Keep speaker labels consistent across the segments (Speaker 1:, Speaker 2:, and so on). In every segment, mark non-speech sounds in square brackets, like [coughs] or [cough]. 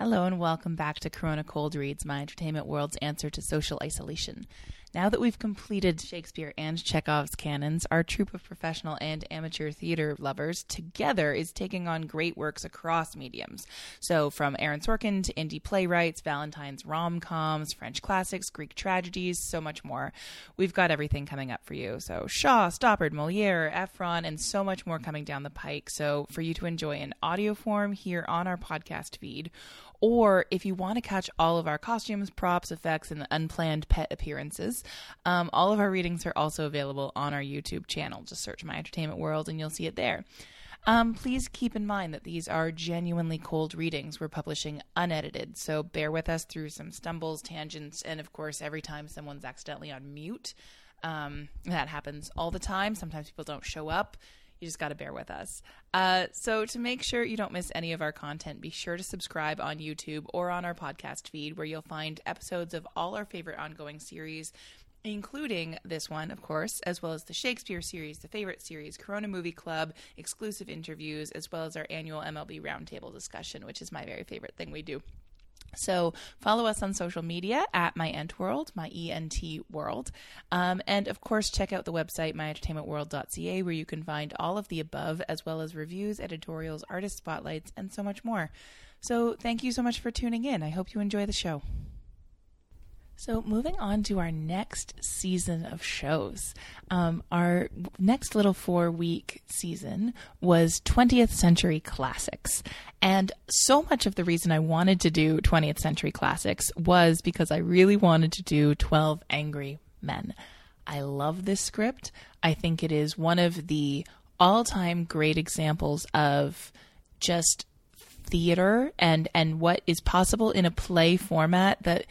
Speaker 1: Hello and welcome back to Corona Cold Reads, my entertainment world's answer to social isolation. Now that we've completed Shakespeare and Chekhov's canons, our troupe of professional and amateur theater lovers together is taking on great works across mediums. So, from Aaron Sorkin to indie playwrights, Valentine's rom coms, French classics, Greek tragedies, so much more. We've got everything coming up for you. So, Shaw, Stoppard, Moliere, Ephron, and so much more coming down the pike. So, for you to enjoy in audio form here on our podcast feed or if you want to catch all of our costumes, props, effects, and unplanned pet appearances, um, all of our readings are also available on our YouTube channel. Just search My Entertainment World and you'll see it there. Um, please keep in mind that these are genuinely cold readings. We're publishing unedited, so bear with us through some stumbles, tangents, and of course, every time someone's accidentally on mute. Um, that happens all the time. Sometimes people don't show up you just got to bear with us. Uh, so, to make sure you don't miss any of our content, be sure to subscribe on YouTube or on our podcast feed, where you'll find episodes of all our favorite ongoing series, including this one, of course, as well as the Shakespeare series, the favorite series, Corona Movie Club, exclusive interviews, as well as our annual MLB Roundtable discussion, which is my very favorite thing we do. So follow us on social media at my ent world, my ent world, um, and of course check out the website myentertainmentworld.ca where you can find all of the above as well as reviews, editorials, artist spotlights, and so much more. So thank you so much for tuning in. I hope you enjoy the show. So, moving on to our next season of shows. Um, our next little four week season was 20th Century Classics. And so much of the reason I wanted to do 20th Century Classics was because I really wanted to do 12 Angry Men. I love this script. I think it is one of the all time great examples of just theater and, and what is possible in a play format that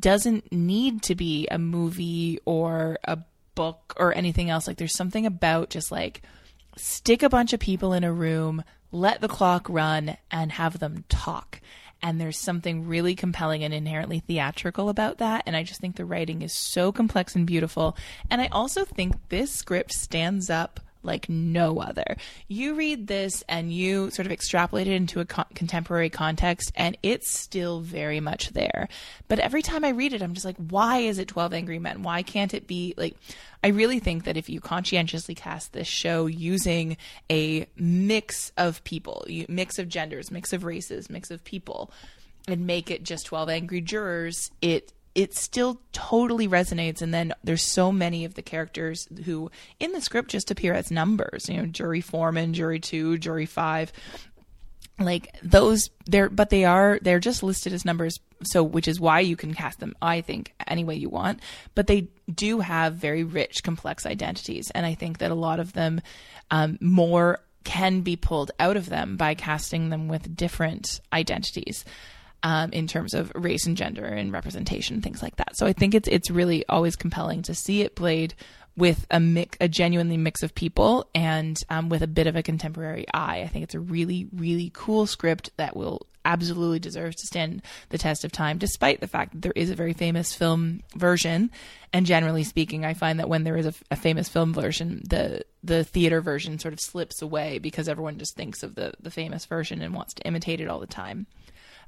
Speaker 1: doesn't need to be a movie or a book or anything else. Like there's something about just like stick a bunch of people in a room, let the clock run, and have them talk. And there's something really compelling and inherently theatrical about that. And I just think the writing is so complex and beautiful. And I also think this script stands up like no other. You read this and you sort of extrapolate it into a co- contemporary context, and it's still very much there. But every time I read it, I'm just like, why is it 12 Angry Men? Why can't it be like. I really think that if you conscientiously cast this show using a mix of people, mix of genders, mix of races, mix of people, and make it just 12 angry jurors, it it still totally resonates. And then there's so many of the characters who in the script just appear as numbers you know jury foreman jury 2 jury 5 like those they're but they are they're just listed as numbers so which is why you can cast them i think any way you want. But they do have very rich complex identities. And i think that a lot of them um, more can be pulled out of them by casting them with different identities um, in terms of race and gender and representation, things like that. So I think it's it's really always compelling to see it played with a mix, a genuinely mix of people, and um, with a bit of a contemporary eye. I think it's a really really cool script that will absolutely deserves to stand the test of time, despite the fact that there is a very famous film version. And generally speaking, I find that when there is a, a, famous film version, the the theater version sort of slips away because everyone just thinks of the the famous version and wants to imitate it all the time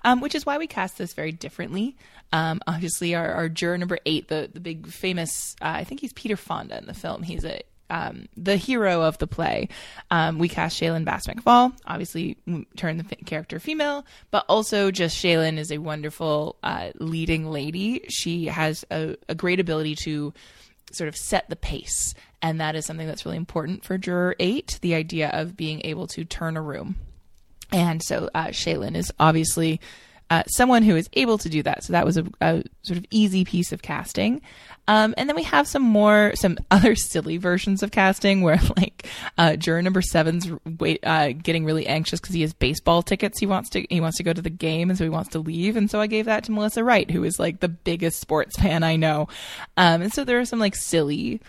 Speaker 1: um, which is why we cast this very differently. Um, obviously, our, our, juror number eight, the the big famous, uh, I think he's Peter Fonda in the film. He's a um, the hero of the play. Um, we cast Shaylin Bass McFall, obviously turn the f- character female, but also just Shaylin is a wonderful uh, leading lady. She has a, a, great ability to sort of set the pace, and that is something that's really important for juror eight. The idea of being able to turn a room and so uh, Shaylin is obviously uh, someone who is able to do that. So that was a, a sort of easy piece of casting. Um, and then we have some more, some [laughs] other silly versions of casting where [laughs] like uh, juror number seven's wait, uh, getting really anxious because he has baseball tickets. He wants to he wants to go to the game, and so he wants to leave. And so I gave that to Melissa Wright, who is like the biggest sports [laughs] fan I know. Um, and so there are some like silly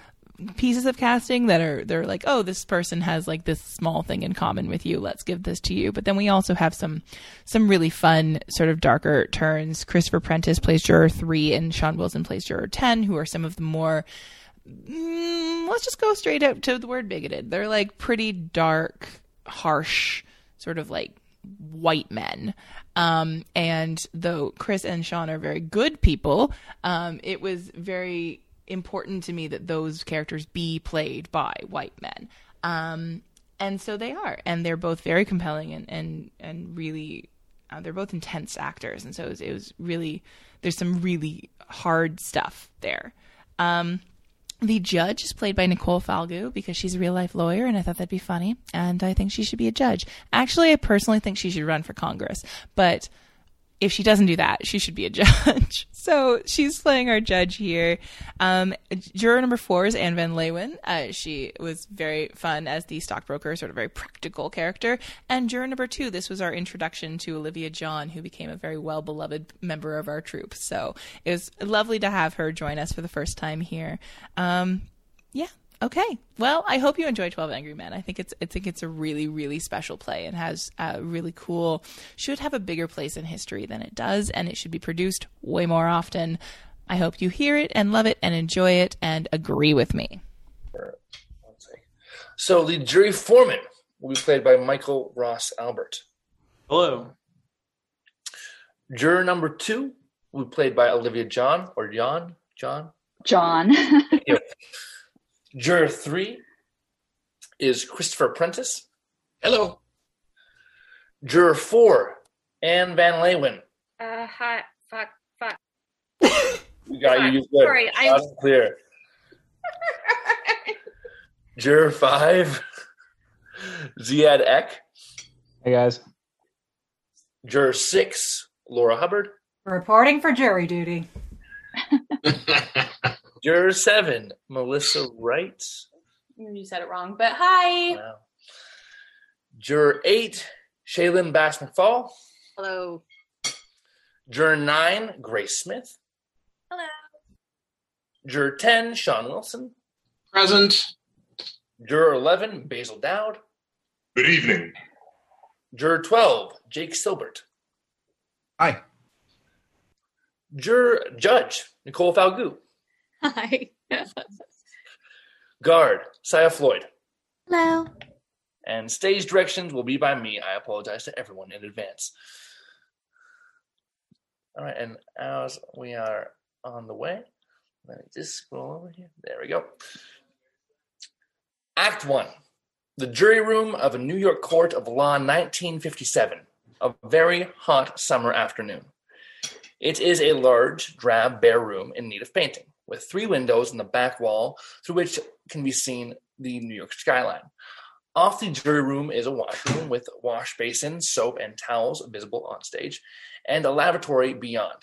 Speaker 1: pieces of casting that are they're like oh this person has like this small thing in common with you. Let's give this to you. But then we also have some some really fun sort of darker turns. Christopher prentiss plays juror 3 and sean wilson plays juror 10 who are some of the more mm, let's just go straight up to the word bigoted. They're like pretty dark harsh sort of like white men. Um, and though Chris and Sean are very good people, um, it was very important to me that those characters be played by white men. Um, and so they are, and they're both very compelling and and and really, uh, they're both intense actors, and so it was, it was, really there's some really hard stuff there. Um, the judge is played by Nicole Falgout because she's a real life lawyer, and I thought that'd be funny. And I think she should be a judge. Actually, I personally think she should run for Congress, but if she doesn't do that, she should be a [laughs] judge. so she's playing our judge here. Um, juror number four is Anne Van Leeuwen. Uh, she was very fun as the stockbroker, sort of very practical character. And juror number two, this was our introduction to Olivia John, who became a very well beloved member of our troupe. So it was lovely to have her join us for the first time here. Um, yeah, Okay. Well, I hope you enjoy Twelve Angry Men. I think it's I think it's a really really special play and has a really cool. Should have a bigger place in history than it does, and it should be produced way more often. I hope you hear it and love it and enjoy it and agree with me.
Speaker 2: So the jury foreman will be played by Michael Ross Albert.
Speaker 3: Hello.
Speaker 2: Juror number two will be played by Olivia John or John John
Speaker 4: John. [laughs]
Speaker 2: Juror three is Christopher Prentice.
Speaker 3: Hello.
Speaker 2: Juror four, Anne Van Leeuwen.
Speaker 5: Uh, hi, fuck, fuck.
Speaker 2: We got you. You're good.
Speaker 5: Sorry, I-
Speaker 2: Loud and clear. Juror five, [laughs] Ziad Ek.
Speaker 3: Hey guys.
Speaker 2: Juror six, Laura Hubbard.
Speaker 6: Reporting for jury duty. [laughs]
Speaker 2: Juror seven, Melissa Wright.
Speaker 5: You said it wrong, but hi.
Speaker 2: Wow. Juror eight, Shaylin Bass McFall.
Speaker 5: Hello.
Speaker 2: Juror nine, Grace Smith.
Speaker 5: Hello.
Speaker 2: Juror 10, Sean Wilson.
Speaker 7: Present.
Speaker 2: Juror 11, Basil Dowd.
Speaker 7: Good evening.
Speaker 2: Juror 12, Jake Silbert.
Speaker 7: Hi.
Speaker 2: Juror Judge, Nicole Falgout.
Speaker 5: Hi. [laughs]
Speaker 2: Guard, Saya Floyd.
Speaker 5: Hello.
Speaker 2: And stage directions will be by me. I apologize to everyone in advance. All right, and as we are on the way, let me just scroll over here. There we go. Act one The jury room of a New York court of law 1957, a very hot summer afternoon. It is a large, drab, bare room in need of painting, with three windows in the back wall through which can be seen the New York skyline. Off the jury room is a washroom with wash basins, soap, and towels visible on stage, and a lavatory beyond.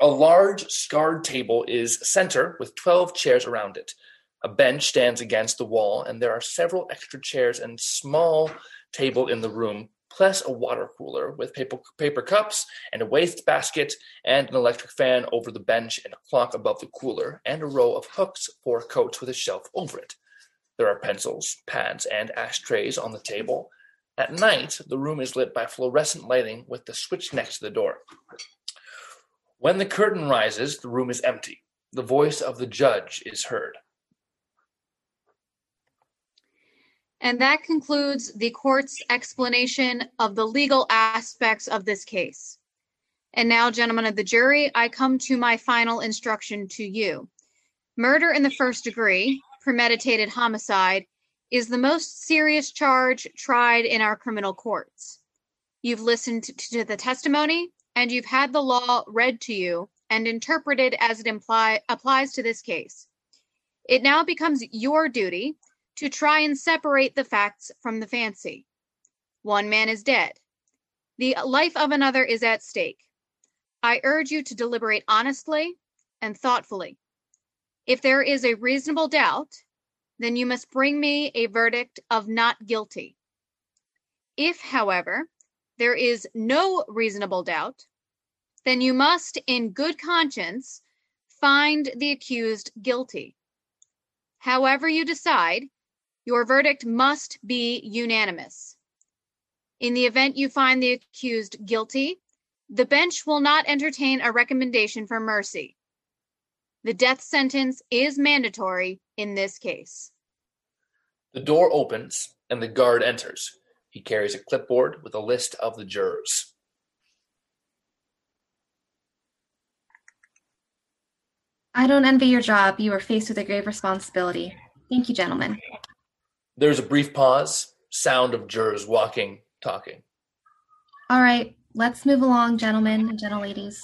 Speaker 2: A large scarred table is center with 12 chairs around it. A bench stands against the wall, and there are several extra chairs and small table in the room, plus a water cooler with paper, paper cups and a waste basket and an electric fan over the bench and a clock above the cooler, and a row of hooks for coats with a shelf over it. There are pencils, pads, and ashtrays on the table. At night, the room is lit by fluorescent lighting with the switch next to the door. When the curtain rises, the room is empty. The voice of the judge is heard.
Speaker 4: And that concludes the court's explanation of the legal aspects of this case. And now, gentlemen of the jury, I come to my final instruction to you. Murder in the first degree, premeditated homicide, is the most serious charge tried in our criminal courts. You've listened to the testimony and you've had the law read to you and interpreted as it imply, applies to this case. It now becomes your duty to try and separate the facts from the fancy. One man is dead. The life of another is at stake. I urge you to deliberate honestly and thoughtfully. If there is a reasonable doubt, then you must bring me a verdict of not guilty. If, however, there is no reasonable doubt, then you must, in good conscience, find the accused guilty. However, you decide, your verdict must be unanimous. In the event you find the accused guilty, the bench will not entertain a recommendation for mercy. The death sentence is mandatory in this case.
Speaker 2: The door opens and the guard enters. He carries a clipboard with a list of the jurors.
Speaker 8: I don't envy your job. You are faced with a grave responsibility. Thank you, gentlemen.
Speaker 2: There's a brief pause, sound of jurors walking, talking.
Speaker 8: All right, let's move along, gentlemen and gentle ladies.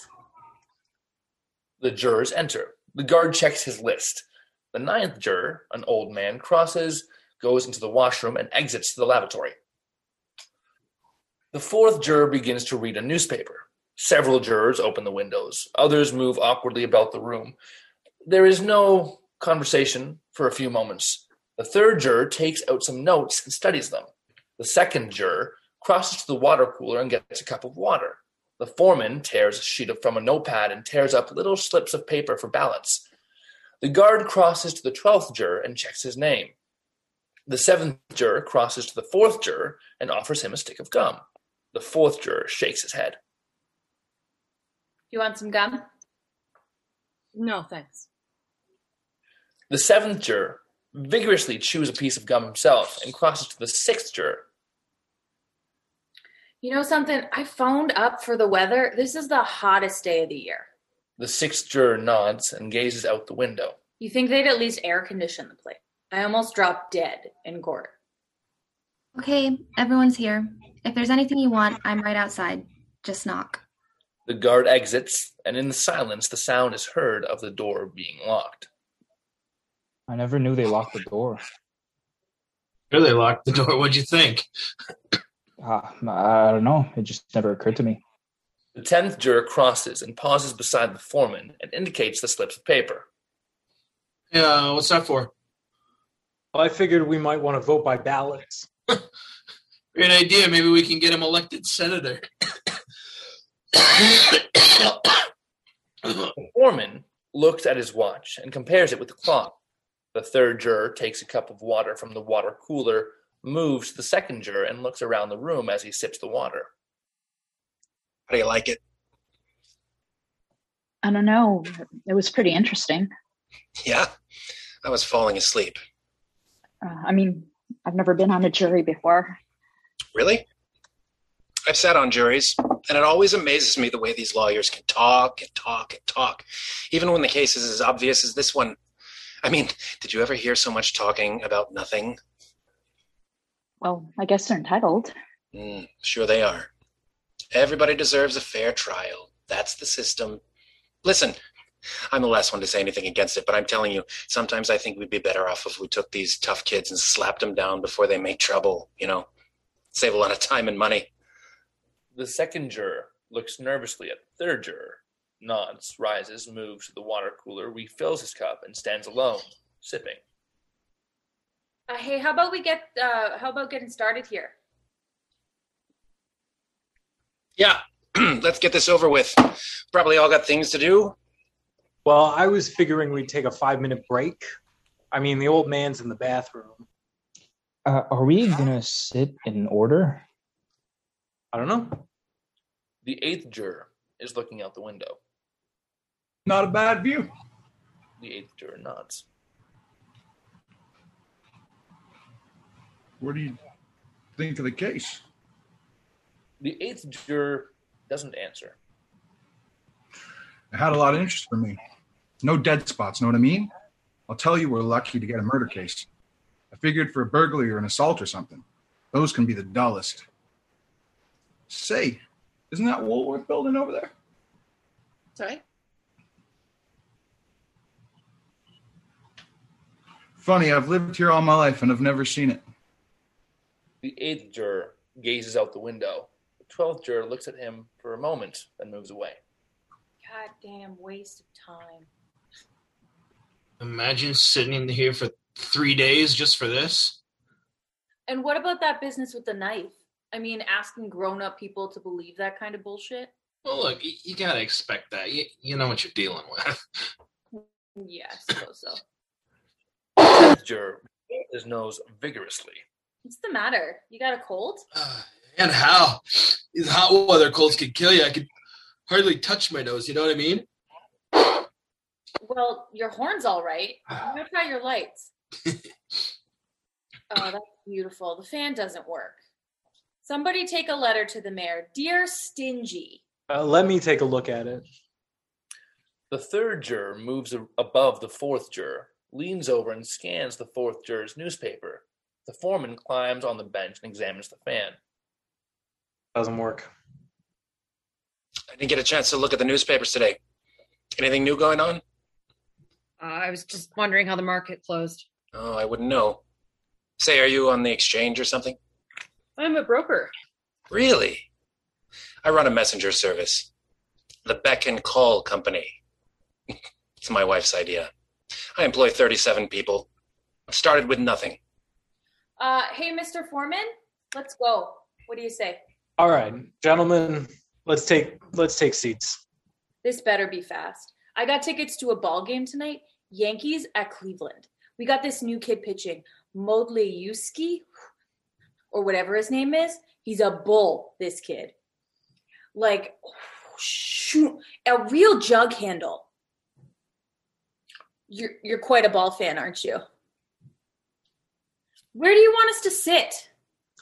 Speaker 2: The jurors enter. The guard checks his list. The ninth juror, an old man, crosses, goes into the washroom, and exits to the lavatory. The fourth juror begins to read a newspaper. Several jurors open the windows. Others move awkwardly about the room. There is no conversation for a few moments. The third juror takes out some notes and studies them. The second juror crosses to the water cooler and gets a cup of water. The foreman tears a sheet from a notepad and tears up little slips of paper for ballots. The guard crosses to the twelfth juror and checks his name. The seventh juror crosses to the fourth juror and offers him a stick of gum. The fourth juror shakes his head.
Speaker 5: You want some gum? No, thanks.
Speaker 2: The seventh juror vigorously chews a piece of gum himself and crosses to the sixth juror.
Speaker 5: You know something? I phoned up for the weather. This is the hottest day of the year.
Speaker 2: The sixth juror nods and gazes out the window.
Speaker 5: You think they'd at least air condition the place? I almost dropped dead in court.
Speaker 8: Okay, everyone's here. If there's anything you want, I'm right outside. Just knock.
Speaker 2: The guard exits, and in the silence, the sound is heard of the door being locked.
Speaker 3: I never knew they locked the door.
Speaker 7: Sure, they locked the door. What'd you think?
Speaker 3: Uh, I don't know. It just never occurred to me.
Speaker 2: The tenth juror crosses and pauses beside the foreman and indicates the slips of paper.
Speaker 7: Yeah, what's that for?
Speaker 9: Well, I figured we might want to vote by ballots. [laughs]
Speaker 7: Great idea. Maybe we can get him elected senator.
Speaker 2: The foreman looks at his watch and compares it with the clock. The third juror takes a cup of water from the water cooler, moves to the second juror, and looks around the room as he sips the water.
Speaker 10: How do you like it?
Speaker 11: I don't know. It was pretty interesting.
Speaker 10: Yeah, I was falling asleep.
Speaker 11: Uh, I mean, I've never been on a jury before.
Speaker 10: Really? I've sat on juries, and it always amazes me the way these lawyers can talk and talk and talk, even when the case is as obvious as this one. I mean, did you ever hear so much talking about nothing?
Speaker 11: Well, I guess they're entitled.
Speaker 10: Mm, sure they are. Everybody deserves a fair trial. That's the system. Listen, I'm the last one to say anything against it, but I'm telling you, sometimes I think we'd be better off if we took these tough kids and slapped them down before they make trouble, you know? Save a lot of time and money.
Speaker 2: The second juror looks nervously at the third juror, nods, rises, moves to the water cooler, refills his cup, and stands alone, sipping.
Speaker 5: Uh, hey, how about we get? Uh, how about getting started here?
Speaker 10: Yeah, [clears throat] let's get this over with. Probably all got things to do.
Speaker 9: Well, I was figuring we'd take a five minute break. I mean, the old man's in the bathroom.
Speaker 3: Uh, are we gonna sit in order?
Speaker 9: I don't know.
Speaker 2: The eighth juror is looking out the window.
Speaker 7: Not a bad view.
Speaker 2: The eighth juror nods.
Speaker 7: What do you think of the case?
Speaker 2: The eighth juror doesn't answer.
Speaker 7: It had a lot of interest for me. No dead spots, know what I mean? I'll tell you, we're lucky to get a murder case. I figured for a burglary or an assault or something. Those can be the dullest. Say, isn't that Woolworth building over there?
Speaker 5: Sorry.
Speaker 7: Funny, I've lived here all my life and I've never seen it.
Speaker 2: The eighth juror gazes out the window. The twelfth juror looks at him for a moment, and moves away.
Speaker 5: Goddamn waste of time.
Speaker 7: Imagine sitting in here for three days just for this.
Speaker 5: And what about that business with the knife? I mean, asking grown-up people to believe that kind of bullshit.
Speaker 7: Well, look, you, you gotta expect that. You, you know what you're dealing with.
Speaker 5: Yeah, I suppose so.
Speaker 2: The tenth juror blows his nose vigorously.
Speaker 5: What's the matter? You got a cold? [sighs]
Speaker 7: Uh, and how? These hot weather colds could kill you. I could hardly touch my nose. You know what I mean?
Speaker 5: Well, your horn's all right. [sighs] I'm gonna try your lights. oh, that's beautiful. The fan doesn't work. Somebody take a letter to the mayor. Dear Stingy.
Speaker 9: Uh, let me take a look at it.
Speaker 2: The third juror moves above the fourth juror, leans over and scans the fourth juror's newspaper. The foreman climbs on the bench and examines the fan.
Speaker 9: Doesn't work.
Speaker 10: I didn't get a chance to look at the newspapers today. Anything new going on?
Speaker 12: Uh, I was just wondering how the market closed.
Speaker 10: Oh, I wouldn't know. Say, are you on the exchange or something?
Speaker 5: I'm a broker.
Speaker 10: Really? I run a messenger service. The Beck and Call Company. [laughs] it's my wife's idea. I employ 37 people. Started with nothing.
Speaker 5: Uh, hey, Mr. Foreman, let's go. What do you say?
Speaker 9: All right, gentlemen, let's take let's take seats.
Speaker 5: This better be fast. I got tickets to a ball game tonight. Yankees at Cleveland. We got this new kid pitching, Modjelewski, or whatever his name is. He's a bull. This kid, like, shoot, a real jug handle. You're you're quite a ball fan, aren't you? Where do you want us to sit?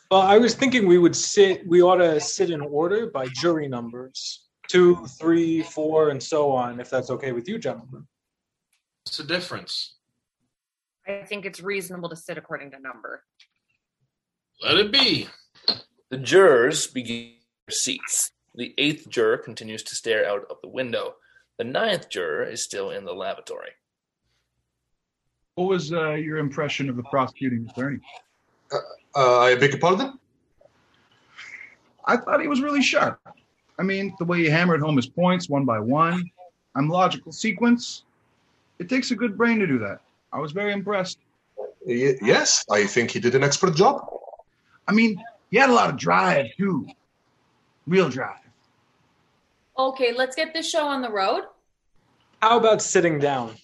Speaker 9: Well, I was thinking we would sit. We ought to sit in order by jury numbers: two, three, four, and so on. If that's okay with you, gentlemen.
Speaker 13: What's the difference?
Speaker 12: I think it's reasonable to sit according to number.
Speaker 13: Let it be.
Speaker 2: The jurors begin their seats. The eighth juror continues to stare out of the window. The ninth juror is still in the lavatory.
Speaker 7: What was uh, your impression of the prosecuting attorney?
Speaker 14: Uh, I beg your pardon?
Speaker 7: I thought he was really sharp. I mean, the way he hammered home his points one by one, and logical sequence. It takes a good brain to do that. I was very impressed.
Speaker 14: Y- yes, I think he did an expert job.
Speaker 7: I mean, he had a lot of drive too. Real drive.
Speaker 5: Okay, let's get this show on the road.
Speaker 9: How about sitting down?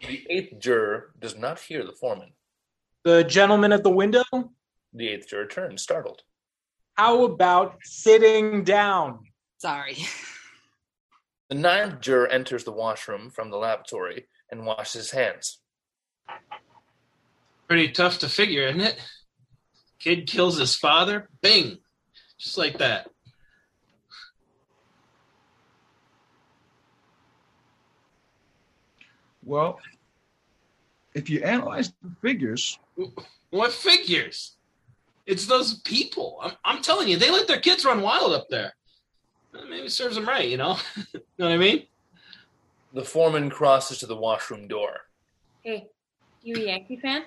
Speaker 2: The eighth juror does not hear the foreman.
Speaker 9: The gentleman at the window.
Speaker 2: The eighth juror turns, startled.
Speaker 9: How about sitting down?
Speaker 12: Sorry.
Speaker 2: The ninth juror enters the washroom from the lavatory and washes his hands.
Speaker 13: Pretty tough to figure, isn't it? Kid kills his father, bing, just like that.
Speaker 7: Well, if you analyze the figures,
Speaker 13: What figures? It's those people. I'm, I'm telling you, they let their kids run wild up there. Maybe it serves them right, you know? [laughs] You know what I mean?
Speaker 2: The foreman crosses to the washroom door.
Speaker 5: Hey, you a Yankee fan?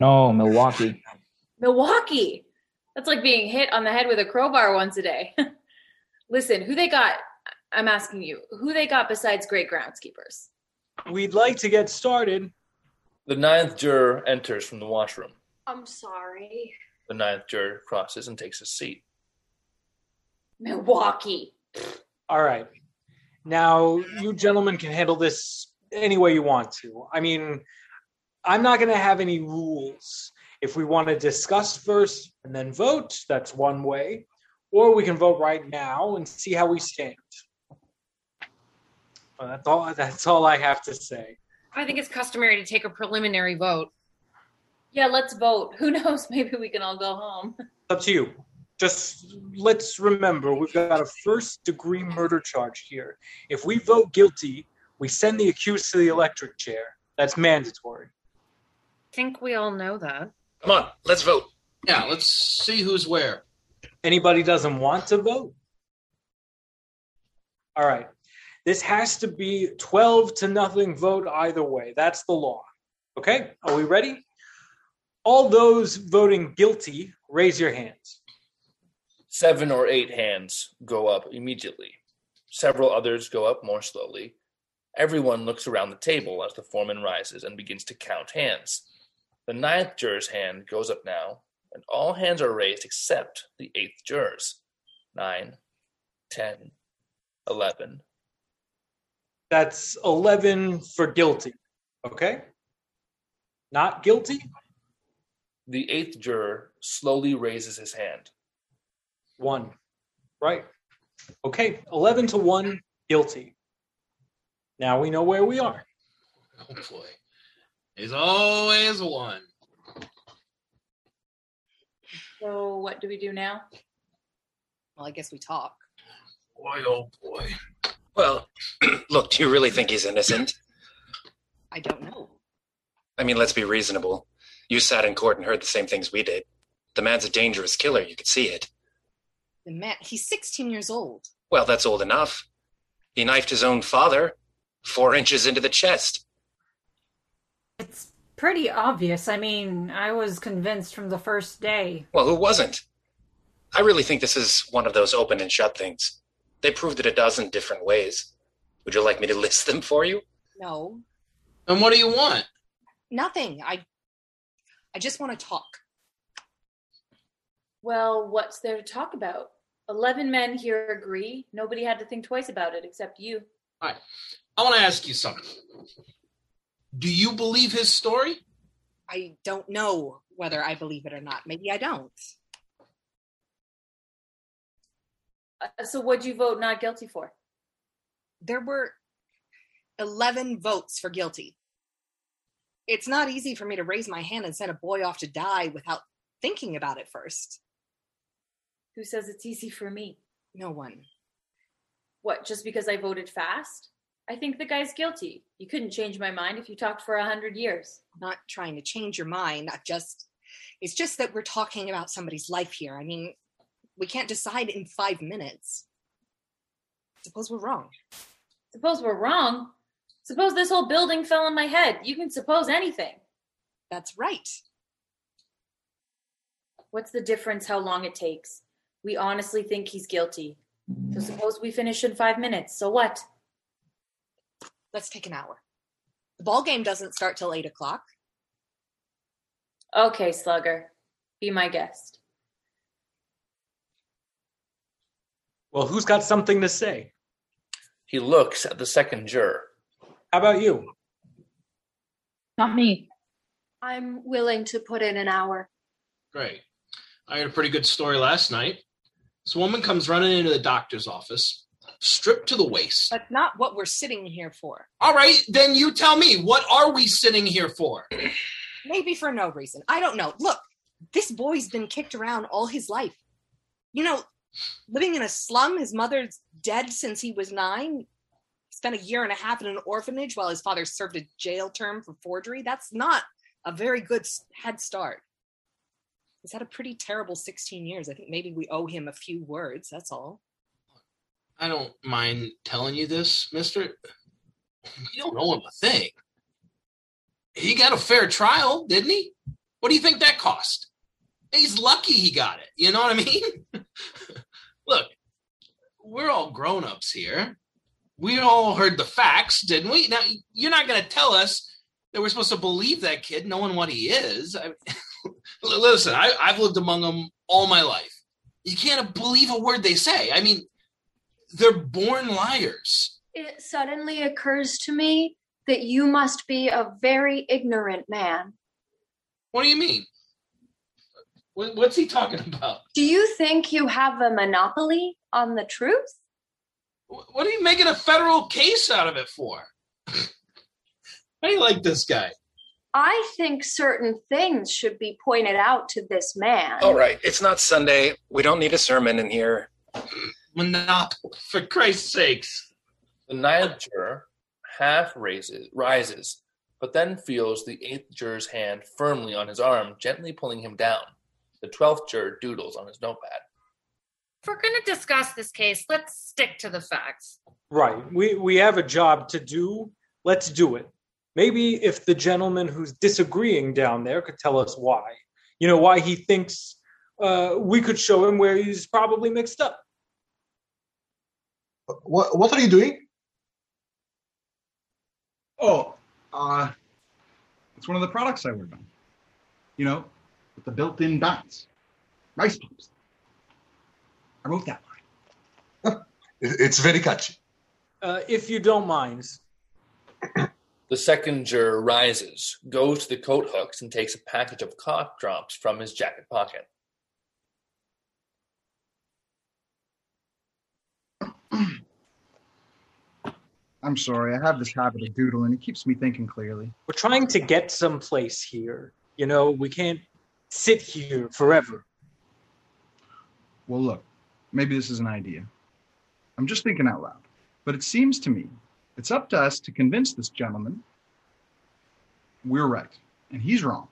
Speaker 3: No, Milwaukee. [laughs]
Speaker 5: Milwaukee. That's like being hit on the head with a crowbar once a day. [laughs] Listen, who they got? I'm asking you, who they got besides great groundskeepers?
Speaker 9: We'd like to get started.
Speaker 2: The ninth juror enters from the washroom.
Speaker 5: I'm sorry.
Speaker 2: The ninth juror crosses and takes a seat.
Speaker 5: Milwaukee.
Speaker 9: All right. Now, you gentlemen can handle this any way you want to. I mean, I'm not going to have any rules. If we want to discuss first and then vote, that's one way. Or we can vote right now and see how we stand. Well, that's all. That's all I have to say.
Speaker 12: I think it's customary to take a preliminary vote.
Speaker 5: Yeah, let's vote. Who [laughs] knows? Maybe we can all go home.
Speaker 9: Up to you. Just let's remember we've got a first degree murder charge here. If we vote guilty, we send the accused to the electric chair. That's mandatory.
Speaker 12: I think we all know that.
Speaker 10: Come on, let's vote.
Speaker 13: Yeah, let's see who's where.
Speaker 9: Anybody doesn't want to vote? All right. This has to be 12 to nothing vote either way. That's the law. Okay? Are we ready? All those voting guilty, raise your hands.
Speaker 2: Seven or eight hands go up immediately. Several others go up more slowly. Everyone looks around the table as the foreman rises and begins to count hands. The ninth juror's hand goes up now, and all hands are raised except the eighth juror's. Nine, ten, eleven.
Speaker 9: That's 11 for guilty. Okay? Not guilty?
Speaker 2: The eighth juror slowly raises his hand.
Speaker 9: One. Right. Okay. 11 to 1, guilty. Now we know where we are.
Speaker 13: Oh boy. There's always one.
Speaker 5: So what do we do now?
Speaker 12: Well, I guess we talk.
Speaker 13: Boy, oh boy.
Speaker 10: Well, [clears throat] look, do you really think he's innocent?
Speaker 12: I don't know.
Speaker 10: I mean, let's be reasonable. You sat in court and heard the same things we did. The man's a dangerous killer. You could see it.
Speaker 12: The man, he's 16 years old.
Speaker 10: Well, that's old enough. He knifed his own father four inches into the chest.
Speaker 6: It's pretty obvious. I mean, I was convinced from the first day.
Speaker 10: Well, who wasn't? I really think this is one of those open and shut things. They proved it a dozen different ways. Would you like me to [laughs] list them for you?
Speaker 12: No,
Speaker 13: And what do you want?
Speaker 12: nothing. I, I just want to talk.
Speaker 5: Well, what's there to talk about? Eleven men here agree. Nobody had to think twice about it except you.
Speaker 13: All right. I want to ask you something. Do you believe his story?
Speaker 12: I don't know whether I believe it or not. Maybe I don't.
Speaker 5: Uh, so what'd you vote not guilty for?
Speaker 12: There were 11 votes for guilty. It's not easy for me to raise my hand and send a boy off to die without thinking about it first.
Speaker 5: Who says it's easy for me?
Speaker 12: No one.
Speaker 5: What, just because I voted fast? I think the guy's guilty. You couldn't change my mind if you talked for a hundred years.
Speaker 12: I'm not trying to change your mind. Not just, it's just that we're talking about somebody's life here. I mean, we can't decide in five minutes. Suppose we're wrong.
Speaker 5: Suppose we're wrong. Suppose this whole building fell on my head. You can suppose anything.
Speaker 12: That's right.
Speaker 5: What's the difference how long it takes? We honestly think he's guilty. So suppose we finish in five minutes. So what?
Speaker 12: Let's take an hour. The ball game doesn't start till eight o'clock.
Speaker 5: Okay, Slugger. Be my guest.
Speaker 9: Well, who's got something to say?
Speaker 2: He looks at the second juror.
Speaker 9: How about you?
Speaker 11: Not me.
Speaker 15: I'm willing to put in an hour.
Speaker 13: Great. I had a pretty good story last night. This woman comes running into the doctor's office, stripped to the waist.
Speaker 12: That's not what we're sitting here for.
Speaker 13: All right, then you tell me, what are we sitting here for? [clears throat]
Speaker 12: Maybe for no reason. I don't know. Look, this boy's been kicked around all his life. You know, living in a slum, his mother's dead since he was nine. Spent a year and a half in an orphanage while his father served a jail term for forgery. That's not a very good head start. He's had a pretty terrible 16 years. I think maybe we owe him a few words. That's all.
Speaker 13: I don't mind telling you this, mister. You don't owe him a thing. He got a fair trial, didn't he? What do you think that cost? He's lucky he got it. You know what I mean? [laughs] Look, we're all grown ups here. We all heard the facts, didn't we? Now, you're not going to tell us that we're supposed to believe that kid knowing what he is. I, [laughs] listen, I, I've lived among them all my life. You can't believe a word they say. I mean, they're born liars.
Speaker 15: It suddenly occurs to me that you must be a very ignorant man.
Speaker 13: What do you mean? What, what's he talking about?
Speaker 15: Do you think you have a monopoly on the truth?
Speaker 13: What are you making a federal case out of it for? How do you like this guy?
Speaker 15: I think certain things should be pointed out to this man.
Speaker 10: All right, it's not Sunday. We don't need a sermon in here.
Speaker 13: Monopoly, for Christ's sakes.
Speaker 2: The ninth juror half raises, rises, but then feels the eighth juror's hand firmly on his arm, gently pulling him down. The twelfth juror doodles on his notepad.
Speaker 12: If we're going to discuss this case, let's stick to the facts.
Speaker 9: Right. We we have a job to do. Let's do it. Maybe if the gentleman who's disagreeing down there could tell us why. You know, why he thinks uh, we could show him where he's probably mixed up.
Speaker 14: What What are you doing?
Speaker 7: Oh, uh, it's one of the products I work on. You know, with the built-in dots, rice pops. I wrote that line.
Speaker 14: It's very catchy.
Speaker 9: Uh, if you don't mind. [clears throat]
Speaker 2: The second juror rises, goes to the coat hooks, and takes a package of cough drops from his jacket pocket. [clears throat]
Speaker 7: I'm sorry, I have this habit of doodling. It keeps me thinking clearly.
Speaker 9: We're trying to get someplace here. You know, we can't sit here forever.
Speaker 7: Well, look, maybe this is an idea. I'm just thinking out loud. But it seems to me it's up to us to convince this gentleman we're right and he's wrong.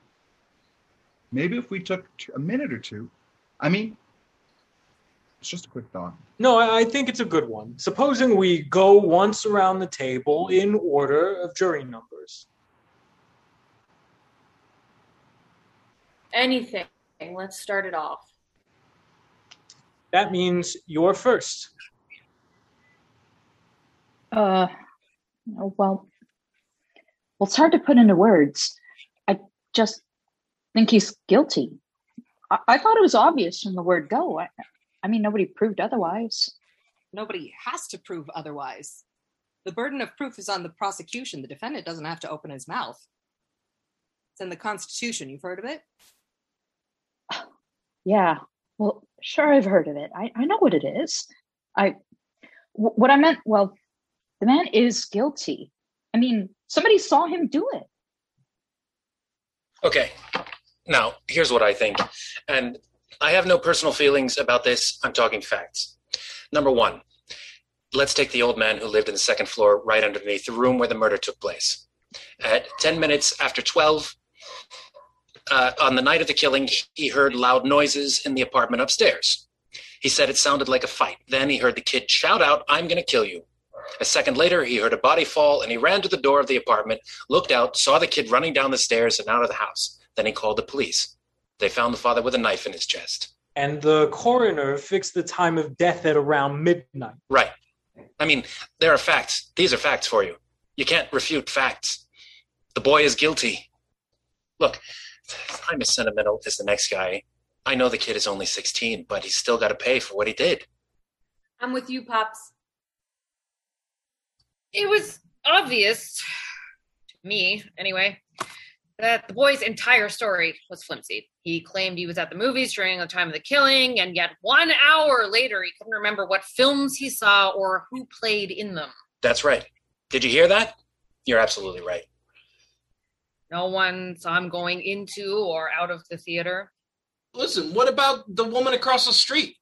Speaker 7: Maybe if we took a minute or two, I mean, it's just a quick thought.
Speaker 9: No, I think it's a good one. Supposing we go once around the table in order of jury numbers.
Speaker 5: Anything. Let's start it off.
Speaker 9: That means you're first.
Speaker 11: Uh, well, well, it's hard to put into words. I just think he's guilty. I, I thought it was obvious from the word go. I, I mean, nobody proved otherwise.
Speaker 12: Nobody has to prove otherwise. The burden of proof is on the prosecution. The defendant doesn't have to open his mouth. It's in the Constitution. You've heard of it?
Speaker 11: Yeah. Well, sure, I've heard of it. I, I know what it is. I, what I meant, well, the man is guilty. I mean, somebody saw him do it.
Speaker 10: Okay. Now, here's what I think. And I have no personal feelings about this. I'm talking facts. Number one, let's take the old man who lived in the second floor right underneath the room where the murder took place. At 10 minutes after 12, uh, on the night of the killing, he heard loud noises in the apartment upstairs. He said it sounded like a fight. Then he heard the kid shout out, I'm going to kill you. A second later, he heard a body fall and he ran to the door of the apartment, looked out, saw the kid running down the stairs and out of the house. Then he called the police. They found the father with a knife in his chest.
Speaker 9: And the coroner fixed the time of death at around midnight.
Speaker 10: Right. I mean, there are facts. These are facts for you. You can't refute facts. The boy is guilty. Look, I'm as sentimental as the next guy. I know the kid is only 16, but he's still got to pay for what he did.
Speaker 5: I'm with you, Pops.
Speaker 16: It was obvious, to me anyway, that the boy's entire story was flimsy. He claimed he was at the movies during the time of the killing, and yet one hour later, he couldn't remember what films he saw or who played in them.
Speaker 10: That's right. Did you hear that? You're absolutely right.
Speaker 16: No one saw him going into or out of the theater.
Speaker 13: Listen, what about the woman across the street?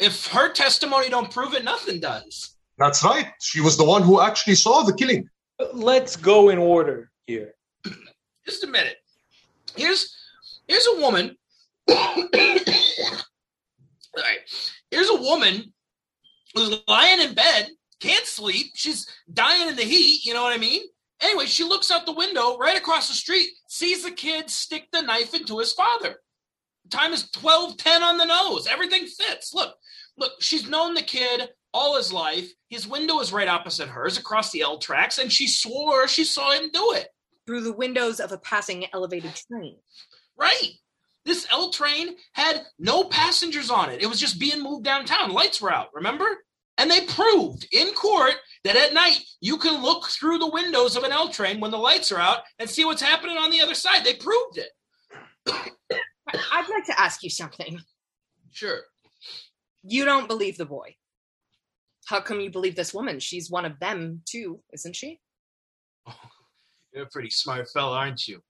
Speaker 13: If her testimony don't prove it, nothing does.
Speaker 14: That's right. She was the one who actually saw the killing.
Speaker 9: Let's go in order here. [clears throat]
Speaker 13: Just a minute. Here's here's a woman. [coughs] All right. Here's a woman who's lying in bed, can't sleep. She's dying in the heat. You know what I mean? Anyway, she looks out the window right across the street, sees the kid stick the knife into his father. Time is twelve ten on the nose. Everything fits. Look, look. She's known the kid all his life. His window is right opposite hers, across the L tracks, and she swore she saw him do it.
Speaker 12: Through the windows of a passing elevated train.
Speaker 13: Right. This L train had no passengers on it. It was just being moved downtown. Lights were out, remember? And they proved in court that at night you can look through the windows of an L train when the lights are out and see what's happening on the other side. They proved it.
Speaker 12: I'd like to ask you something.
Speaker 13: Sure.
Speaker 12: You don't believe the boy. How come you believe this woman? She's one of them too, isn't she? [laughs]
Speaker 13: You're a pretty smart fella, aren't you?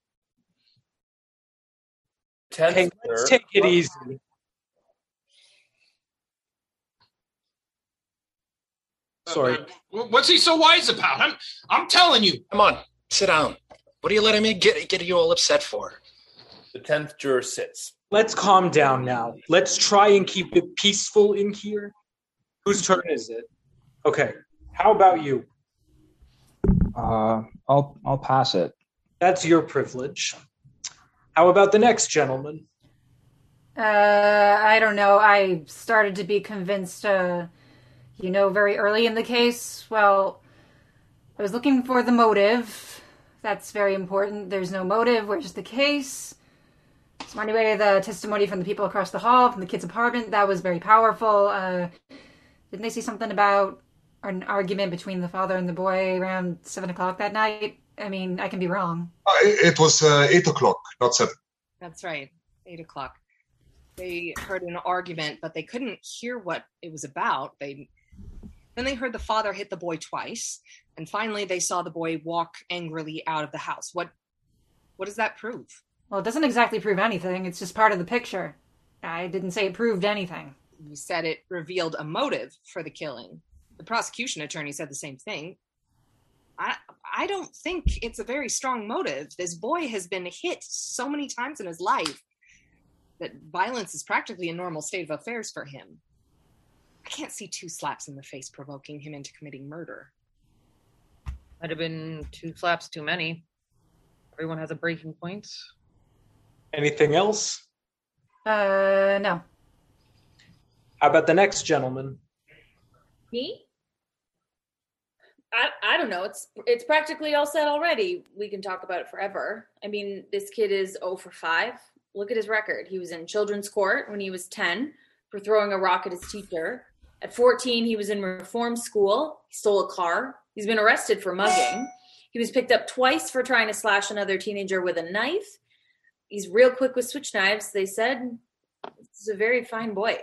Speaker 9: Hey, let's take it easy. Sorry.
Speaker 13: What's he so wise about? I'm I'm telling you.
Speaker 10: Come on, sit down. What are you letting me get get you all upset for?
Speaker 2: The tenth juror sits.
Speaker 9: Let's calm down now. Let's try and keep it peaceful in here. Whose turn is it? Okay. How about you?
Speaker 3: Uh, I'll I'll pass it.
Speaker 9: That's your privilege. How about the next gentleman?
Speaker 6: Uh, I don't know. I started to be convinced, uh, you know, very early in the case. Well, I was looking for the motive. That's very important. There's no motive. Where's the case? So anyway, the testimony from the people across the hall, from the kid's apartment, that was very powerful. Uh, didn't they say something about an argument between the father and the boy around seven o'clock that night? I mean, I can be wrong.
Speaker 14: Uh, it it was uh, eight o'clock, not seven.
Speaker 12: That's right. Eight o'clock. They heard an argument, but they couldn't hear what it was about. They then they heard the father hit the boy twice, and finally they saw the boy walk angrily out of the house. What what does that prove?
Speaker 6: Well, it doesn't exactly prove anything. It's just part of the picture. I didn't say it proved anything.
Speaker 12: You said it revealed a motive for the killing. The prosecution attorney said the same thing. I I don't think it's a very strong motive. This boy has been hit so many times in his life that violence is practically a normal state of affairs for him. I can't see two slaps in the face provoking him into committing murder.
Speaker 16: Might have been two slaps too many. Everyone has a breaking point.
Speaker 9: Anything else?
Speaker 6: Uh, no.
Speaker 9: How about the next gentleman?
Speaker 5: Me? I, I don't know. It's it's practically all set already. We can talk about it forever. I mean, this kid is 0 for 5. Look at his record. He was in children's court when he was 10 for throwing a rock at his teacher. At 14, he was in reform school. He stole a car. He's been arrested for mugging. He was picked up twice for trying to slash another teenager with a knife. He's real quick with switch knives. They said he's a very fine boy.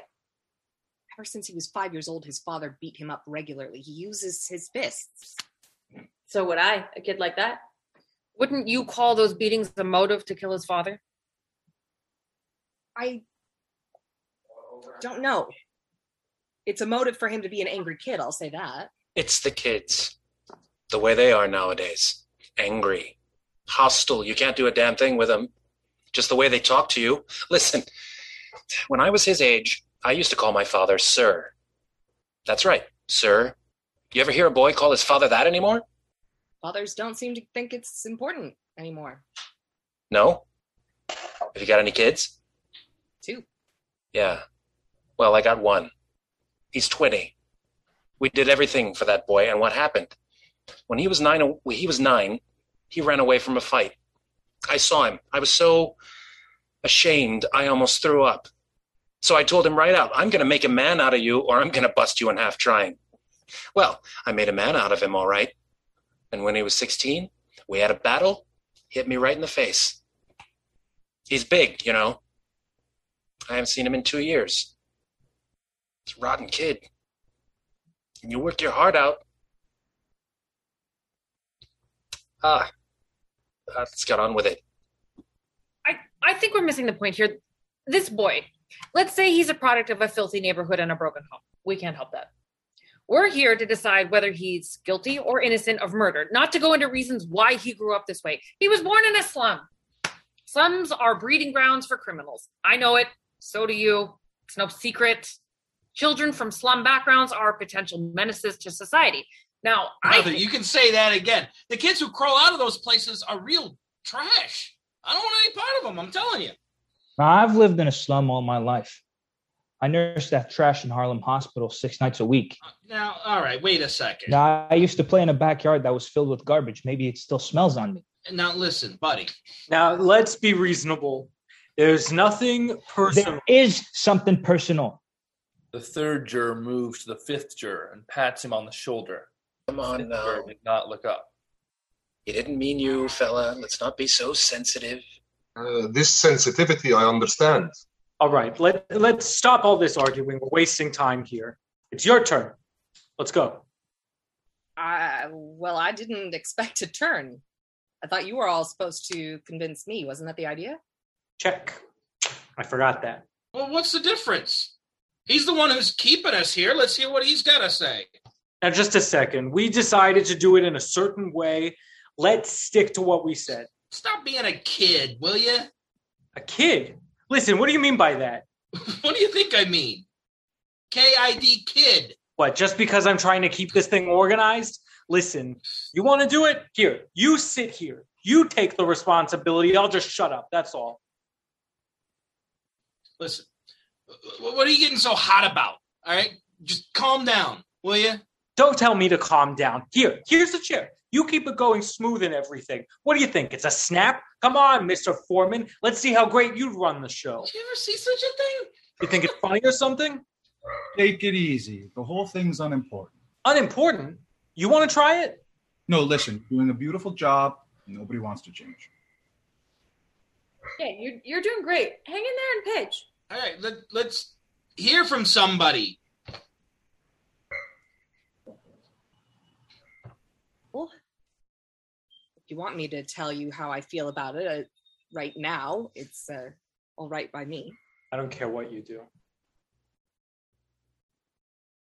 Speaker 12: Ever since he was five years old, his father beat him up regularly. He uses his fists.
Speaker 5: So would I, a kid like that.
Speaker 16: Wouldn't you call those beatings a motive to kill his father?
Speaker 12: I don't know. It's a motive for him to be an angry kid, I'll say that.
Speaker 10: It's the kids. The way they are nowadays. Angry. Hostile. You can't do a damn thing with them. Just the way they talk to you. Listen, when I was his age, I used to call my father Sir. That's right, Sir. You ever hear a boy call his father that anymore?
Speaker 12: Fathers don't seem to think it's important anymore.
Speaker 10: No? Have you got any kids?
Speaker 12: Two.
Speaker 10: Yeah. Well, I got one. He's 20. We did everything for that boy, and what happened? When he was nine, he was nine. He ran away from a fight. I saw him. I was so ashamed, I almost threw up. So I told him right out, I'm going to make a man out of you, or I'm going to bust you in half trying. Well, I made a man out of him, all right. And when he was 16, we had a battle. Hit me right in the face. He's big, you know. I haven't seen him in two years. He's a rotten kid. And you work your heart out. Ah, let's get on with it.
Speaker 16: I, I think we're missing the point here. This boy, let's say he's a product of a filthy neighborhood and a broken home. We can't help that. We're here to decide whether he's guilty or innocent of murder, not to go into reasons why he grew up this way. He was born in a slum. Slums are breeding grounds for criminals. I know it. So do you. It's no secret. Children from slum backgrounds are potential menaces to society. Now, I
Speaker 13: Brother, you can say that again. The kids who crawl out of those places are real trash. I don't want any part of them. I'm telling you.
Speaker 3: Now, I've lived in a slum all my life. I nursed that trash in Harlem Hospital six nights a week.
Speaker 13: Uh, now, all right, wait a second.
Speaker 3: Now, I used to play in a backyard that was filled with garbage. Maybe it still smells on me.
Speaker 13: Now, listen, buddy.
Speaker 9: Now, let's be reasonable. There's nothing personal.
Speaker 3: There is something personal.
Speaker 2: The third juror moves to the fifth juror and pats him on the shoulder.
Speaker 10: Come on
Speaker 2: Fifth
Speaker 10: now.
Speaker 2: juror did not look up.
Speaker 10: He didn't mean you, fella. Let's not be so sensitive.
Speaker 14: Uh, this sensitivity, I understand.
Speaker 9: All right, let, let's stop all this arguing. We're wasting time here. It's your turn. Let's go.
Speaker 12: I, well, I didn't expect a turn. I thought you were all supposed to convince me. Wasn't that the idea?
Speaker 9: Check. I forgot that.
Speaker 13: Well, what's the difference? He's the one who's keeping us here. Let's hear what he's got to say.
Speaker 9: Now, just a second. We decided to do it in a certain way. Let's stick to what we said.
Speaker 13: Stop being a kid, will you?
Speaker 9: A kid? Listen, what do you mean by that? [laughs]
Speaker 13: What do you think I mean? KID kid.
Speaker 9: What, just because I'm trying to keep this thing organized? Listen, you want to do it? Here, you sit here. You take the responsibility. I'll just shut up. That's all.
Speaker 13: Listen, what are you getting so hot about? All right, just calm down, will you?
Speaker 9: Don't tell me to calm down. Here, here's the chair. You keep it going smooth and everything. What do you think? It's a snap? Come on, Mr. Foreman. Let's see how great you run the show.
Speaker 13: You ever see such a thing?
Speaker 9: You think it's funny or something?
Speaker 7: Take it easy. The whole thing's unimportant.
Speaker 9: Unimportant? You want to try it?
Speaker 7: No, listen, doing a beautiful job. Nobody wants to change.
Speaker 5: Yeah, you're you're doing great. Hang in there and pitch.
Speaker 13: All right, let, let's hear from somebody.
Speaker 12: Well, if you want me to tell you how I feel about it uh, right now, it's uh, all right by me.
Speaker 9: I don't care what you do.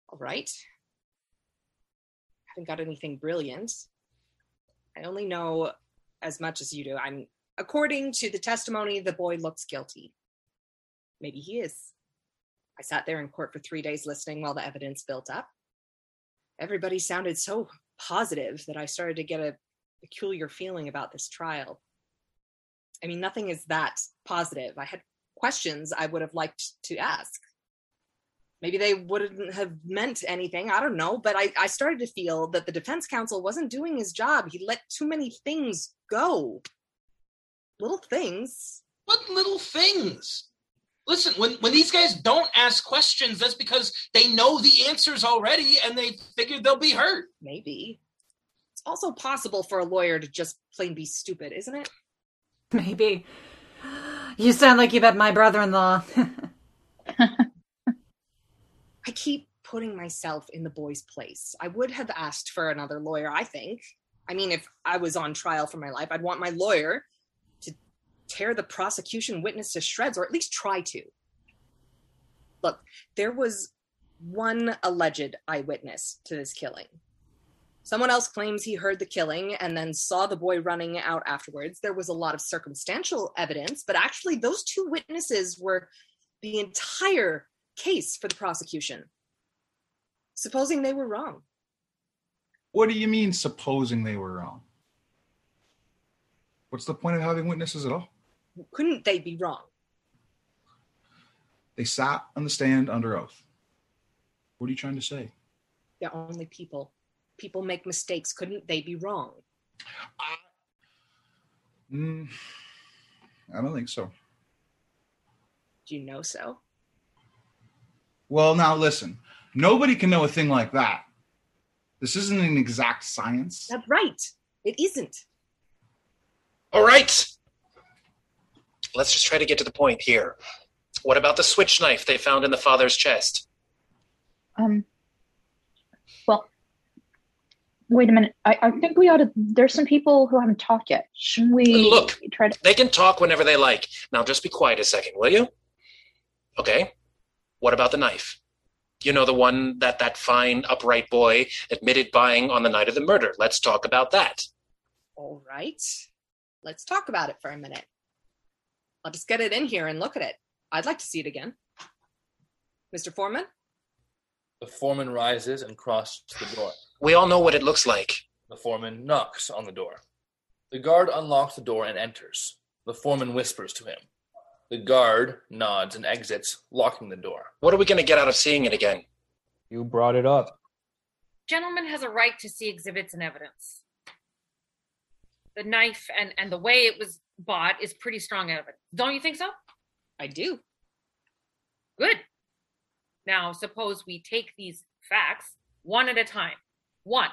Speaker 12: All right. I Haven't got anything brilliant. I only know as much as you do. I'm according to the testimony, the boy looks guilty. Maybe he is. I sat there in court for three days listening while the evidence built up. Everybody sounded so positive that I started to get a peculiar feeling about this trial. I mean, nothing is that positive. I had questions I would have liked to ask. Maybe they wouldn't have meant anything. I don't know. But I, I started to feel that the defense counsel wasn't doing his job. He let too many things go. Little things.
Speaker 13: What little things? Listen, when, when these guys don't ask questions, that's because they know the answers already and they figured they'll be hurt.
Speaker 12: Maybe. It's also possible for a lawyer to just plain be stupid, isn't it?
Speaker 6: Maybe. You sound like you met my brother in law. [laughs]
Speaker 12: I keep putting myself in the boy's place. I would have asked for another lawyer, I think. I mean, if I was on trial for my life, I'd want my lawyer to tear the prosecution witness to shreds, or at least try to. Look, there was one alleged eyewitness to this killing. Someone else claims he heard the killing and then saw the boy running out afterwards. There was a lot of circumstantial evidence, but actually, those two witnesses were the entire case for the prosecution. Supposing they were wrong.
Speaker 7: What do you mean, supposing they were wrong? What's the point of having witnesses at all?
Speaker 12: Couldn't they be wrong?
Speaker 7: They sat on the stand under oath. What are you trying to say?
Speaker 12: They're only people. People make mistakes. Couldn't they be wrong?
Speaker 7: Mm, I don't think so.
Speaker 12: Do you know so?
Speaker 7: Well, now listen. Nobody can know a thing like that. This isn't an exact science.
Speaker 12: That's right. It isn't.
Speaker 10: All right. Let's just try to get to the point here. What about the switch knife they found in the father's chest?
Speaker 11: Um. Well, wait a minute. I, I think we ought to. There's some people who haven't talked yet. Shouldn't we
Speaker 10: Look,
Speaker 11: try to?
Speaker 10: They can talk whenever they like. Now just be quiet a second, will you? Okay. What about the knife? You know the one that that fine upright boy admitted buying on the night of the murder. Let's talk about that.
Speaker 12: All right. Let's talk about it for a minute. I'll just get it in here and look at it. I'd like to see it again. Mr. Foreman?
Speaker 2: The foreman rises and crosses the door.
Speaker 10: We all know what it looks like.
Speaker 2: The foreman knocks on the door. The guard unlocks the door and enters. The foreman whispers to him. The guard nods and exits, locking the door.
Speaker 10: What are we going to get out of seeing it again?
Speaker 3: You brought it up.
Speaker 16: Gentleman has a right to see exhibits and evidence. The knife and, and the way it was bought is pretty strong evidence. Don't you think so?
Speaker 12: I do.
Speaker 16: Good. Now, suppose we take these facts one at a time. One,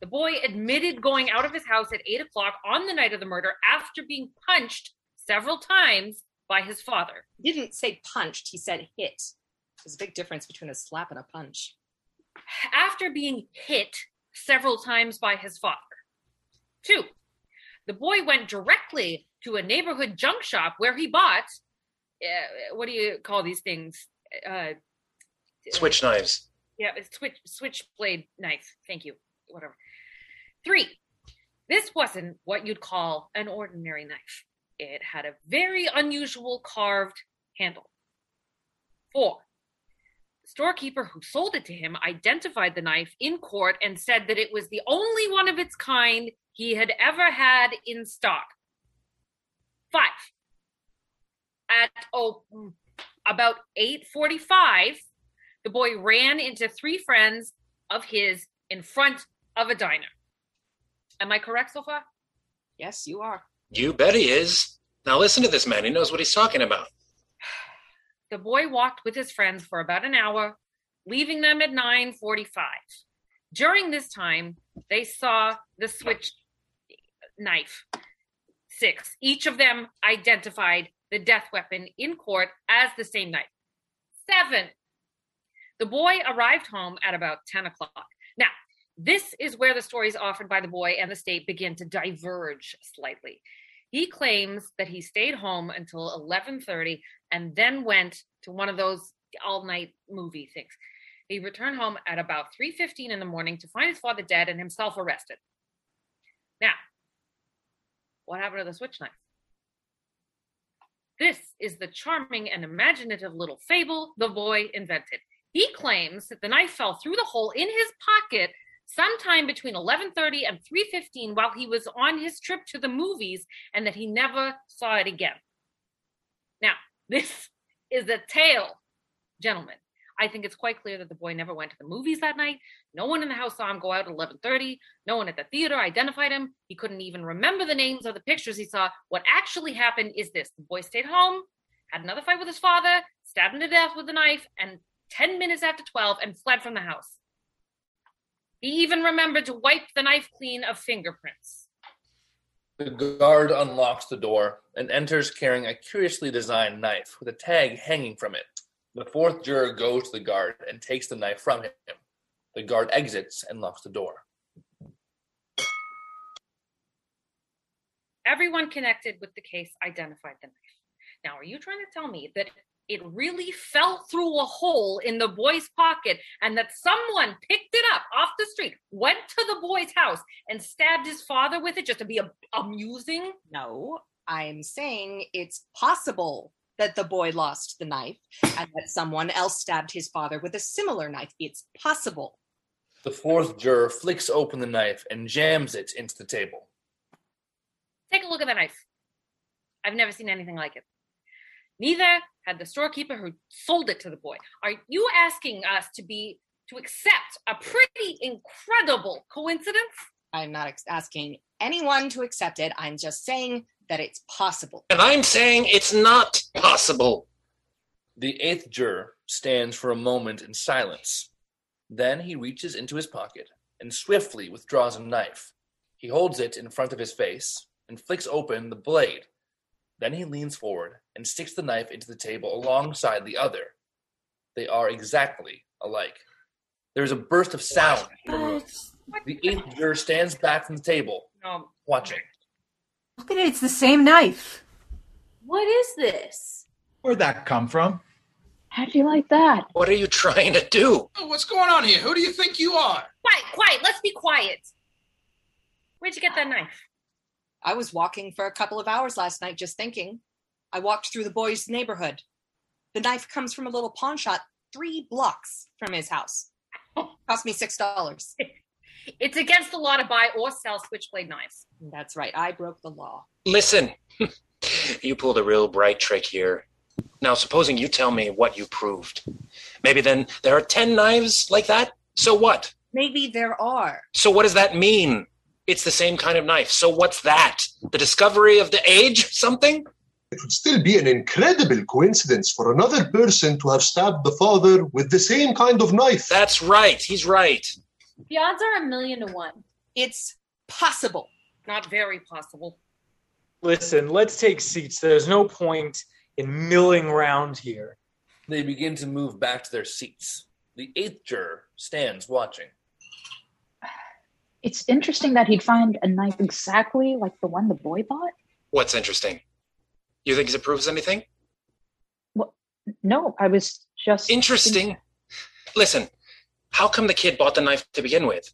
Speaker 16: the boy admitted going out of his house at 8 o'clock on the night of the murder after being punched several times by his father.
Speaker 12: He didn't say punched, he said hit. There's a big difference between a slap and a punch.
Speaker 16: After being hit several times by his father. Two, the boy went directly to a neighborhood junk shop where he bought, uh, what do you call these things? Uh,
Speaker 10: Switch knives.
Speaker 16: yeah, a switch switchblade knife. Thank you. Whatever. Three. This wasn't what you'd call an ordinary knife. It had a very unusual carved handle. Four. The storekeeper who sold it to him identified the knife in court and said that it was the only one of its kind he had ever had in stock. Five. At oh about 8:45, the boy ran into three friends of his in front of a diner. Am I correct so far?
Speaker 12: Yes, you are.
Speaker 10: You bet he is. Now listen to this man. He knows what he's talking about. [sighs]
Speaker 16: The boy walked with his friends for about an hour, leaving them at 9:45. During this time, they saw the switch knife. Six. Each of them identified the death weapon in court as the same knife. Seven. The boy arrived home at about 10 o'clock. Now, this is where the stories offered by the boy and the state begin to diverge slightly. He claims that he stayed home until 11:30 and then went to one of those all-night movie things. He returned home at about 3:15 in the morning to find his father dead and himself arrested. Now, what happened to the switch knife? This is the charming and imaginative little fable the boy invented. He claims that the knife fell through the hole in his pocket sometime between 11:30 and 3:15 while he was on his trip to the movies and that he never saw it again. Now, this is a tale, gentlemen. I think it's quite clear that the boy never went to the movies that night. No one in the house saw him go out at 11:30. No one at the theater identified him. He couldn't even remember the names of the pictures he saw. What actually happened is this: the boy stayed home, had another fight with his father, stabbed him to death with a knife, and 10 minutes after 12 and fled from the house. He even remembered to wipe the knife clean of fingerprints.
Speaker 2: The guard unlocks the door and enters carrying a curiously designed knife with a tag hanging from it. The fourth juror goes to the guard and takes the knife from him. The guard exits and locks the door.
Speaker 16: Everyone connected with the case identified the knife. Now, are you trying to tell me that it really fell through a hole in the boy's pocket and that someone picked it up off the street, went to the boy's house, and stabbed his father with it just to be a- amusing?
Speaker 12: No, I'm saying it's possible that the boy lost the knife and that someone else stabbed his father with a similar knife. It's possible.
Speaker 2: The fourth juror flicks open the knife and jams it into the table.
Speaker 16: Take a look at the knife. I've never seen anything like it. Neither had the storekeeper who sold it to the boy. Are you asking us to be to accept a pretty incredible coincidence?
Speaker 12: I'm not ex- asking anyone to accept it. I'm just saying that it's possible.
Speaker 10: And I'm saying it's not possible.
Speaker 2: The eighth juror stands for a moment in silence. Then he reaches into his pocket and swiftly withdraws a knife. He holds it in front of his face and flicks open the blade. Then he leans forward and sticks the knife into the table alongside the other. They are exactly alike. There is a burst of sound the eighth juror stands back from the table, watching.
Speaker 6: Look at it, it's the same knife.
Speaker 5: What is this?
Speaker 7: Where'd that come from?
Speaker 11: How'd you like that?
Speaker 10: What are you trying to do?
Speaker 13: Oh, what's going on here? Who do you think you are?
Speaker 16: Quiet, quiet. Let's be quiet. Where'd you get that knife?
Speaker 12: I was walking for a couple of hours last night just thinking. I walked through the boy's neighborhood. The knife comes from a little pawn shop three blocks from his house. [laughs] Cost me six dollars. [laughs]
Speaker 16: It's against the law to buy or sell switchblade knives.
Speaker 12: That's right. I broke the law.
Speaker 10: Listen, [laughs] you pulled a real bright trick here. Now, supposing you tell me what you proved. Maybe then there are 10 knives like that? So what?
Speaker 12: Maybe there are.
Speaker 10: So what does that mean? It's the same kind of knife. So what's that? The discovery of the age? Something?
Speaker 14: It would still be an incredible coincidence for another person to have stabbed the father with the same kind of knife.
Speaker 10: That's right. He's right.
Speaker 5: The odds are a million to one.
Speaker 12: It's possible.
Speaker 16: Not very possible.
Speaker 9: Listen, let's take seats. There's no point in milling around here.
Speaker 2: They begin to move back to their seats. The eighth juror stands watching.
Speaker 11: It's interesting that he'd find a knife exactly like the one the boy bought.
Speaker 10: What's interesting? You think it proves anything?
Speaker 11: No, I was just
Speaker 10: Interesting. Listen, how come the kid bought the knife to begin with?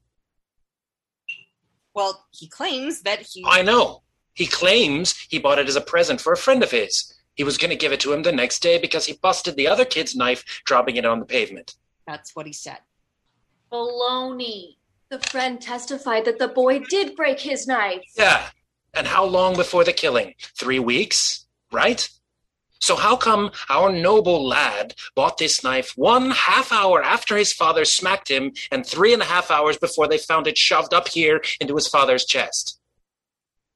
Speaker 12: Well, he claims that he.
Speaker 10: I know. He claims he bought it as a present for a friend of his. He was going to give it to him the next day because he busted the other kid's knife, dropping it on the pavement.
Speaker 12: That's what he said.
Speaker 5: Baloney. The friend testified that the boy did break his knife.
Speaker 10: Yeah. And how long before the killing? Three weeks, right? So how come our noble lad bought this knife one half hour after his father smacked him and three and a half hours before they found it shoved up here into his father's chest?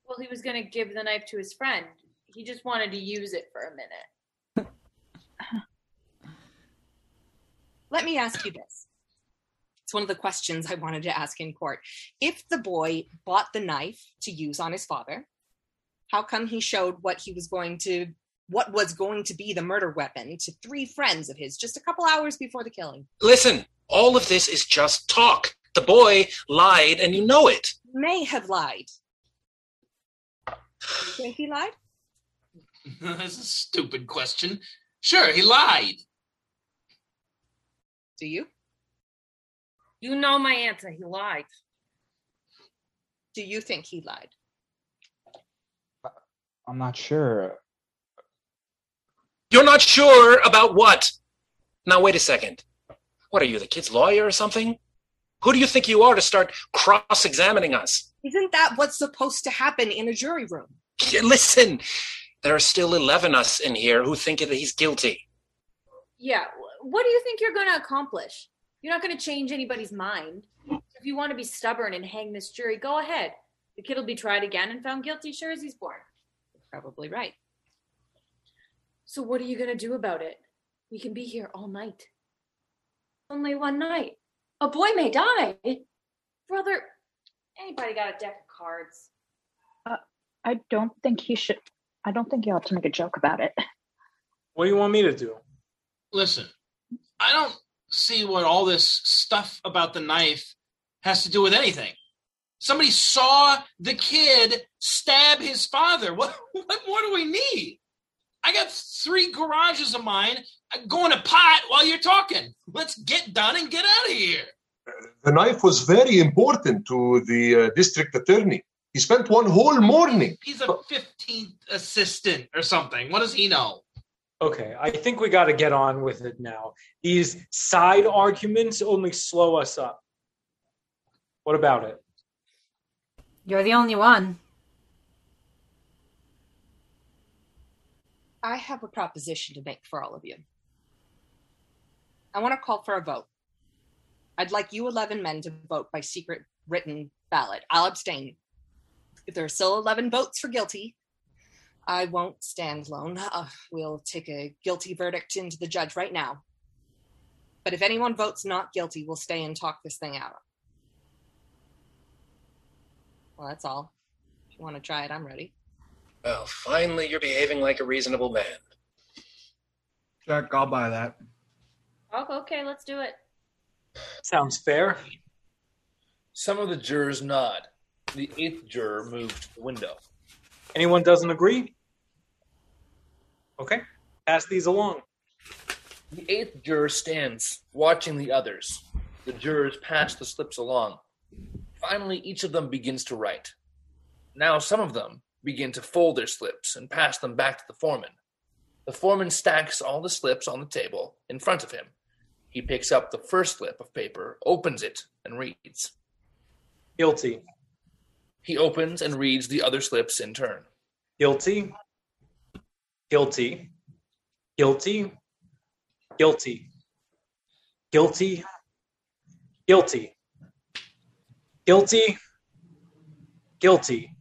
Speaker 5: Well, he was going to give the knife to his friend. He just wanted to use it for a minute. [laughs]
Speaker 12: Let me ask you this. It's one of the questions I wanted to ask in court. If the boy bought the knife to use on his father, how come he showed what he was going to what was going to be the murder weapon to three friends of his just a couple hours before the killing?
Speaker 10: Listen, all of this is just talk. The boy lied and you know it.
Speaker 12: May have lied. You think he lied? [laughs]
Speaker 13: That's a stupid question. Sure, he lied.
Speaker 12: Do you?
Speaker 16: You know my answer. He lied.
Speaker 12: Do you think he lied?
Speaker 3: Uh, I'm not sure.
Speaker 10: You're not sure about what? Now, wait a second. What are you, the kid's lawyer or something? Who do you think you are to start cross examining us?
Speaker 12: Isn't that what's supposed to happen in a jury room?
Speaker 10: Yeah, Listen, there are still 11 us in here who think that he's guilty.
Speaker 5: Yeah. What do you think you're going to accomplish? You're not going to change anybody's mind. If you want to be stubborn and hang this jury, go ahead. The kid will be tried again and found guilty, sure as he's born.
Speaker 12: You're Probably right.
Speaker 5: So what are you going to do about it? We can be here all night. Only one night. A boy may die. Brother, anybody got a deck of cards?
Speaker 11: Uh, I don't think he should. I don't think you ought to make a joke about it.
Speaker 9: What do you want me to do?
Speaker 13: Listen, I don't see what all this stuff about the knife has to do with anything. Somebody saw the kid stab his father. What [laughs] what more do we need? I got three garages of mine going to pot while you're talking. Let's get done and get out of here.
Speaker 14: The knife was very important to the uh, district attorney. He spent one whole morning.
Speaker 13: He's a 15th assistant or something. What does he know?
Speaker 9: Okay, I think we got to get on with it now. These side arguments only slow us up. What about it?
Speaker 6: You're the only one.
Speaker 12: I have a proposition to make for all of you. I want to call for a vote. I'd like you 11 men to vote by secret written ballot. I'll abstain. If there are still 11 votes for guilty, I won't stand alone. Uh, we'll take a guilty verdict into the judge right now. But if anyone votes not guilty, we'll stay and talk this thing out. Well, that's all. If you want to try it, I'm ready.
Speaker 10: Well, finally, you're behaving like a reasonable man.
Speaker 7: Jack, I'll buy that.
Speaker 5: Oh, okay, let's do it.
Speaker 9: Sounds fair.
Speaker 2: Some of the jurors nod. The eighth juror moves to the window.
Speaker 9: Anyone doesn't agree? Okay, pass these along.
Speaker 2: The eighth juror stands, watching the others. The jurors pass the slips along. Finally, each of them begins to write. Now, some of them begin to fold their slips and pass them back to the foreman. The foreman stacks all the slips on the table in front of him. He picks up the first slip of paper, opens it, and reads.
Speaker 9: Guilty.
Speaker 2: He opens and reads the other slips in turn.
Speaker 9: Guilty. Guilty. Guilty. Guilty. Guilty. Guilty. Guilty. Guilty.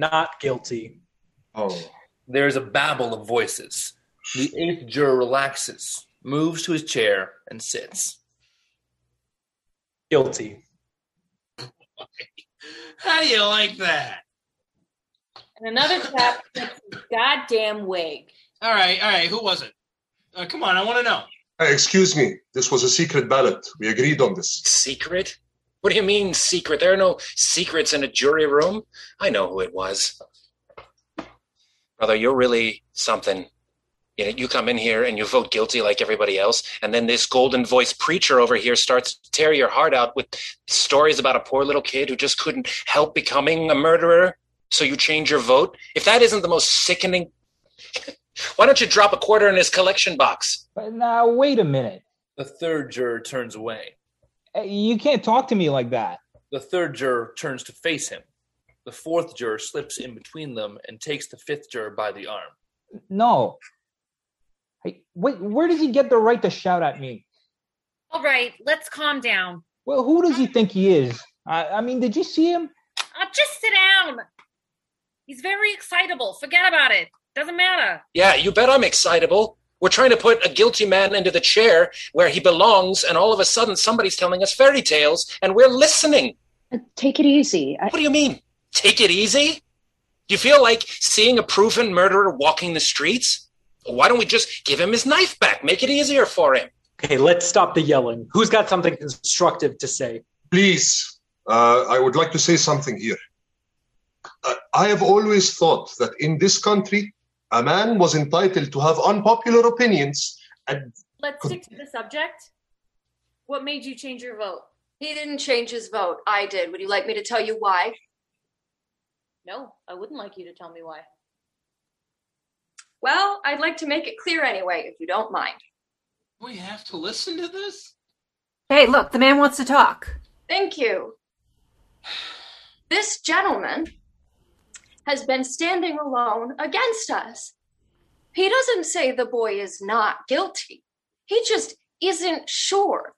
Speaker 9: Not guilty.
Speaker 14: Oh.
Speaker 2: There's a babble of voices. The eighth juror relaxes, moves to his chair, and sits.
Speaker 9: Guilty. [laughs]
Speaker 13: How do you like that?
Speaker 5: And another chap gets his goddamn wig.
Speaker 13: All right, all right. Who was it? Uh, come on, I want to know.
Speaker 14: Uh, excuse me, this was a secret ballot. We agreed on this.
Speaker 10: Secret? What do you mean, secret? There are no secrets in a jury room. I know who it was. Brother, you're really something. You, know, you come in here and you vote guilty like everybody else, and then this golden voice preacher over here starts to tear your heart out with stories about a poor little kid who just couldn't help becoming a murderer. So you change your vote? If that isn't the most sickening. [laughs] Why don't you drop a quarter in his collection box?
Speaker 3: But now, wait a minute.
Speaker 2: The third juror turns away.
Speaker 3: Hey, You can't talk to me like that.
Speaker 2: The third juror turns to face him. The fourth juror slips in between them and takes the fifth juror by the arm.
Speaker 3: No. Hey, wait, where does he get the right to shout at me?
Speaker 16: All right, let's calm down.
Speaker 3: Well, who does he think he is? I, I mean, did you see him?
Speaker 16: Uh, just sit down. He's very excitable. Forget about it. Doesn't matter.
Speaker 10: Yeah, you bet I'm excitable. We're trying to put a guilty man into the chair where he belongs, and all of a sudden somebody's telling us fairy tales, and we're listening.
Speaker 11: Take it easy. I,
Speaker 10: What do you mean? Take it easy? Do you feel like seeing a proven murderer walking the streets? Why don't we just give him his knife back? Make it easier for him.
Speaker 9: Okay, let's stop the yelling. Who's got something constructive to say?
Speaker 14: Please, uh, I would like to say something here. Uh, I have always thought that in this country, a man was entitled to have unpopular opinions and
Speaker 5: Let's stick to the subject. What made you change your vote?
Speaker 15: He didn't change his vote. I did. Would you like me to tell you why?
Speaker 5: No, I wouldn't like you to tell me why.
Speaker 15: Well, I'd like to make it clear anyway, if you don't mind.
Speaker 13: We have to listen to this?
Speaker 6: Hey, look, the man wants to talk.
Speaker 15: Thank you. This gentleman has been standing alone against us. He doesn't say the boy is not guilty, he just isn't sure.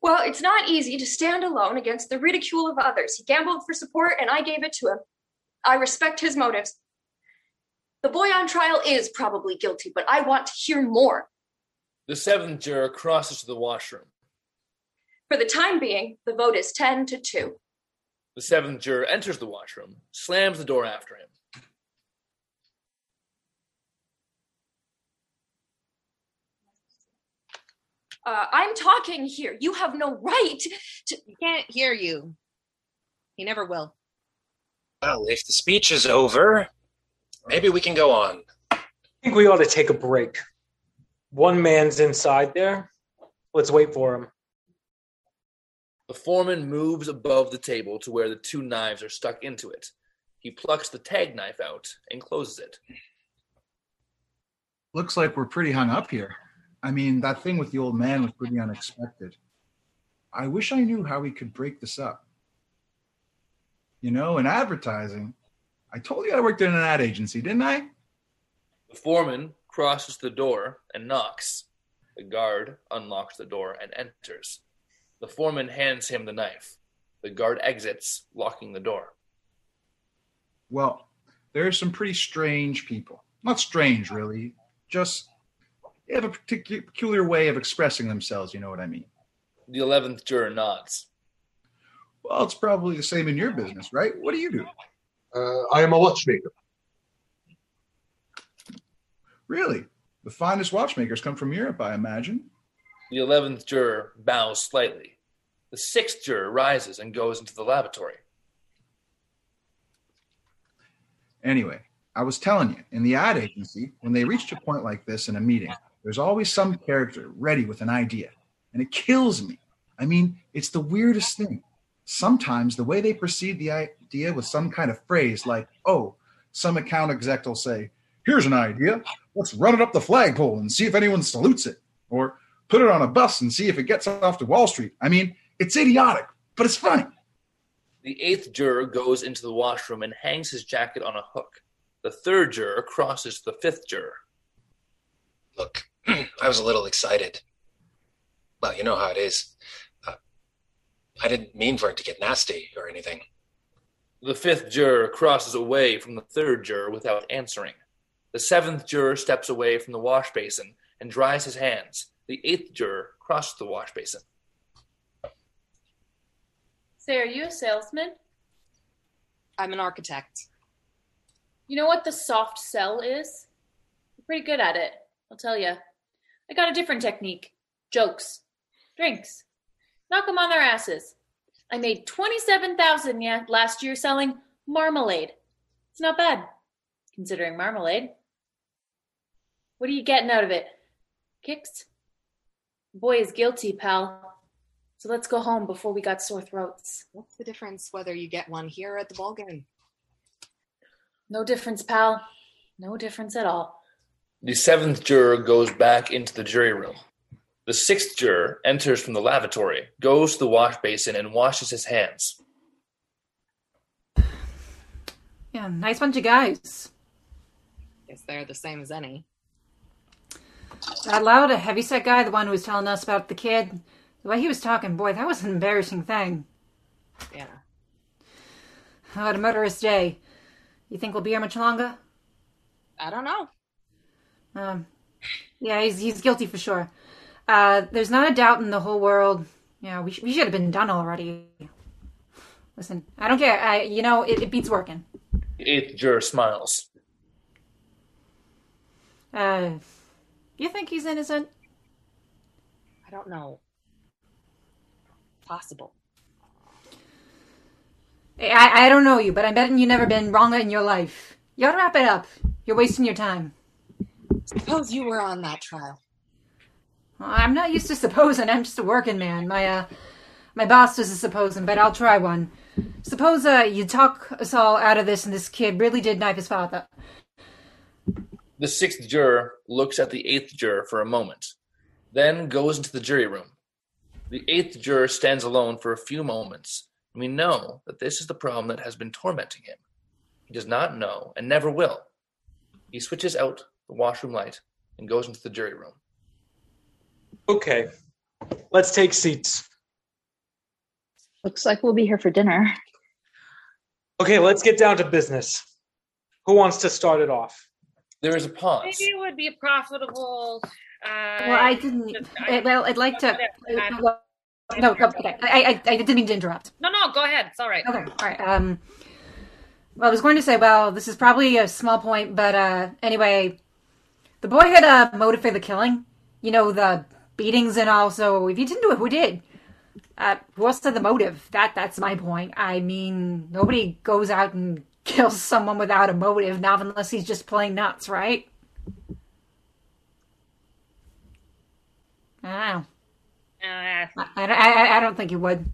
Speaker 15: Well, it's not easy to stand alone against the ridicule of others. He gambled for support, and I gave it to him. I respect his motives. The boy on trial is probably guilty, but I want to hear more.
Speaker 2: The seventh juror crosses to the washroom.
Speaker 15: For the time being, the vote is 10 to 2.
Speaker 2: The seventh juror enters the washroom, slams the door after him.
Speaker 15: Uh, I'm talking here. You have no right to.
Speaker 12: He can't hear you. He never will.
Speaker 10: Well, if the speech is over, maybe we can go on.
Speaker 9: I think we ought to take a break. One man's inside there. Let's wait for him.
Speaker 2: The foreman moves above the table to where the two knives are stuck into it. He plucks the tag knife out and closes it.
Speaker 7: Looks like we're pretty hung up here. I mean, that thing with the old man was pretty unexpected. I wish I knew how we could break this up. You know, in advertising, I told you I worked in an ad agency, didn't I?
Speaker 2: The foreman crosses the door and knocks. The guard unlocks the door and enters. The foreman hands him the knife. The guard exits, locking the door.
Speaker 7: Well, there are some pretty strange people. Not strange, really. Just they have a particular peculiar way of expressing themselves. You know what I mean?
Speaker 2: The eleventh juror nods.
Speaker 7: Well, it's probably the same in your business, right? What do you do?
Speaker 14: Uh, I am a watchmaker.
Speaker 7: Really? The finest watchmakers come from Europe, I imagine.
Speaker 2: The eleventh juror bows slightly. The sixth juror rises and goes into the lavatory.
Speaker 7: Anyway, I was telling you, in the ad agency, when they reach a point like this in a meeting, there's always some character ready with an idea. And it kills me. I mean, it's the weirdest thing. Sometimes the way they precede the idea with some kind of phrase like, oh, some account exec will say, here's an idea. Let's run it up the flagpole and see if anyone salutes it. Or put it on a bus and see if it gets off to Wall Street. I mean, it's idiotic, but it's funny.
Speaker 2: The eighth juror goes into the washroom and hangs his jacket on a hook. The third juror crosses to the fifth juror.
Speaker 10: Look, [clears throat] I was a little excited. Well, you know how it is. Uh, I didn't mean for it to get nasty or anything.
Speaker 2: The fifth juror crosses away from the third juror without answering. The seventh juror steps away from the wash basin and dries his hands. The eighth juror crosses the wash basin.
Speaker 5: Say, are you a salesman?
Speaker 12: I'm an architect.
Speaker 5: You know what the soft sell is? I'm pretty good at it, I'll tell you. I got a different technique jokes, drinks. Knock them on their asses. I made 27000 yeah, last year selling marmalade. It's not bad, considering marmalade. What are you getting out of it? Kicks? The boy is guilty, pal. So let's go home before we got sore throats.
Speaker 12: What's the difference whether you get one here or at the ball game?
Speaker 5: No difference, pal. No difference at all.
Speaker 2: The seventh juror goes back into the jury room. The sixth juror enters from the lavatory, goes to the wash basin, and washes his hands.
Speaker 6: Yeah, nice bunch of guys.
Speaker 12: Guess they're the same as any.
Speaker 6: That loud, a heavyset guy, the one who was telling us about the kid, the way he was talking, boy, that was an embarrassing thing.
Speaker 12: Yeah.
Speaker 6: What a murderous day. You think we'll be here much longer?
Speaker 12: I don't know.
Speaker 6: Um, yeah, he's he's guilty for sure. Uh, there's not a doubt in the whole world. Yeah, we, sh- we should have been done already. Listen, I don't care. I, you know, it, it beats working.
Speaker 2: The eighth juror smiles.
Speaker 6: Uh, you think he's innocent?
Speaker 12: I don't know. Possible.
Speaker 6: I, I don't know you, but I'm betting you've never been wronger in your life. You ought to wrap it up. You're wasting your time.
Speaker 12: Suppose you were on that trial.
Speaker 6: I'm not used to supposing. I'm just a working man. My uh, my boss does a supposing, but I'll try one. Suppose uh, you talk us all out of this, and this kid really did knife his father.
Speaker 2: The sixth juror looks at the eighth juror for a moment, then goes into the jury room. The eighth juror stands alone for a few moments, and we know that this is the problem that has been tormenting him. He does not know and never will. He switches out the washroom light and goes into the jury room.
Speaker 9: Okay, let's take seats.
Speaker 11: Looks like we'll be here for dinner.
Speaker 9: Okay, let's get down to business. Who wants to start it off?
Speaker 2: There is a pause.
Speaker 16: Maybe it would be profitable. Uh,
Speaker 6: Well, I didn't. well, I'd like to. No, no, okay. I, I, I didn't mean to interrupt.
Speaker 16: No, no, go ahead. It's all right.
Speaker 6: Okay, all right. Um, well, I was going to say, well, this is probably a small point, but uh, anyway, the boy had a motive for the killing. You know, the beatings and all. So if you didn't do it, who did? Uh, who else had the motive? That that's my point. I mean, nobody goes out and kills someone without a motive, not unless he's just playing nuts, right? I don't know.
Speaker 16: Uh,
Speaker 6: I, I, I don't think you would.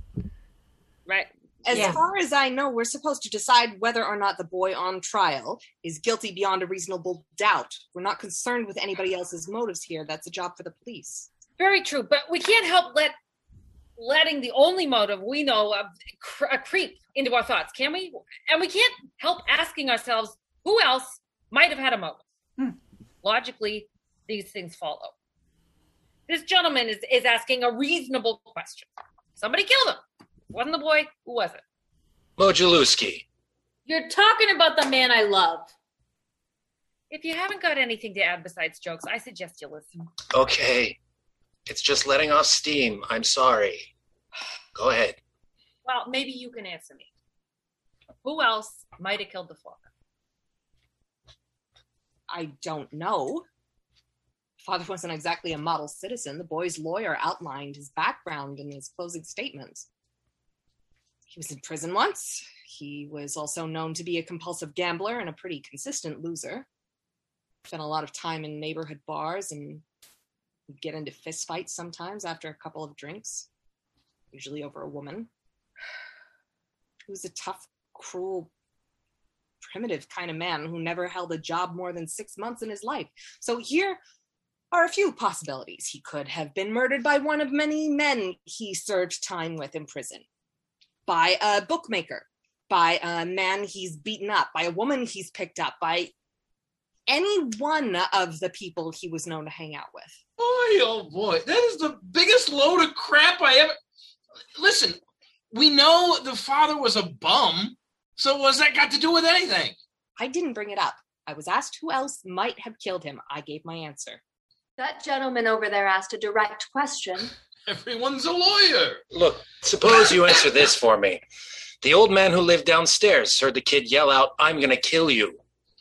Speaker 16: right.
Speaker 12: As
Speaker 6: Yeah.
Speaker 12: far as I know, we're supposed to decide whether or not the boy on trial is guilty beyond a reasonable doubt. We're not concerned with anybody else's motives here. That's a job for the police.
Speaker 16: Very true, but we can't help let letting the only motive we know of cr- uh, creep into our thoughts, can we? And we can't help asking ourselves who else might have had a motive.
Speaker 6: Hmm.
Speaker 16: Logically, these things follow. This gentleman is, is asking a reasonable question. Somebody killed him. Wasn't the boy? Who was it?
Speaker 10: Modjelewski.
Speaker 5: You're talking about the man I love.
Speaker 16: If you haven't got anything to add besides jokes, I suggest you listen.
Speaker 10: Okay. It's just letting off steam. I'm sorry. Go ahead.
Speaker 16: Well, maybe you can answer me. Who else might have killed the father?
Speaker 12: I don't know. Father wasn't exactly a model citizen. The boy's lawyer outlined his background in his closing statement. He was in prison once. He was also known to be a compulsive gambler and a pretty consistent loser. Spent a lot of time in neighborhood bars and would get into fistfights sometimes after a couple of drinks, usually over a woman. He was a tough, cruel, primitive kind of man who never held a job more than six months in his life. So here are a few possibilities. He could have been murdered by one of many men he served time with in prison, by a bookmaker, by a man he's beaten up, by a woman he's picked up, by any one of the people he was known to hang out with.
Speaker 13: Boy, oh boy, that is the biggest load of crap I ever. Listen, we know the father was a bum, so what's that got to do with anything?
Speaker 12: I didn't bring it up. I was asked who else might have killed him. I gave my answer.
Speaker 15: That gentleman over there asked a direct question. [laughs]
Speaker 13: Everyone's a lawyer.
Speaker 10: Look, suppose you answer this for me. The old man who lived downstairs heard the kid yell out, I'm going to kill you.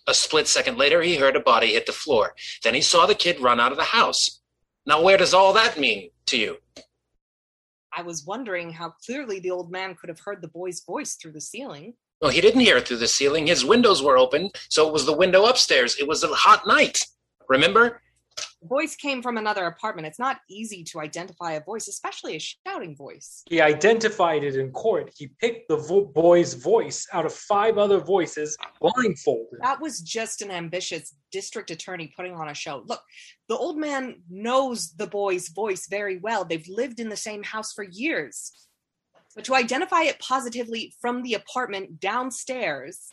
Speaker 10: A split second later, he heard a body hit the floor. Then he saw the kid run out of the house. Now, where does all that mean to you?
Speaker 12: I was wondering how clearly the old man could have heard the boy's voice through the ceiling.
Speaker 10: Well, he didn't hear it through the ceiling. His windows were open, so it was the window upstairs. It was a hot night. Remember?
Speaker 12: Voice came from another apartment. It's not easy to identify a voice, especially a shouting voice.
Speaker 9: He identified it in court. He picked the vo- boy's voice out of five other voices blindfolded.
Speaker 12: That was just an ambitious district attorney putting on a show. Look, the old man knows the boy's voice very well. They've lived in the same house for years. But to identify it positively from the apartment downstairs,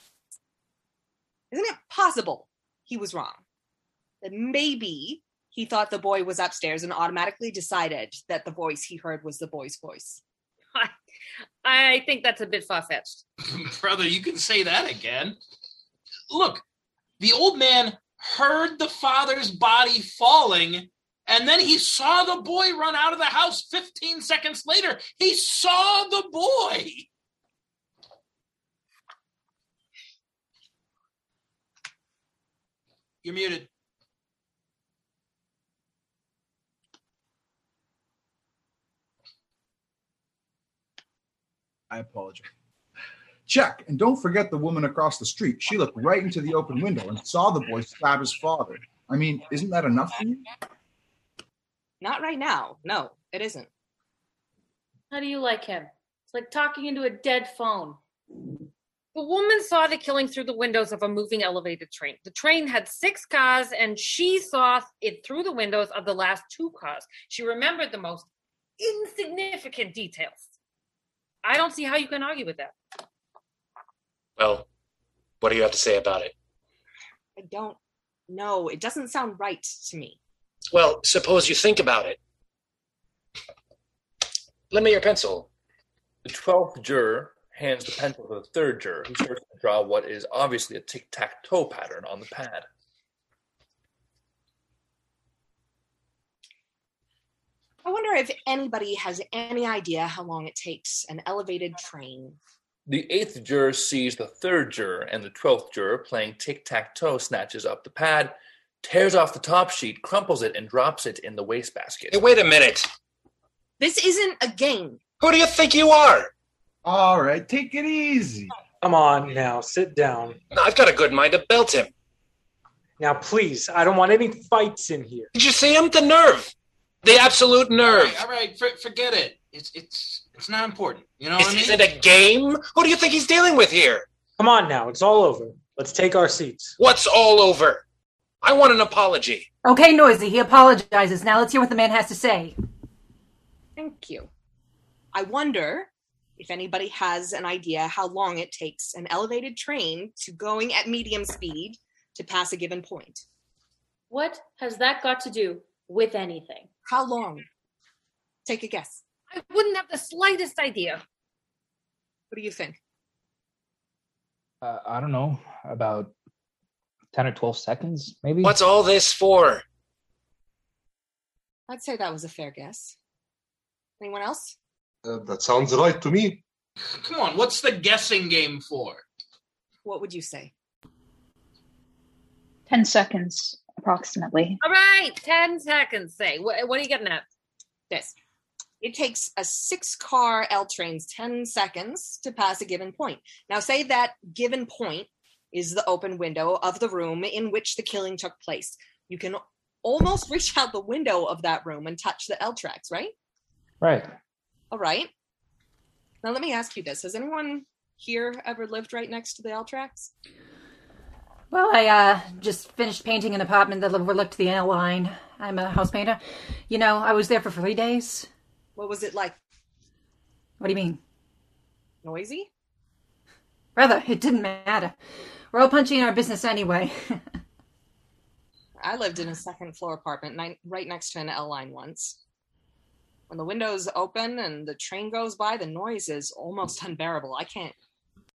Speaker 12: isn't it possible he was wrong? That maybe he thought the boy was upstairs and automatically decided that the voice he heard was the boy's voice.
Speaker 16: I think that's a bit far fetched. [laughs]
Speaker 13: Brother, you can say that again. Look, the old man heard the father's body falling, and then he saw the boy run out of the house 15 seconds later. He saw the boy. You're muted.
Speaker 7: I apologize. Check. And don't forget the woman across the street. She looked right into the open window and saw the boy stab his father. I mean, isn't that enough for you?
Speaker 12: Not right now. No, it isn't.
Speaker 5: How do you like him? It's like talking into a dead phone.
Speaker 16: The woman saw the killing through the windows of a moving elevated train. The train had six cars, and she saw it through the windows of the last two cars. She remembered the most insignificant details. I don't see how you can argue with that.
Speaker 10: Well, what do you have to say about it?
Speaker 12: I don't know. It doesn't sound right to me.
Speaker 10: Well, suppose you think about it. Lend me your pencil.
Speaker 2: The twelfth juror hands the pencil to the third juror, who starts to draw what is obviously a tic tac toe pattern on the pad.
Speaker 12: I wonder if anybody has any idea how long it takes an elevated train.
Speaker 2: The eighth juror sees the third juror and the twelfth juror playing tic tac toe, snatches up the pad, tears off the top sheet, crumples it, and drops it in the wastebasket.
Speaker 10: Hey, wait a minute.
Speaker 12: This isn't a game.
Speaker 10: Who do you think you are?
Speaker 9: All right, take it easy. Come on now, sit down.
Speaker 10: I've got a good mind to belt him.
Speaker 9: Now, please, I don't want any fights in here.
Speaker 10: Did you see him? The nerve. The absolute nerve.
Speaker 13: All right, all right for, forget it. It's it's it's not important. You know what I
Speaker 10: Is,
Speaker 13: mean?
Speaker 10: is it a game? Who do you think he's dealing with here?
Speaker 9: Come on now, it's all over. Let's take our seats.
Speaker 10: What's all over? I want an apology.
Speaker 6: Okay, Noisy, he apologizes. Now let's hear what the man has to say.
Speaker 12: Thank you. I wonder if anybody has an idea how long it takes an elevated train to going at medium speed to pass a given point.
Speaker 5: What has that got to do with anything?
Speaker 12: How long? Take a guess.
Speaker 16: I wouldn't have the slightest idea.
Speaker 12: What do you think?
Speaker 3: Uh, I don't know, about 10 or 12 seconds, maybe?
Speaker 10: What's all this for?
Speaker 12: I'd say that was a fair guess. Anyone else?
Speaker 14: Uh, that sounds right to me.
Speaker 13: Come on, what's the guessing game for?
Speaker 12: What would you say?
Speaker 11: 10 seconds, approximately.
Speaker 16: All right, 10 seconds, say. What, what are you getting at?
Speaker 12: This. It takes a six car L trains 10 seconds to pass a given point. Now, say that given point is the open window of the room in which the killing took place. You can almost [laughs] reach out the window of that room and touch the L tracks, right?
Speaker 3: Right.
Speaker 12: All right. Now, let me ask you this Has anyone here ever lived right next to the L tracks?
Speaker 6: Well, I uh, just finished painting an apartment that overlooked the L line. I'm a house painter. You know, I was there for three days.
Speaker 12: What was it like?
Speaker 6: What do you mean?
Speaker 12: Noisy?
Speaker 6: Brother, it didn't matter. We're all punching our business anyway.
Speaker 12: I lived in a second floor apartment right next to an L line once. When the windows open and the train goes by, the noise is almost [laughs] unbearable. I can't.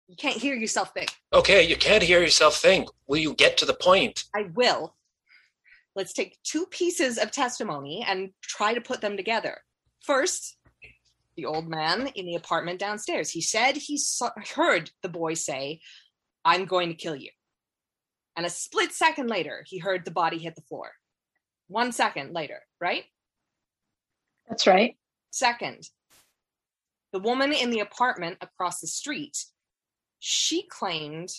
Speaker 12: You can't hear yourself think.
Speaker 10: Okay, you can't hear yourself think. Will you get to the point?
Speaker 12: I will. Let's take two pieces of testimony and try to put them together. First, the old man in the apartment downstairs. He said he saw, heard the boy say, I'm going to kill you. And a split second later, he heard the body hit the floor. One second later, right?
Speaker 11: That's right.
Speaker 12: Second, the woman in the apartment across the street, she claimed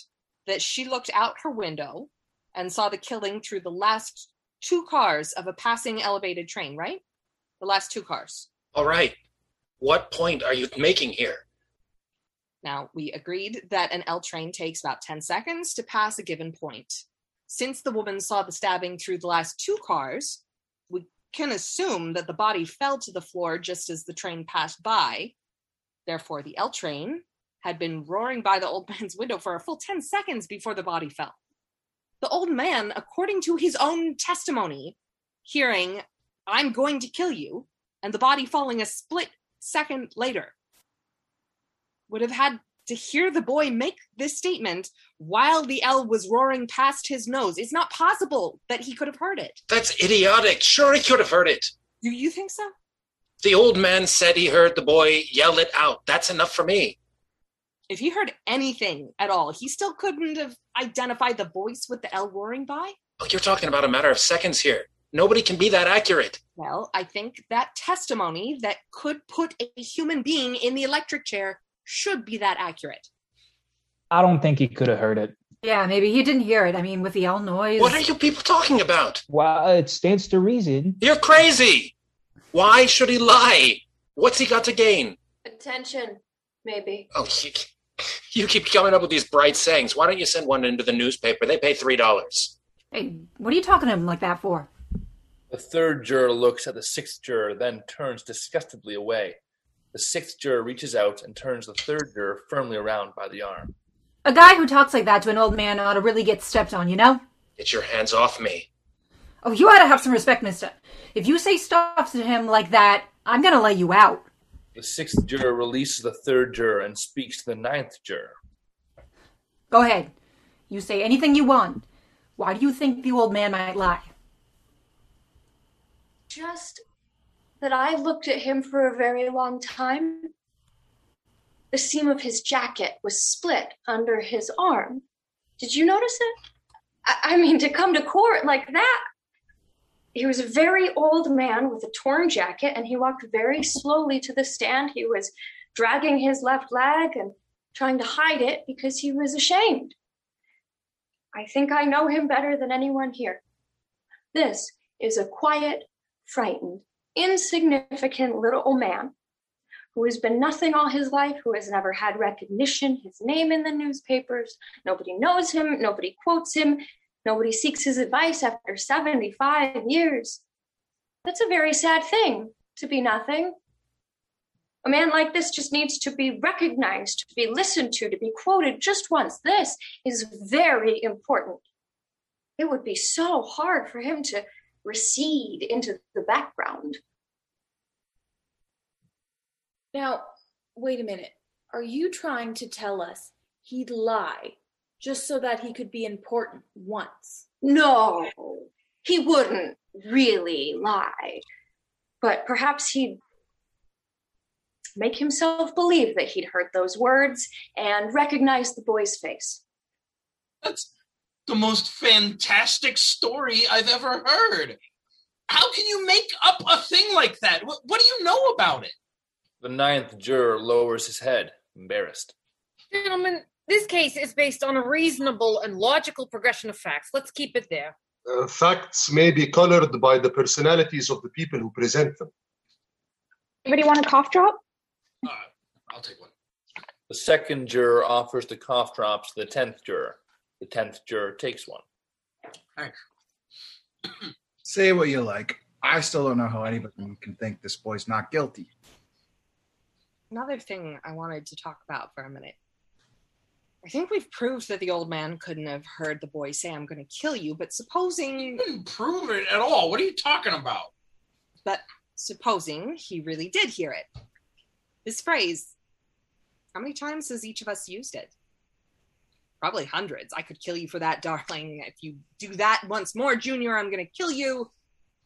Speaker 12: that she looked out her window and saw the killing through the last two cars of a passing elevated train, right? The last two cars.
Speaker 10: All right. What point are you making here?
Speaker 12: Now, we agreed that an L train takes about 10 seconds to pass a given point. Since the woman saw the stabbing through the last two cars, we can assume that the body fell to the floor just as the train passed by. Therefore, the L train had been roaring by the old [laughs] man's window for a full 10 seconds before the body fell. The old man, according to his own testimony, hearing, I'm going to kill you, and the body falling a split second later, would have had to hear the boy make this statement while the L was roaring past his nose. It's not possible that he could have heard it.
Speaker 10: That's idiotic. Sure, he could have heard it.
Speaker 12: Do you think so?
Speaker 10: The old man said he heard the boy yell it out. That's enough for me.
Speaker 12: If he heard anything at all, he still couldn't have identified the voice with the L roaring by?
Speaker 10: Look, you're talking about a matter of seconds here. Nobody can be that accurate.
Speaker 12: Well, I think that testimony that could put a human being in the electric chair should be that accurate.
Speaker 3: I don't think he could have heard it.
Speaker 6: yeah, maybe he didn't hear it. I mean, with the L noise.
Speaker 10: What are you people talking about?
Speaker 3: Well, uh, it stands to reason.
Speaker 10: You're crazy. Why should he lie? What's he got to gain?
Speaker 15: Attention, maybe.
Speaker 10: Oh, you, you keep coming up with these bright sayings. Why don't you send one into the newspaper? They pay three dollars.
Speaker 6: Hey, what are you talking to him like that for?
Speaker 2: The third juror looks at the sixth juror, then turns disgustedly away. The sixth juror reaches out and turns the third juror firmly around by the arm.
Speaker 6: A guy who talks like that to an old man ought to really get stepped on, you know?
Speaker 10: Get your hands off me.
Speaker 6: Oh, you ought to have some respect, mister. If you say stuff to him like that, I'm gonna lay you out.
Speaker 2: The sixth juror releases the third juror and speaks to the ninth juror.
Speaker 6: Go ahead. You say anything you want. Why do you think the old man might lie?
Speaker 15: Just that I looked at him for a very long time. The seam of his jacket was split under his arm. Did you notice it? I, I mean, to come to court like that. He was a very old man with a torn jacket, and he walked very slowly to the stand. He was dragging his left leg and trying to hide it because he was ashamed. I think I know him better than anyone here. This is a quiet, frightened, insignificant little old man who has been nothing all his life, who has never had recognition, his name in the newspapers. Nobody knows him, nobody quotes him, nobody seeks his advice after 75 years. That's a very sad thing to be nothing. A man like this just needs to be recognized, to be listened to, to be quoted just once. This is very important. It would be so hard for him to recede into the background.
Speaker 5: Now, wait a minute. Are you trying to tell us he'd lie just so that he could be important once?
Speaker 15: No, he wouldn't really lie. But perhaps he'd make himself believe that he'd heard those words and recognize the boy's face.
Speaker 13: That's the most fantastic story I've ever heard. How can you make up a thing like that? What, what do you know about it?
Speaker 2: The ninth juror lowers his head, embarrassed.
Speaker 16: Gentlemen, this case is based on a reasonable and logical progression of facts. Let's keep it there.
Speaker 14: Uh, facts may be colored by the personalities of the people who present them.
Speaker 17: Anybody want a cough drop?
Speaker 13: Uh, I'll take one.
Speaker 2: The second juror offers the cough drops to the tenth juror. The tenth juror takes one.
Speaker 13: Thanks. [clears throat]
Speaker 7: Say what you like. I still don't know how anybody can think this boy's not guilty.
Speaker 12: Another thing I wanted to talk about for a minute. I think we've proved that the old man couldn't have heard the boy say, I'm going to kill you, but supposing.
Speaker 13: You didn't prove it at all. What are you talking about?
Speaker 12: But supposing he really did hear it. This phrase, how many times has each of us used it? Probably hundreds. I could kill you for that, darling. If you do that once more, Junior, I'm going to kill you.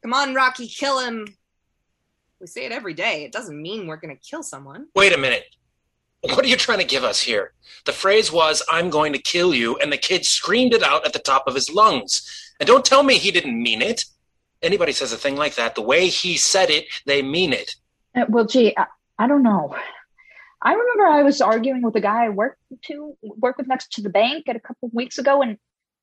Speaker 12: Come on, Rocky, kill him. We say it every day. It doesn't mean we're going to kill someone.
Speaker 10: Wait a minute. What are you trying to give us here? The phrase was, I'm going to kill you, and the kid screamed it out at the top of his lungs. And don't tell me he didn't mean it. Anybody says a thing like that, the way he said it, they mean it.
Speaker 11: Uh, well, gee, I, I don't know. I remember I was arguing with a guy I worked to work with next to the bank at a couple of weeks ago, and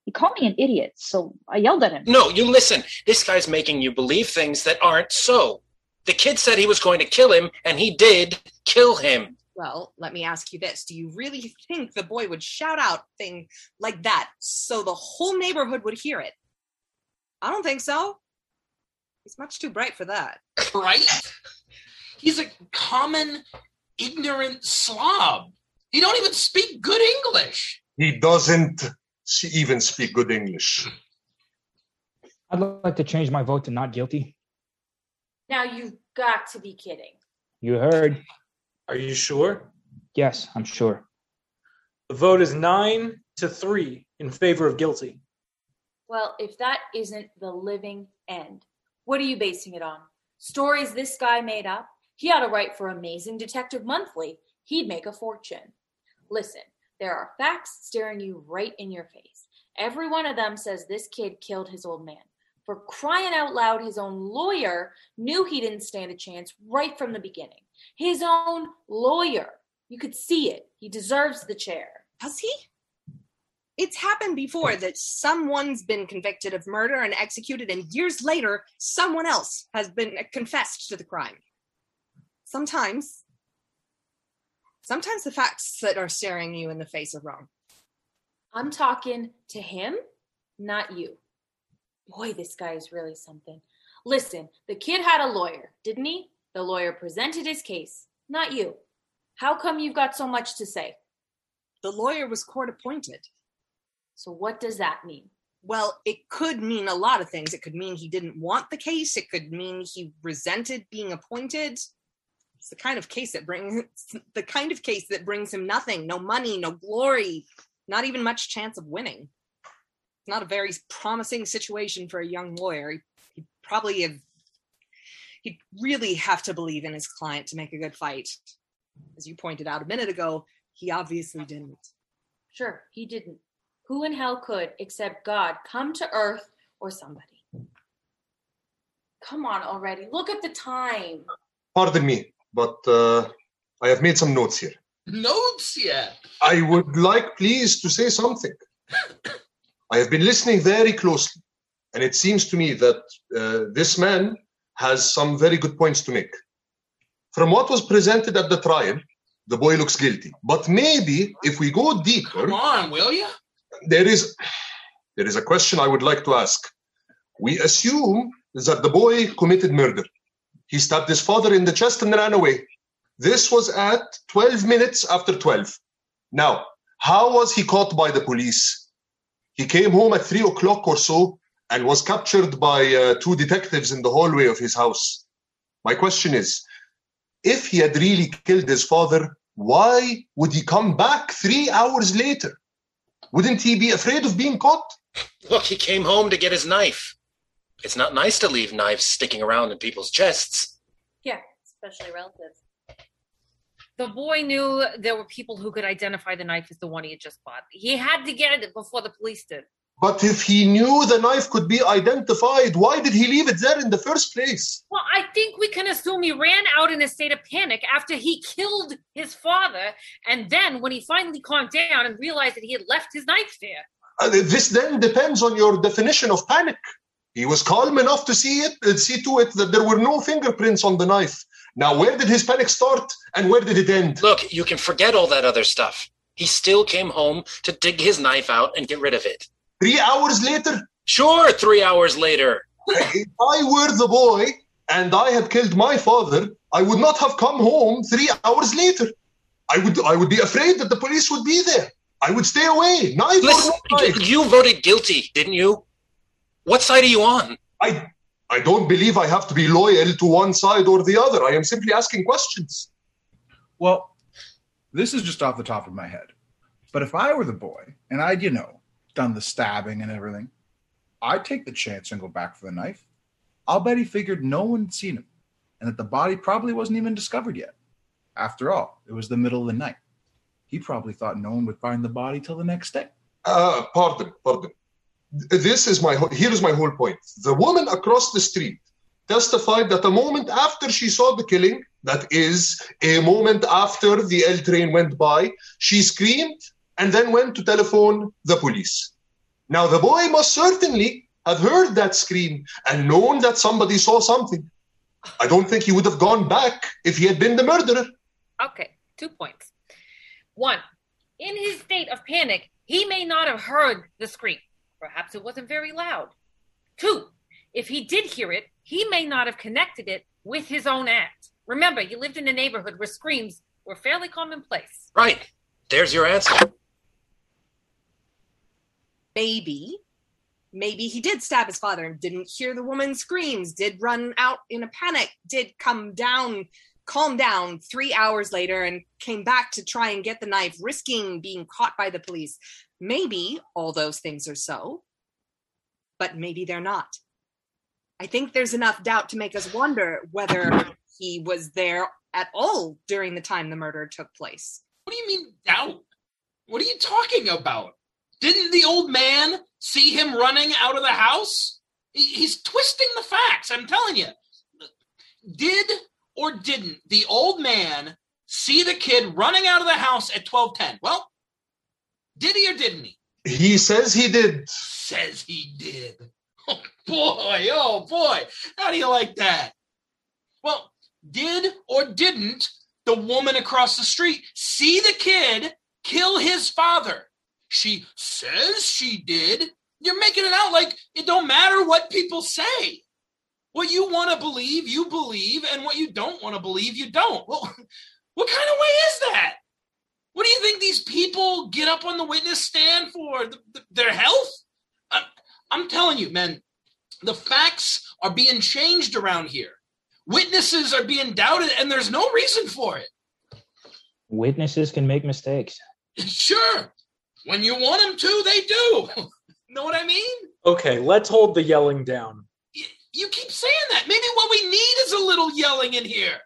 Speaker 11: he called me an idiot. So I yelled at him.
Speaker 10: No, you listen. This guy's making you believe things that aren't so. The kid said he was going to kill him, and he did kill him.
Speaker 12: Well, let me ask you this. Do you really think the boy would shout out thing like that so the whole neighborhood would hear it? I don't think so. He's much too bright for that.
Speaker 13: Right? He's a common, ignorant slob. He don't even speak good English.
Speaker 14: He doesn't even speak good English.
Speaker 3: I'd like to change my vote to not guilty.
Speaker 5: Now you've got to be kidding.
Speaker 3: You heard.
Speaker 9: Are you sure?
Speaker 3: Yes, I'm sure.
Speaker 9: The vote is nine to three in favor of guilty.
Speaker 5: Well, if that isn't the living end, what are you basing it on? Stories this guy made up? He ought to write for Amazing Detective Monthly. He'd make a fortune. Listen, there are facts staring you right in your face. Every one of them says this kid killed his old man. For crying out loud, his own lawyer knew he didn't stand a chance right from the beginning. His own lawyer. You could see it. He deserves the chair.
Speaker 12: Does he? It's happened before that someone's been convicted of murder and executed, and years later, someone else has been confessed to the crime. Sometimes, sometimes the facts that are staring you in the face are wrong.
Speaker 5: I'm talking to him, not you. Boy, this guy is really something. Listen, the kid had a lawyer, didn't he? The lawyer presented his case, not you. How come you've got so much to say?
Speaker 12: The lawyer was court appointed.
Speaker 5: So, what does that mean?
Speaker 12: Well, it could mean a lot of things. It could mean he didn't want the case. It could mean he resented being appointed. It's the kind of case that brings [laughs] the kind of case that brings him nothing, no money, no glory, not even much chance of winning. It's not a very promising situation for a young lawyer. He, he probably have he'd really have to believe in his client to make a good fight. As you pointed out a minute ago, he obviously didn't.
Speaker 5: Sure, he didn't. Who in hell could, except God, come to earth or somebody? Come on already. Look at the time.
Speaker 14: Pardon me, but uh, I have made some notes here.
Speaker 13: Notes yet?
Speaker 14: I would like, please, to say something. [coughs] I have been listening very closely, and it seems to me that uh, this man has some very good points to make. From what was presented at the trial, the boy looks guilty. But maybe if we go deeper,
Speaker 13: Come on, will you?
Speaker 14: there is there is a question I would like to ask. We assume that the boy committed murder. He stabbed his father in the chest and ran away. This was at 12 minutes after 12. Now, how was he caught by the police? He came home at 3 o'clock or so and was captured by uh, two detectives in the hallway of his house. My question is if he had really killed his father, why would he come back three hours later? Wouldn't he be afraid of being caught?
Speaker 10: Look, he came home to get his knife. It's not nice to leave knives sticking around in people's chests.
Speaker 16: Yeah, especially relatives. The boy knew there were people who could identify the knife as the one he had just bought. He had to get it before the police did.
Speaker 14: But if he knew the knife could be identified, why did he leave it there in the first place?
Speaker 16: Well, I think we can assume he ran out in a state of panic after he killed his father, and then when he finally calmed down and realized that he had left his knife there.
Speaker 14: Uh, this then depends on your definition of panic. He was calm enough to see it, uh, see to it that there were no fingerprints on the knife. Now, where did his panic start and where did it end?
Speaker 10: Look, you can forget all that other stuff. He still came home to dig his knife out and get rid of it.
Speaker 14: Three hours later?
Speaker 10: Sure, three hours later.
Speaker 14: if I were the boy and I had killed my father, I would not have come home three hours later. I would I would be afraid that the police would be there. I would stay away. Knife
Speaker 10: Listen,
Speaker 14: or no
Speaker 10: you voted guilty, didn't you? What side are you on?
Speaker 14: I I don't believe I have to be loyal to one side or the other. I am simply asking questions.
Speaker 7: Well, this is just off the top of my head. But if I were the boy and I'd, you know, done the stabbing and everything, I'd take the chance and go back for the knife. I'll bet he figured no one had seen him and that the body probably wasn't even discovered yet. After all, it was the middle of the night. He probably thought no one would find the body till the next day.
Speaker 14: Uh, pardon, pardon. This is my here is my whole point. The woman across the street testified that a moment after she saw the killing, that is, a moment after the L train went by, she screamed and then went to telephone the police. Now, the boy must certainly have heard that scream and known that somebody saw something. I don't think he would have gone back if he had been the murderer.
Speaker 16: Okay, two points. One, in his state of panic, he may not have heard the scream. Perhaps it wasn't very loud. Two, if he did hear it, he may not have connected it with his own act. Remember, he lived in a neighborhood where screams were fairly commonplace.
Speaker 10: Right. There's your answer.
Speaker 12: Maybe, maybe he did stab his father and didn't hear the woman's screams, did run out in a panic, did come down, calm down three hours later and came back to try and get the knife, risking being caught by the police. Maybe all those things are so, but maybe they're not. I think there's enough doubt to make us wonder whether he was there at all during the time the murder took place.
Speaker 13: What do you mean doubt? What are you talking about? Didn't the old man see him running out of the house? He's twisting the facts, I'm telling you. Did or didn't the old man see the kid running out of the house at 1210? Well, did he or didn't he?
Speaker 14: He says he did.
Speaker 13: Says he did. [laughs] Oh boy, oh boy. How do you like that? Well, did or didn't the woman across the street see the kid kill his father? She says she did. You're making it out like it don't matter what people say. What you want to believe, you believe, and what you don't want to believe, you don't. Well, [laughs] what kind of way is that? What do you think these people get up on the witness stand for? Th- th- their health? I'm, I'm telling you, man, the facts are being changed around here. Witnesses are being doubted, and there's no reason for it.
Speaker 3: Witnesses can make mistakes. [laughs]
Speaker 13: Sure, when you want them to, they do. [laughs] know what I mean?
Speaker 9: Okay, let's hold the yelling down.
Speaker 13: You keep saying that. Maybe what we need is a little yelling in here.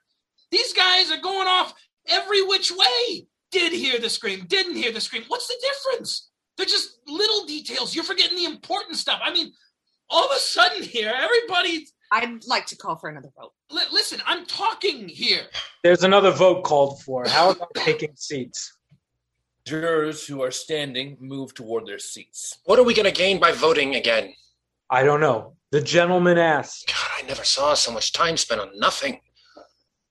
Speaker 13: These guys are going off every which way. Did hear the scream, didn't hear the scream. What's the difference? They're just little details. You're forgetting the important stuff. I mean, all of a sudden here, everybody.
Speaker 12: I'd like to call for another vote.
Speaker 13: Li- listen, I'm talking here.
Speaker 9: There's another vote called for. How about taking seats?
Speaker 2: Jurors who are standing move toward their seats.
Speaker 10: What are we going to gain by voting again?
Speaker 9: I don't know. The gentleman asked.
Speaker 10: God, I never saw so much time spent on nothing.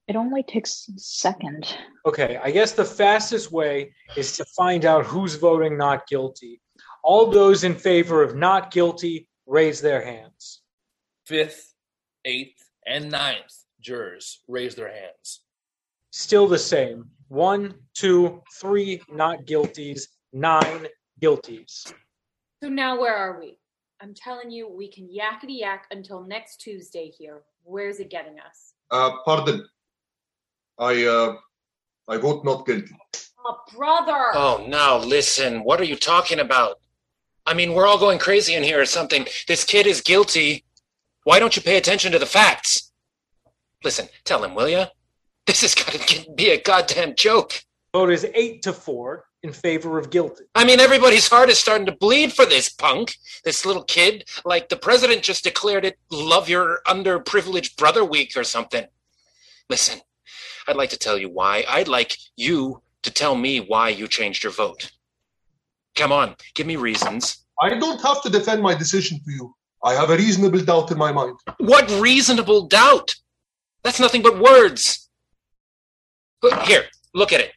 Speaker 11: It only takes a second.
Speaker 9: Okay, I guess the fastest way is to find out who's voting not guilty. All those in favor of not guilty raise their hands.
Speaker 2: Fifth, eighth, and ninth jurors raise their hands.
Speaker 9: Still the same. One, two, three not guilties, nine guilties.
Speaker 5: So now where are we? I'm telling you, we can yakety yak until next Tuesday here. Where's it getting us?
Speaker 14: Uh, pardon. I uh, I vote not guilty.
Speaker 5: Oh, brother!
Speaker 10: Oh, now listen. What are you talking about? I mean, we're all going crazy in here or something. This kid is guilty. Why don't you pay attention to the facts? Listen, tell him, will you? This has got to be a goddamn joke.
Speaker 9: Vote is eight to four in favor of guilty.
Speaker 10: I mean, everybody's heart is starting to bleed for this punk, this little kid. Like the president just declared it Love Your Underprivileged Brother Week or something. Listen, I'd like to tell you why. I'd like you to tell me why you changed your vote. Come on, give me reasons.
Speaker 14: I don't have to defend my decision to you. I have a reasonable doubt in my mind.
Speaker 10: What reasonable doubt? That's nothing but words. Here, look at it.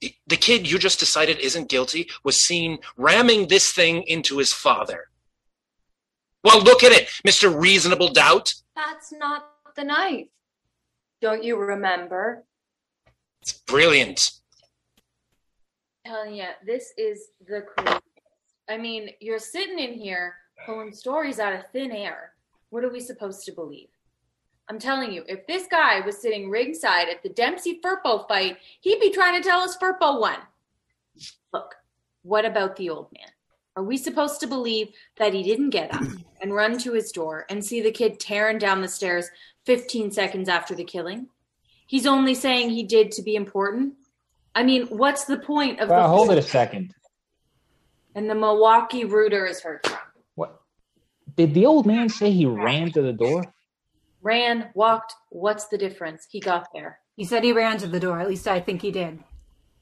Speaker 10: The- The kid you just decided isn't guilty was seen ramming this thing into his father. Well, look at it, Mr. Reasonable Doubt.
Speaker 15: That's not the knife. Don't you remember?
Speaker 10: It's brilliant.
Speaker 5: telling you, this is the craziest. I mean, you're sitting in here pulling stories out of thin air. What are we supposed to believe? I'm telling you, if this guy was sitting ringside at the Dempsey Firpo fight, he'd be trying to tell us Firpo won. Look, what about the old man? Are we supposed to believe that he didn't get up [clears throat] and run to his door and see the kid tearing down the stairs 15 seconds after the killing? He's only saying he did to be important. I mean, what's the point of
Speaker 3: Well,
Speaker 5: the
Speaker 3: hold it a second.
Speaker 5: and the Milwaukee Rooter is heard from.
Speaker 3: What? Did the old man say he ran to the door?
Speaker 5: Ran, walked. What's the difference? He got there.
Speaker 6: He said he ran to the door. At least I think he did.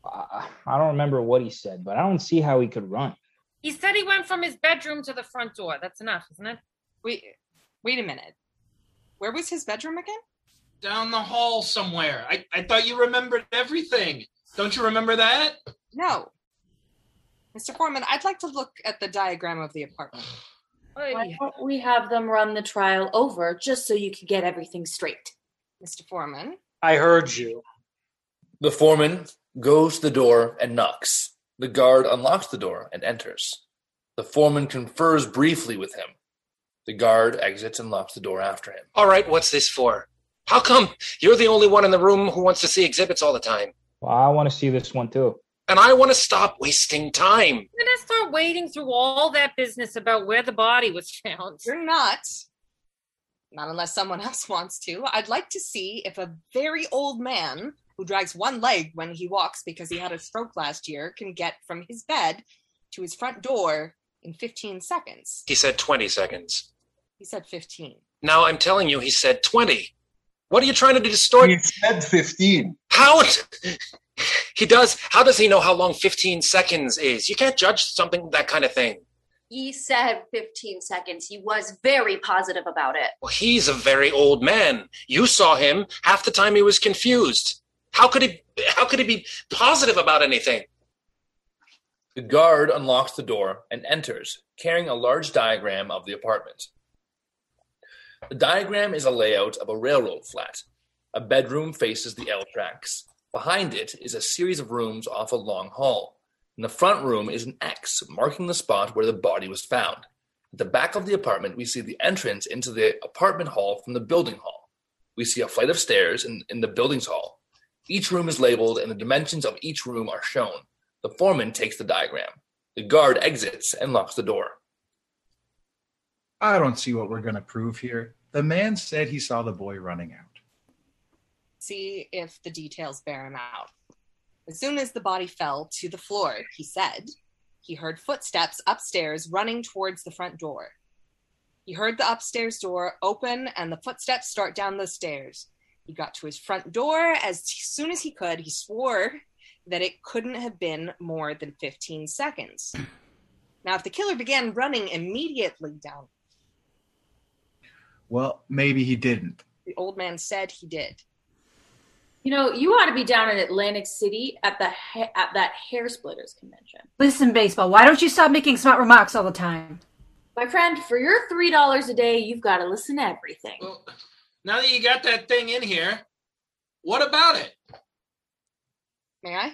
Speaker 3: I don't remember what he said, but I don't see how he could run.
Speaker 16: He said he went from his bedroom to the front door. That's enough, isn't it?
Speaker 12: Wait, wait a minute. Where was his bedroom again?
Speaker 13: Down the hall somewhere. I, I thought you remembered everything. Don't you remember that?
Speaker 12: No. Mr. Foreman, I'd like to look at the diagram of the apartment.
Speaker 5: Why don't we have them run the trial over just so you can get everything straight?
Speaker 12: Mr. Foreman?
Speaker 9: I heard you.
Speaker 2: The foreman goes to the door and knocks. The guard unlocks the door and enters. The foreman confers briefly with him. The guard exits and locks the door after him.
Speaker 10: All right, what's this for? How come you're the only one in the room who wants to see exhibits all the time?
Speaker 3: Well, I want to see this one too.
Speaker 10: And I want to stop wasting time.
Speaker 16: We're gonna start wading through all that business about where the body was found.
Speaker 12: You're not. Not unless someone else wants to. I'd like to see if a very old man who drags one leg when he walks because he had a stroke last year can get from his bed to his front door in 15 seconds.
Speaker 10: He said 20 seconds.
Speaker 12: He said 15.
Speaker 10: Now I'm telling you, he said 20. What are you trying to distort?
Speaker 14: He said 15.
Speaker 10: How? He does. How does he know how long 15 seconds is? You can't judge something that kind of thing.
Speaker 15: He said 15 seconds. He was very positive about it.
Speaker 10: Well, he's a very old man. You saw him. Half the time he was confused. How could he how could he be positive about anything?
Speaker 2: The guard unlocks the door and enters, carrying a large diagram of the apartment. The diagram is a layout of a railroad flat. A bedroom faces the L tracks. Behind it is a series of rooms off a long hall. In the front room is an X marking the spot where the body was found. At the back of the apartment, we see the entrance into the apartment hall from the building hall. We see a flight of stairs in, in the building's hall. Each room is labeled and the dimensions of each room are shown. The foreman takes the diagram. The guard exits and locks the door.
Speaker 7: I don't see what we're going to prove here. The man said he saw the boy running out.
Speaker 12: See if the details bear him out. As soon as the body fell to the floor, he said he heard footsteps upstairs running towards the front door. He heard the upstairs door open and the footsteps start down the stairs. He got to his front door as soon as he could. He swore that it couldn't have been more than 15 seconds. [clears throat] Now, if the killer began running immediately down,
Speaker 7: Well, maybe he didn't.
Speaker 12: the old man said he did.
Speaker 5: You know, you ought to be down in Atlantic City at the ha- at that hair splitters convention.
Speaker 6: Listen, baseball, why don't you stop making smart remarks all the time?
Speaker 5: My friend, for your three dollars a day, you've got to listen to everything.
Speaker 13: Now that you got that thing in here, what about it?
Speaker 12: May I?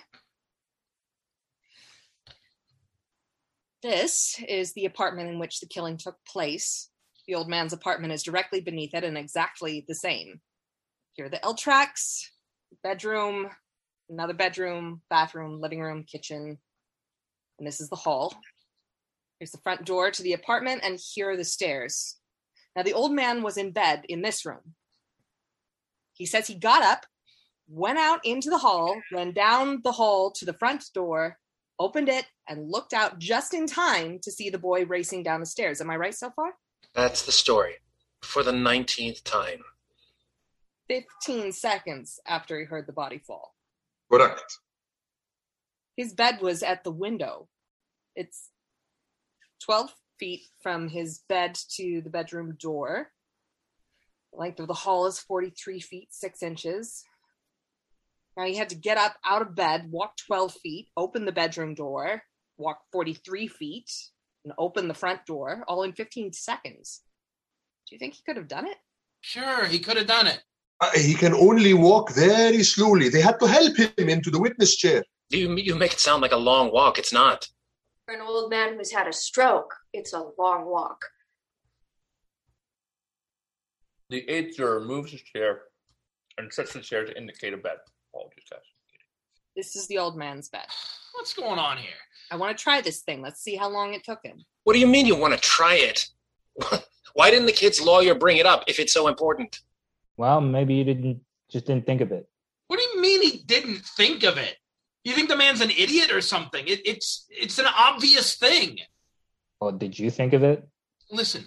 Speaker 12: This is the apartment in which the killing took place. The old man's apartment is directly beneath it and exactly the same. Here are the L tracks, bedroom, another bedroom, bathroom, living room, kitchen, and this is the hall. Here's the front door to the apartment, and here are the stairs. Now, the old man was in bed in this room. He says he got up, went out into the hall, ran down the hall to the front door, opened it, and looked out just in time to see the boy racing down the stairs. Am I right so far?
Speaker 10: That's the story. For the 19th time.
Speaker 12: 15 seconds after he heard the body fall.
Speaker 14: Correct.
Speaker 12: His bed was at the window. It's 12 feet from his bed to the bedroom door. The length of the hall is 43 feet, 6 inches. Now he had to get up out of bed, walk 12 feet, open the bedroom door, walk 43 feet, and open the front door, all in 15 seconds. Do you think he could have done it?
Speaker 13: Sure, he could have done it.
Speaker 14: Uh, he can only walk very slowly. They had to help him into the witness chair.
Speaker 10: You, you make it sound like a long walk. It's not.
Speaker 15: For an old man who's had a stroke, it's a long walk.
Speaker 2: The eighth juror moves his chair and sets the chair to indicate a bed. Apologies, guys.
Speaker 12: This is the old man's bed.
Speaker 13: What's going on here?
Speaker 12: I want to try this thing. Let's see how long it took him.
Speaker 10: What do you mean you want to try it? [laughs] Why didn't the kid's lawyer bring it up if it's so important?
Speaker 3: Well, maybe you didn't just didn't think of it.
Speaker 13: What do you mean he didn't think of it? You think the man's an idiot or something? It, it's it's an obvious thing.
Speaker 3: Well, did you think of it?
Speaker 13: Listen,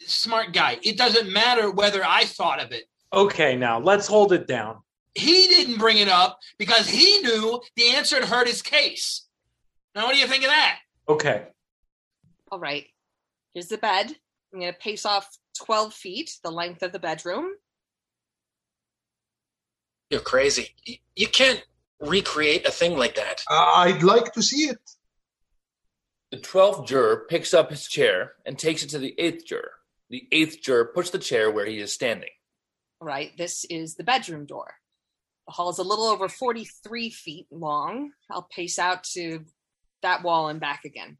Speaker 13: smart guy. It doesn't matter whether I thought of it.
Speaker 9: Okay, now let's hold it down.
Speaker 13: He didn't bring it up because he knew the answer had hurt his case. Now, what do you think of that?
Speaker 9: Okay.
Speaker 12: All right. Here's the bed. I'm going to pace off 12 feet, the length of the bedroom.
Speaker 10: You're crazy. You can't recreate a thing like that.
Speaker 14: Uh, I'd like to see it.
Speaker 2: The twelfth juror picks up his chair and takes it to the eighth juror. The eighth juror puts the chair where he is standing.
Speaker 12: Right, This is the bedroom door. The hall is a little over 43 feet long. I'll pace out to that wall and back again.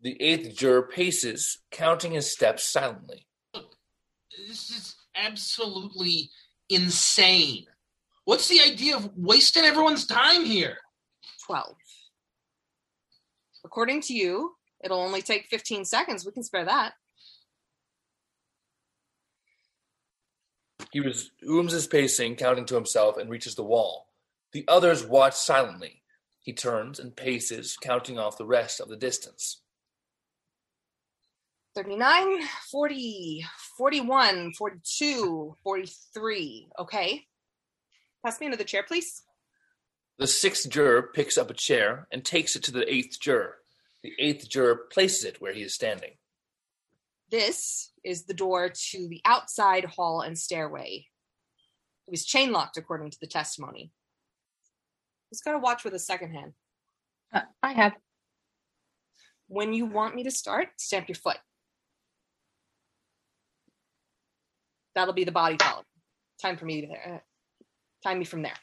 Speaker 2: The eighth juror paces, counting his steps silently.
Speaker 13: This is absolutely insane. What's the idea of wasting everyone's time here?
Speaker 12: 12. According to you, it'll only take 15 seconds. We can spare that.
Speaker 2: He resumes his pacing, counting to himself, and reaches the wall. The others watch silently. He turns and paces, counting off the rest of the distance.
Speaker 12: 39, 40, 41, 42, 43. Okay. Pass me another chair, please.
Speaker 2: The sixth juror picks up a chair and takes it to the eighth juror. The eighth juror places it where he is standing.
Speaker 12: This is the door to the outside hall and stairway. It was chain locked, according to the testimony. Who's got a watch with a second hand?
Speaker 11: Uh, I have.
Speaker 12: When you want me to start, stamp your foot. That'll be the body column. Time for me to time me from there.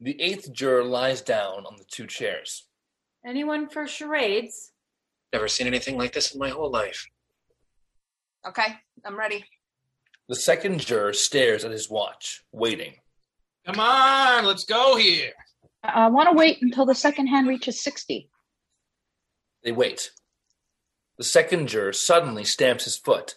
Speaker 2: The eighth juror lies down on the two chairs.
Speaker 5: Anyone for charades?
Speaker 10: Never seen anything like this in my whole life.
Speaker 12: Okay, I'm ready.
Speaker 2: The second juror stares at his watch, waiting.
Speaker 13: Come on, let's go here.
Speaker 11: I want to wait until the second hand reaches 60.
Speaker 2: They wait. The second juror suddenly stamps his foot.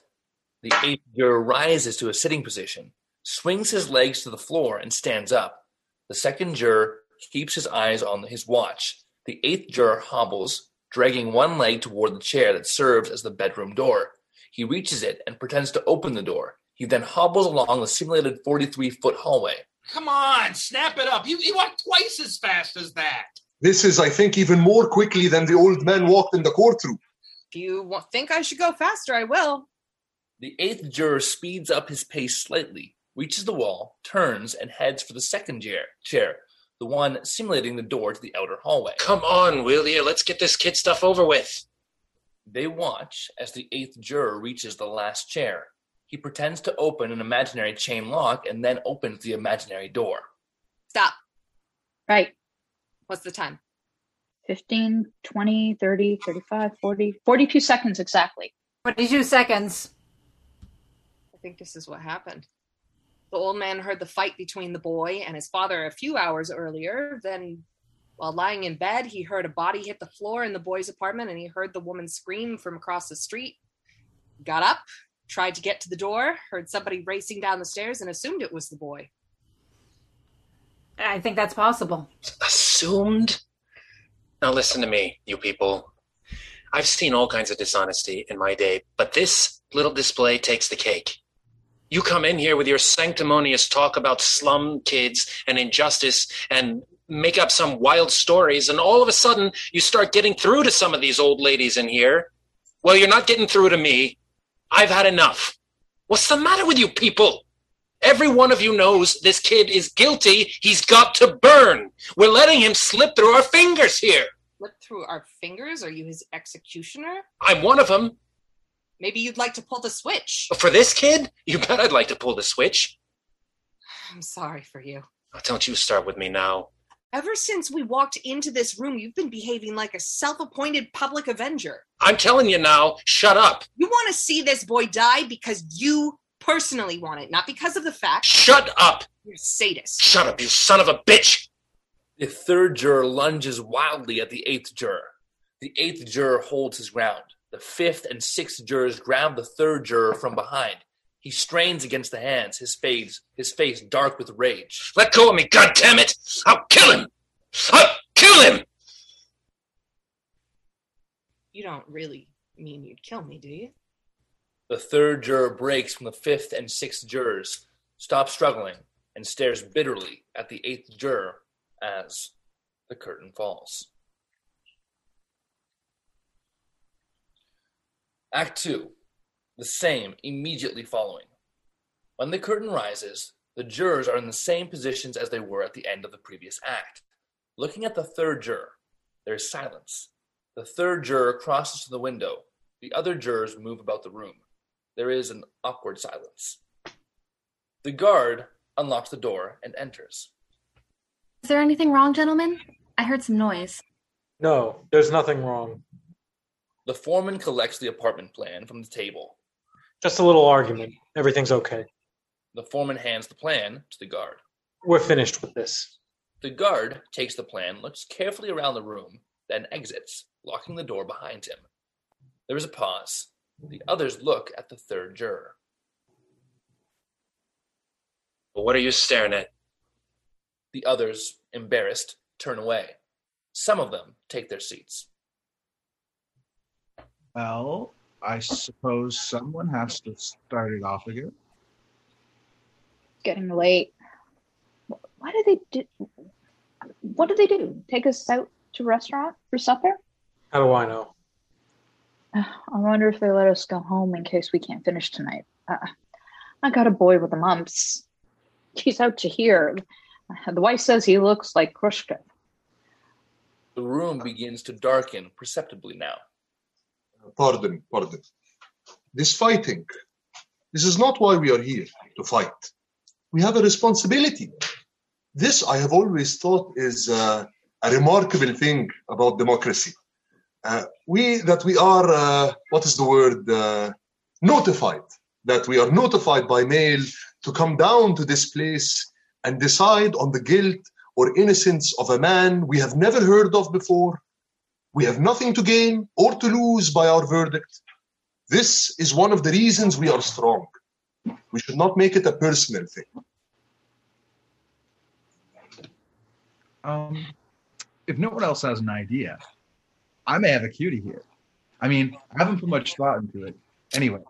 Speaker 2: The eighth juror rises to a sitting position, swings his legs to the floor, and stands up. The second juror keeps his eyes on his watch. The eighth juror hobbles, dragging one leg toward the chair that serves as the bedroom door. He reaches it and pretends to open the door. He then hobbles along the simulated 43 foot hallway.
Speaker 13: Come on, snap it up. You, you walk twice as fast as that.
Speaker 14: This is, I think, even more quickly than the old man walked in the courtroom.
Speaker 12: If you think I should go faster, I will.
Speaker 2: The eighth juror speeds up his pace slightly, reaches the wall, turns, and heads for the second chair, chair, the one simulating the door to the outer hallway.
Speaker 10: Come on, will you? Let's get this kid stuff over with.
Speaker 2: They watch as the eighth juror reaches the last chair. He pretends to open an imaginary chain lock and then opens the imaginary door.
Speaker 12: Stop.
Speaker 11: Right.
Speaker 12: What's the time?
Speaker 11: 15, 20, 30, 35, 40, 42 seconds exactly.
Speaker 6: 42 seconds.
Speaker 12: I think this is what happened. The old man heard the fight between the boy and his father a few hours earlier. Then, while lying in bed, he heard a body hit the floor in the boy's apartment and he heard the woman scream from across the street. Got up, tried to get to the door, heard somebody racing down the stairs, and assumed it was the boy.
Speaker 6: I think that's possible.
Speaker 10: Assumed? Now listen to me, you people. I've seen all kinds of dishonesty in my day, but this little display takes the cake. You come in here with your sanctimonious talk about slum kids and injustice and make up some wild stories, and all of a sudden you start getting through to some of these old ladies in here. Well, you're not getting through to me. I've had enough. What's the matter with you people? Every one of you knows this kid is guilty. He's got to burn. We're letting him slip through our fingers here.
Speaker 12: Slip through our fingers? Are you his executioner?
Speaker 10: I'm one of them.
Speaker 12: Maybe you'd like to pull the switch.
Speaker 10: But for this kid, you bet I'd like to pull the switch.
Speaker 12: I'm sorry for you.
Speaker 10: Oh, don't you start with me now.
Speaker 12: Ever since we walked into this room, you've been behaving like a self appointed public avenger.
Speaker 10: I'm telling you now, shut up.
Speaker 12: You want to see this boy die because you personally want it, not because of the fact
Speaker 10: Shut up.
Speaker 12: you're a sadist.
Speaker 10: Shut up, you son of a bitch.
Speaker 2: The third juror lunges wildly at the eighth juror. The eighth juror holds his ground. The fifth and sixth jurors grab the third juror from behind. He strains against the hands, his face, his face dark with rage.
Speaker 10: Let go of me, goddammit! I'll kill him! I'll kill him!
Speaker 12: You don't really mean you'd kill me, do you?
Speaker 2: The third juror breaks from the fifth and sixth jurors, stops struggling, and stares bitterly at the eighth juror as the curtain falls. Act 2. The same immediately following. When the curtain rises, the jurors are in the same positions as they were at the end of the previous act. Looking at the third juror, there is silence. The third juror crosses to the window. The other jurors move about the room. There is an awkward silence. The guard unlocks the door and enters.
Speaker 8: Is there anything wrong, gentlemen? I heard some noise.
Speaker 9: No, there's nothing wrong.
Speaker 2: The foreman collects the apartment plan from the table.
Speaker 9: Just a little argument. Everything's okay.
Speaker 2: The foreman hands the plan to the guard.
Speaker 9: We're finished with this.
Speaker 2: The guard takes the plan, looks carefully around the room, then exits, locking the door behind him. There is a pause. The others look at the third juror.
Speaker 10: What are you staring at?
Speaker 2: The others, embarrassed, turn away. Some of them take their seats.
Speaker 7: Well, I suppose someone has to start it off again.
Speaker 11: Getting late. Why do they do? What did they do? Take us out to a restaurant for supper?
Speaker 9: How do I know? [sighs]
Speaker 11: I wonder if they let us go home in case we can't finish tonight. Uh, I got a boy with the mumps. He's out to here. The wife says he looks like Khrushchev.
Speaker 2: The room begins to darken perceptibly now.
Speaker 14: Pardon, pardon. This fighting, this is not why we are here to fight. We have a responsibility. This, I have always thought, is uh, a remarkable thing about democracy. Uh, we that we are, uh, what is the word? Uh, notified. That we are notified by mail to come down to this place and decide on the guilt or innocence of a man we have never heard of before. We have nothing to gain or to lose by our verdict. This is one of the reasons we are strong. We should not make it a personal thing.
Speaker 7: Um, if no one else has an idea, I may have a cutie here. I mean, I haven't put much thought into it. Anyway,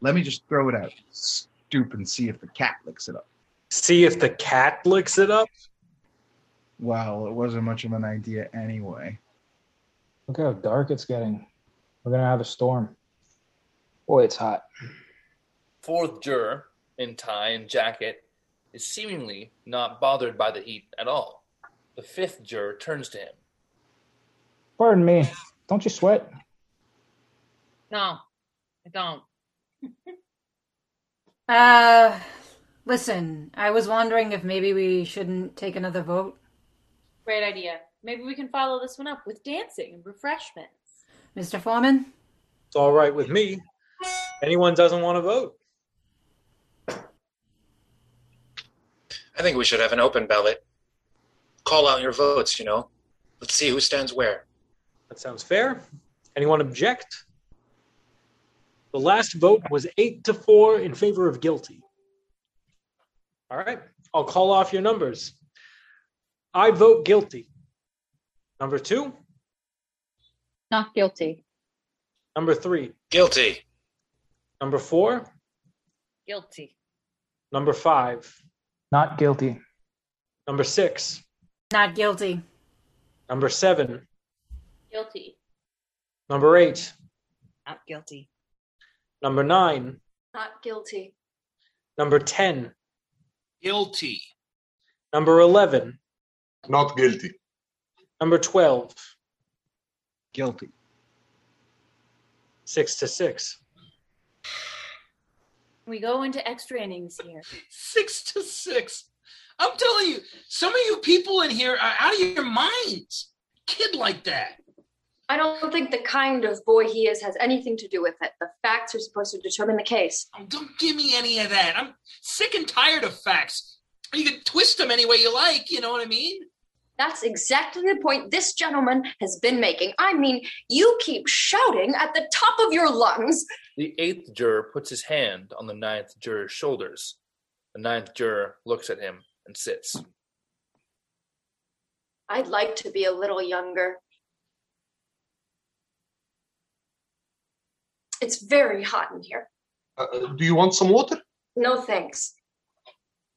Speaker 7: let me just throw it out. Stoop and see if the cat licks it up.
Speaker 9: See if the cat licks it up?
Speaker 7: Well, it wasn't much of an idea anyway.
Speaker 3: Look how dark it's getting. We're gonna have a storm. Boy, it's hot.
Speaker 2: Fourth juror, in tie and jacket, is seemingly not bothered by the heat at all. The fifth juror turns to him.
Speaker 3: Pardon me. Don't you sweat?
Speaker 16: No, I don't. [laughs]
Speaker 6: Uh, listen, I was wondering if maybe we shouldn't take another vote.
Speaker 5: Great idea. Maybe we can follow this one up with dancing and refreshments.
Speaker 6: Mr. Foreman?
Speaker 9: It's all right with me. Anyone doesn't want to vote.
Speaker 10: I think we should have an open ballot. Call out your votes, you know. Let's see who stands where.
Speaker 9: That sounds fair. Anyone object? The last vote was eight to four in favor of guilty. All right, I'll call off your numbers. I vote guilty. Number two,
Speaker 11: Not guilty.
Speaker 9: number three,
Speaker 10: Guilty.
Speaker 9: number four,
Speaker 16: Guilty.
Speaker 9: number five,
Speaker 3: Not guilty.
Speaker 9: number six,
Speaker 6: Not guilty.
Speaker 9: number seven,
Speaker 5: Guilty.
Speaker 9: number eight,
Speaker 12: Not guilty.
Speaker 9: number nine,
Speaker 15: Not guilty.
Speaker 9: number 10,
Speaker 13: Guilty.
Speaker 9: number 11,
Speaker 14: Not guilty.
Speaker 9: Number 12,
Speaker 7: Guilty.
Speaker 9: six to six.
Speaker 5: We go into extra innings here.
Speaker 13: Six to six. I'm telling you, some of you people in here are out of your minds. Kid like that.
Speaker 15: I don't think the kind of boy he is has anything to do with it. The facts are supposed to determine the case.
Speaker 13: Oh, don't give me any of that. I'm sick and tired of facts. You can twist them any way you like, you know what I mean?
Speaker 15: That's exactly the point this gentleman has been making. I mean, you keep shouting at the top of your lungs.
Speaker 2: The eighth juror puts his hand on the ninth juror's shoulders. The ninth juror looks at him and sits.
Speaker 15: I'd like to be a little younger. It's very hot in here.
Speaker 14: Uh, do you want some water?
Speaker 15: No thanks.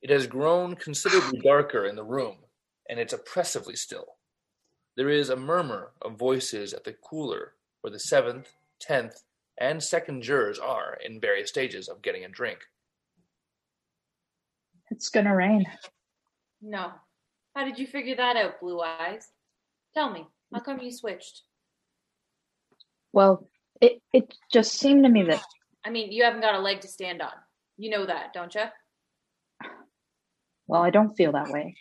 Speaker 2: It has grown considerably darker in the room, and it's oppressively still. There is a murmur of voices at the cooler where the seventh, tenth, and second jurors are in various stages of getting a drink.
Speaker 11: It's gonna rain.
Speaker 5: No. How did you figure that out, Blue Eyes? Tell me, how come you switched?
Speaker 11: Well, it it just seemed to me that
Speaker 5: I mean, you haven't got a leg to stand on. You know that, don't you?
Speaker 11: well, I don't feel that way.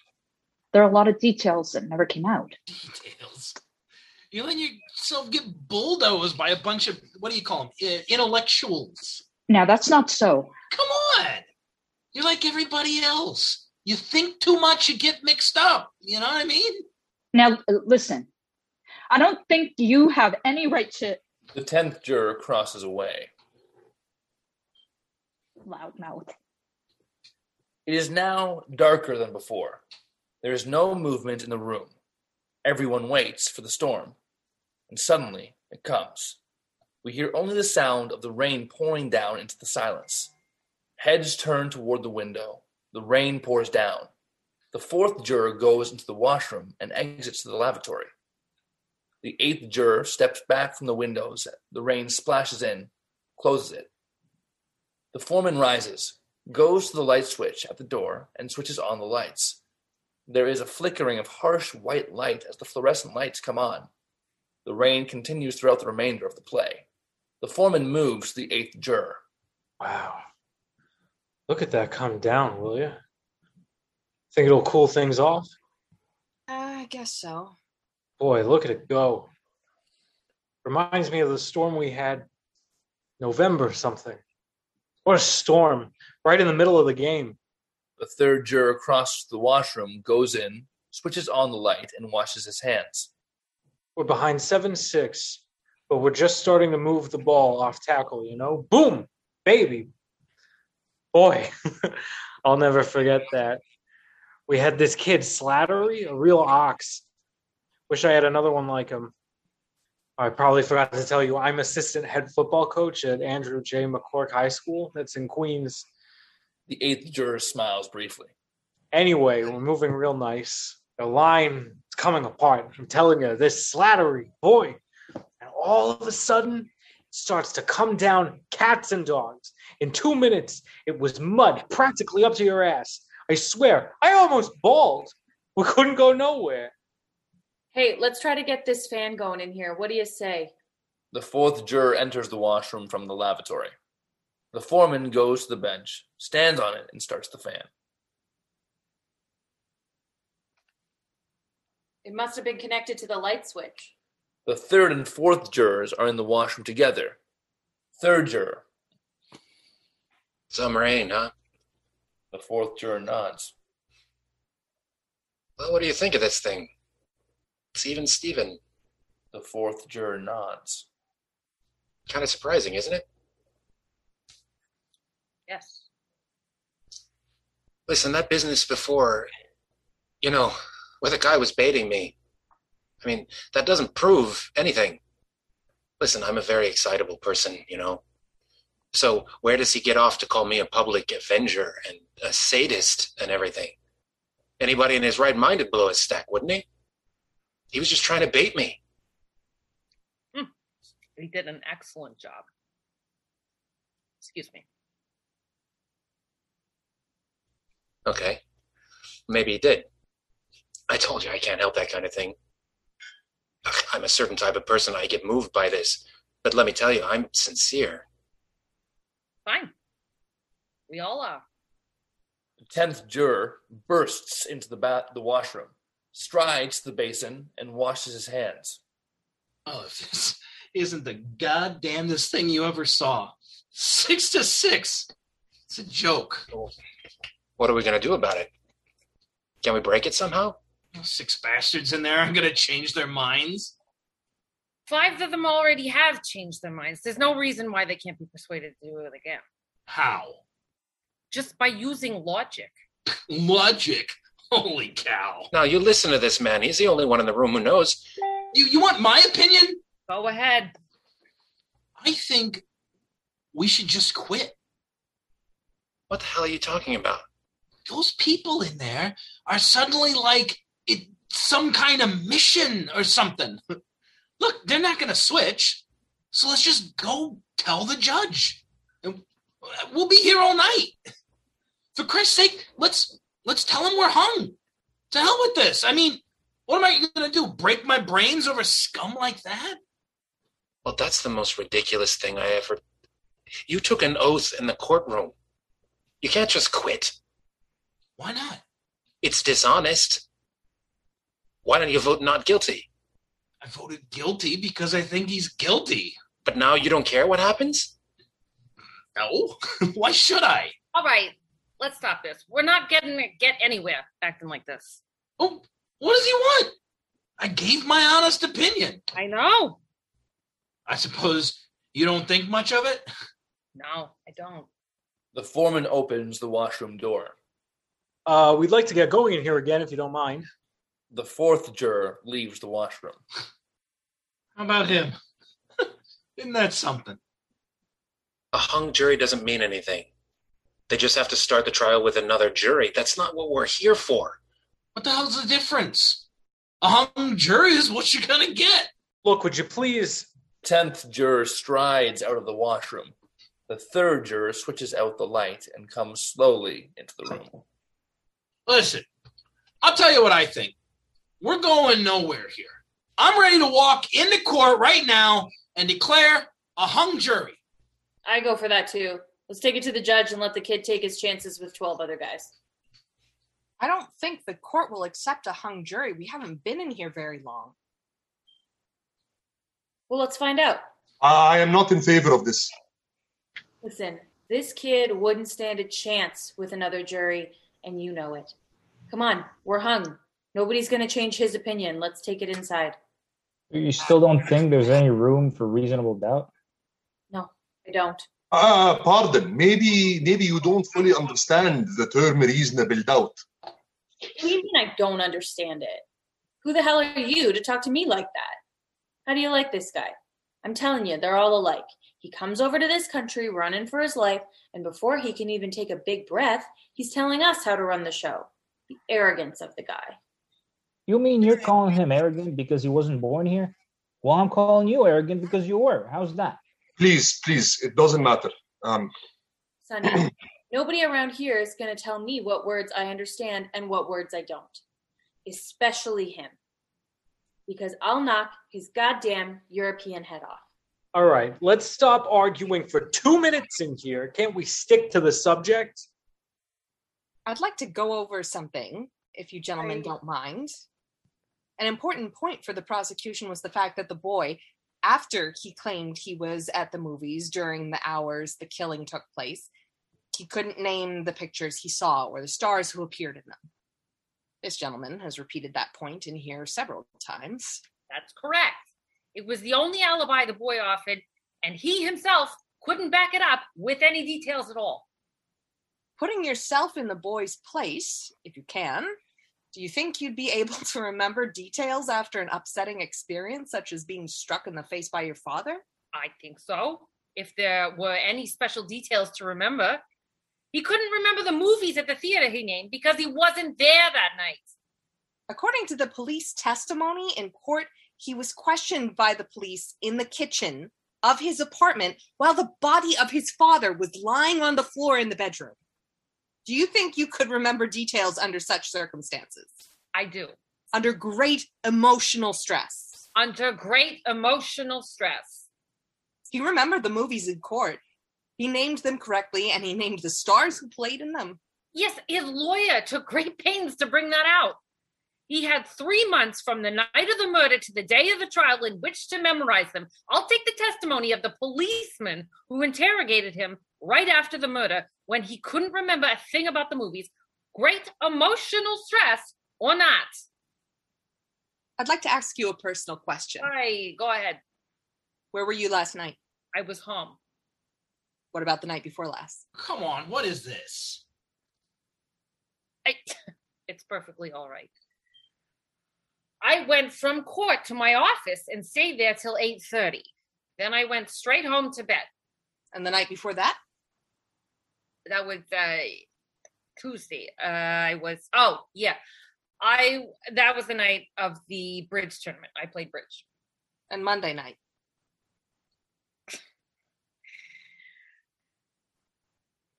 Speaker 11: There are a lot of details that never came out.
Speaker 13: Details. You let yourself get bulldozed by a bunch of, what do you call them? Intellectuals.
Speaker 11: Now that's not so.
Speaker 13: Come on. You're like everybody else. You think too much, you get mixed up. You know what I mean?
Speaker 11: Now uh, listen. I don't think you have any right to
Speaker 2: The tenth juror crosses away.
Speaker 11: loudmouth.
Speaker 2: It is now darker than before. There is no movement in the room. Everyone waits for the storm. And suddenly it comes. We hear only the sound of the rain pouring down into the silence. Heads turn toward the window. The rain pours down. The fourth juror goes into the washroom and exits to the lavatory. The eighth juror steps back from the windows. The rain splashes in, closes it. The foreman rises, goes to the light switch at the door, and switches on the lights. There is a flickering of harsh white light as the fluorescent lights come on. The rain continues throughout the remainder of the play. The foreman moves the eighth juror.
Speaker 9: Wow. Look at that come down, will you? Think it'll cool things off?
Speaker 12: Uh, I guess so.
Speaker 9: Boy, look at it go. Reminds me of the storm we had November something. What a storm. Right in the middle of the game.
Speaker 2: The third juror crosses the washroom, goes in, switches on the light, and washes his hands.
Speaker 9: We're behind 7 6, but we're just starting to move the ball off tackle, you know? Boom! Baby! Boy, [laughs] I'll never forget that. We had this kid, Slattery, a real ox. Wish I had another one like him. I probably forgot to tell you, I'm assistant head football coach at Andrew J. McCork High School. That's in Queens.
Speaker 2: The eighth juror smiles briefly.
Speaker 9: Anyway, we're moving real nice. The line is coming apart. I'm telling you, this Slattery, boy. And all of a sudden, it starts to come down cats and dogs. In two minutes, it was mud practically up to your ass. I swear, I almost bawled. We couldn't go nowhere.
Speaker 5: Hey, let's try to get this fan going in here. What do you say?
Speaker 2: The fourth juror enters the washroom from the lavatory. The foreman goes to the bench, stands on it, and starts the fan.
Speaker 5: It must have been connected to the light switch.
Speaker 2: The third and fourth jurors are in the washroom together. Third juror.
Speaker 10: Some rain, huh?
Speaker 2: The fourth juror nods.
Speaker 10: Well, what do you think of this thing? It's even Steven.
Speaker 2: The fourth juror nods.
Speaker 10: Kind of surprising, isn't it?
Speaker 16: Yes.
Speaker 10: Listen, that business before, you know, where the guy was baiting me. I mean, that doesn't prove anything. Listen, I'm a very excitable person, you know. So where does he get off to call me a public avenger and a sadist and everything? Anybody in his right mind would blow his stack, wouldn't he? He was just trying to bait me. Hmm.
Speaker 16: He did an excellent job. Excuse me.
Speaker 10: Okay. Maybe he did. I told you I can't help that kind of thing. Ugh, I'm a certain type of person. I get moved by this. But let me tell you, I'm sincere.
Speaker 16: Fine. We all are.
Speaker 2: The tenth juror bursts into the ba- the washroom, strides to the basin, and washes his hands.
Speaker 13: Oh, this isn't the goddamnedest thing you ever saw. Six to six. It's a joke. Oh.
Speaker 10: What are we going to do about it? Can we break it somehow?
Speaker 13: Six bastards in there are going to change their minds.
Speaker 16: Five of them already have changed their minds. There's no reason why they can't be persuaded to do it again.
Speaker 13: How?
Speaker 16: Just by using logic. [laughs]
Speaker 13: Logic. Holy cow.
Speaker 10: Now, you listen to this man. He's the only one in the room who knows.
Speaker 13: You, you want my opinion?
Speaker 16: Go ahead.
Speaker 13: I think we should just quit.
Speaker 10: What the hell are you talking about?
Speaker 13: Those people in there are suddenly like it some kind of mission or something. [laughs] Look, they're not going to switch. So let's just go tell the judge. We'll be here all night. [laughs] For Christ's sake, let's let's tell him we're hung. To hell with this. I mean, what am I going to do? Break my brains over scum like that?
Speaker 10: Well, that's the most ridiculous thing I ever. You took an oath in the courtroom. You can't just quit.
Speaker 13: Why not?
Speaker 10: It's dishonest. Why don't you vote not guilty?
Speaker 13: I voted guilty because I think he's guilty.
Speaker 10: But now you don't care what happens?
Speaker 13: No. [laughs] Why should I?
Speaker 16: All right, let's stop this. We're not getting get anywhere acting like this.
Speaker 13: Oh, what does he want? I gave my honest opinion.
Speaker 16: I know.
Speaker 13: I suppose you don't think much of it?
Speaker 16: No, I don't.
Speaker 2: The foreman opens the washroom door.
Speaker 9: Uh, we'd like to get going in here again, if you don't mind.
Speaker 2: The fourth juror leaves the washroom.
Speaker 13: How about him? [laughs] Isn't that something?
Speaker 10: A hung jury doesn't mean anything. They just have to start the trial with another jury. That's not what we're here for.
Speaker 13: What the hell's the difference? A hung jury is what you're gonna get.
Speaker 9: Look, would you please?
Speaker 2: Tenth juror strides out of the washroom. The third juror switches out the light and comes slowly into the room.
Speaker 13: Listen, I'll tell you what I think. We're going nowhere here. I'm ready to walk into court right now and declare a hung jury.
Speaker 5: I go for that too. Let's take it to the judge and let the kid take his chances with 12 other guys.
Speaker 12: I don't think the court will accept a hung jury. We haven't been in here very long.
Speaker 5: Well, let's find out.
Speaker 14: I am not in favor of this.
Speaker 5: Listen, this kid wouldn't stand a chance with another jury, and you know it. Come on, we're hung. Nobody's going to change his opinion. Let's take it inside.
Speaker 3: You still don't think there's any room for reasonable doubt?
Speaker 5: No, I don't.
Speaker 14: Ah, pardon. Maybe maybe you don't fully understand the term reasonable doubt.
Speaker 5: What do you mean I don't understand it? Who the hell are you to talk to me like that? How do you like this guy? I'm telling you, they're all alike. He comes over to this country running for his life, and before he can even take a big breath, he's telling us how to run the show. The arrogance of the guy.
Speaker 3: You mean you're calling him arrogant because he wasn't born here? Well, I'm calling you arrogant because you were. How's that?
Speaker 14: Please, please, it doesn't matter. Um,
Speaker 5: Sonny, [clears throat] nobody around here is going to tell me what words I understand and what words I don't. Especially him. Because I'll knock his goddamn European head off.
Speaker 9: All right, let's stop arguing for two minutes in here. Can't we stick to the subject?
Speaker 12: I'd like to go over something, if you gentlemen don't mind. An important point for the prosecution was the fact that the boy, after he claimed he was at the movies during the hours the killing took place, he couldn't name the pictures he saw or the stars who appeared in them. This gentleman has repeated that point in here several times.
Speaker 16: That's correct. It was the only alibi the boy offered, and he himself couldn't back it up with any details at all.
Speaker 12: Putting yourself in the boy's place, if you can, do you think you'd be [laughs] able to remember details after an upsetting experience, such as being struck in the face by your father?
Speaker 16: I think so. If there were any special details to remember, he couldn't remember the movies at the theater he named because he wasn't there that night.
Speaker 12: According to the police testimony in court, he was questioned by the police in the kitchen of his apartment while the body of his father was lying on the floor in the bedroom. Do you think you could remember details under such circumstances?
Speaker 16: I do.
Speaker 12: Under great emotional stress.
Speaker 16: Under great emotional stress.
Speaker 12: He remembered the movies in court. He named them correctly and he named the stars who played in them.
Speaker 16: Yes, his lawyer took great pains to bring that out. He had three months from the night of the murder to the day of the trial in which to memorize them. I'll take the testimony of the policeman who interrogated him right after the murder when he couldn't remember a thing about the movies. Great emotional stress or not.
Speaker 12: I'd like to ask you a personal question.
Speaker 16: Hi, go ahead.
Speaker 12: Where were you last night?
Speaker 16: I was home.
Speaker 12: What about the night before last?
Speaker 13: Come on, what is this?
Speaker 16: I, [laughs] it's perfectly all right. I went from court to my office and stayed there till 8:30. Then I went straight home to bed.
Speaker 12: And the night before that?
Speaker 16: That was uh, Tuesday. Uh, I was oh yeah, I that was the night of the bridge tournament. I played bridge.
Speaker 12: And Monday night.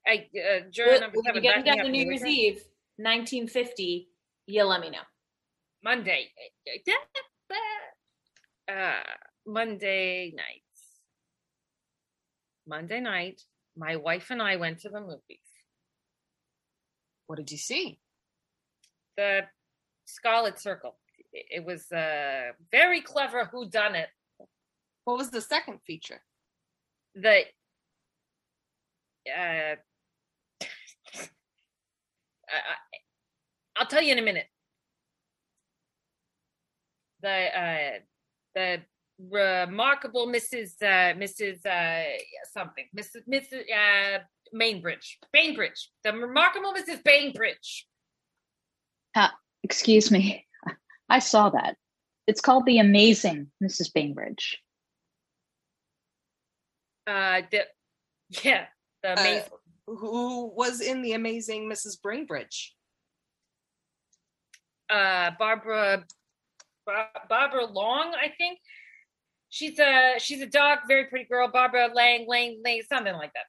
Speaker 16: I uh, juror
Speaker 5: When
Speaker 16: number
Speaker 5: when
Speaker 16: seven.
Speaker 5: you get
Speaker 16: me
Speaker 5: down to New Year's Eve, 1950, you let me know.
Speaker 16: Monday. Uh, Monday night. Monday night, my wife and I went to the movies.
Speaker 12: What did you see?
Speaker 16: The Scarlet Circle. It was a very clever who done it.
Speaker 12: What was the second feature?
Speaker 16: The uh, [laughs] I, I'll tell you in a minute. The uh, the remarkable Mrs. Uh, Mrs. Uh, something, Mrs. Mrs. Uh, Bainbridge, Bainbridge, the remarkable Mrs. Bainbridge.
Speaker 11: Uh, excuse me. I saw that. It's called The Amazing Mrs. Bainbridge.
Speaker 16: Uh, the yeah, the
Speaker 12: Uh, who was in the amazing Mrs. Bainbridge?
Speaker 16: uh, Barbara Barbara Long, I think. She's a she's a dark, very pretty girl. Barbara Lang, Lang, Lang, something like that.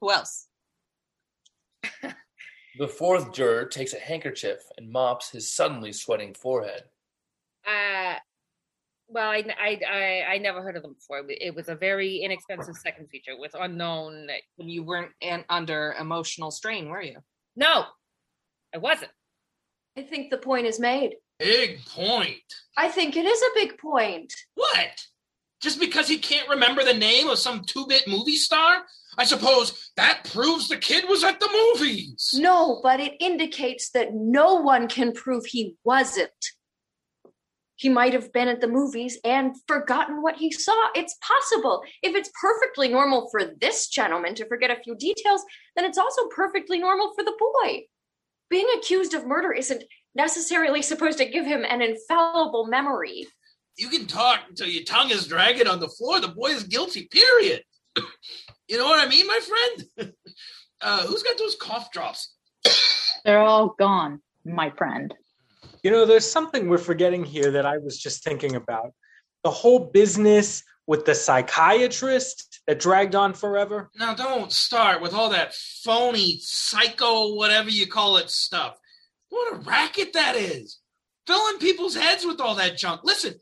Speaker 12: Who else?
Speaker 2: The fourth juror takes a handkerchief and mops his suddenly sweating forehead.
Speaker 16: Uh, well, I, I, I, I never heard of them before. It was a very inexpensive second feature with unknown.
Speaker 12: When You weren't in, under emotional strain, were you?
Speaker 16: No, I wasn't.
Speaker 15: I think the point is made.
Speaker 13: Big point.
Speaker 15: I think it is a big point.
Speaker 13: What? Just because he can't remember the name of some two bit movie star? I suppose that proves the kid was at the movies.
Speaker 15: No, but it indicates that no one can prove he wasn't. He might have been at the movies and forgotten what he saw. It's possible. If it's perfectly normal for this gentleman to forget a few details, then it's also perfectly normal for the boy. Being accused of murder isn't necessarily supposed to give him an infallible memory.
Speaker 13: You can talk until your tongue is dragging on the floor. The boy is guilty, period. you know what I mean, my friend? [laughs] uh, who's got those cough drops?
Speaker 11: They're all gone, my friend.
Speaker 9: You know, there's something we're forgetting here that I was just thinking about. The whole business with the psychiatrist that dragged on forever.
Speaker 13: Now, don't start with all that phony, psycho, whatever you call it stuff. What a racket that is. Filling people's heads with all that junk. Listen,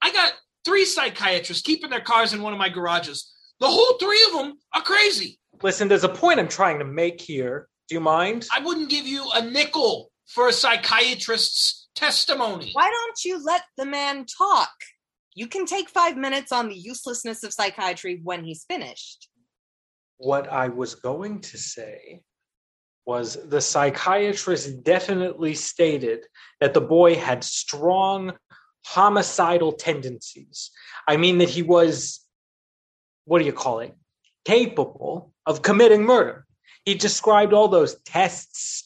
Speaker 13: I got three psychiatrists keeping their cars in one of my garages. The whole three of them are crazy.
Speaker 9: Listen, there's a point I'm trying to make here. Do you mind?
Speaker 13: I wouldn't give you a nickel for a psychiatrist's testimony.
Speaker 12: Why don't you let the man talk? You can take five minutes on the uselessness of psychiatry when he's finished.
Speaker 9: What I was going to say was the psychiatrist definitely stated that the boy had strong homicidal tendencies. I mean, that he was, what do you call it, capable of committing murder. He described all those tests,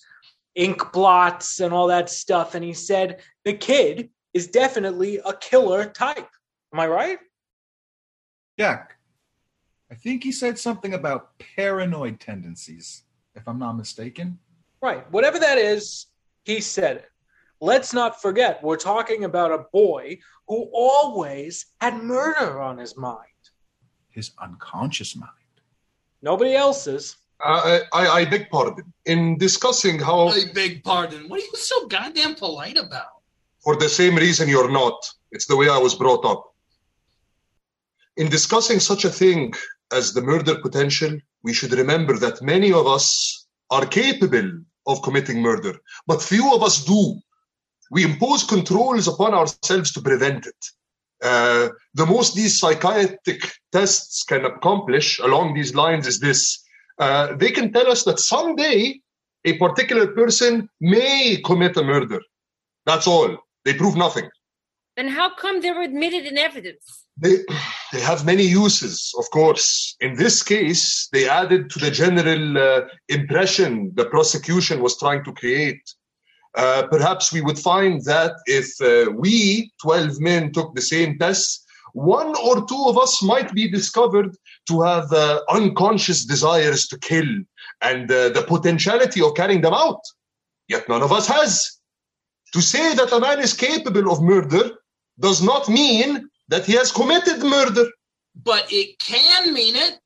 Speaker 9: ink blots, and all that stuff, and he said the kid is definitely a killer type. Am I right?
Speaker 7: Jack, I think he said something about paranoid tendencies, if I'm not mistaken.
Speaker 9: Right. Whatever that is, he said it. Let's not forget, we're talking about a boy who always had murder on his mind.
Speaker 7: His unconscious mind.
Speaker 9: Nobody else's.
Speaker 14: Uh, I, I, I beg pardon. In discussing how,
Speaker 13: I beg pardon. What are you so goddamn polite about?
Speaker 14: for the same reason you're not, it's the way I was brought up. In discussing such a thing as the murder potential, we should remember that many of us are capable of committing murder, but few of us do. We impose controls upon ourselves to prevent it. Uh, the most these psychiatric tests can accomplish along these lines is this. Uh, they can tell us that someday a particular person may commit a murder. That's all. They prove nothing.
Speaker 16: Then how come they were admitted in evidence?
Speaker 14: They, they have many uses, of course. In this case, they added to the general uh, impression the prosecution was trying to create. Uh, perhaps we would find that if uh, we, 12 men, took the same tests, one or two of us might be discovered to have uh, unconscious desires to kill and uh, the potentiality of carrying them out. Yet none of us has. To say that a man is capable of murder does not mean that he has committed murder.
Speaker 13: But it can mean it.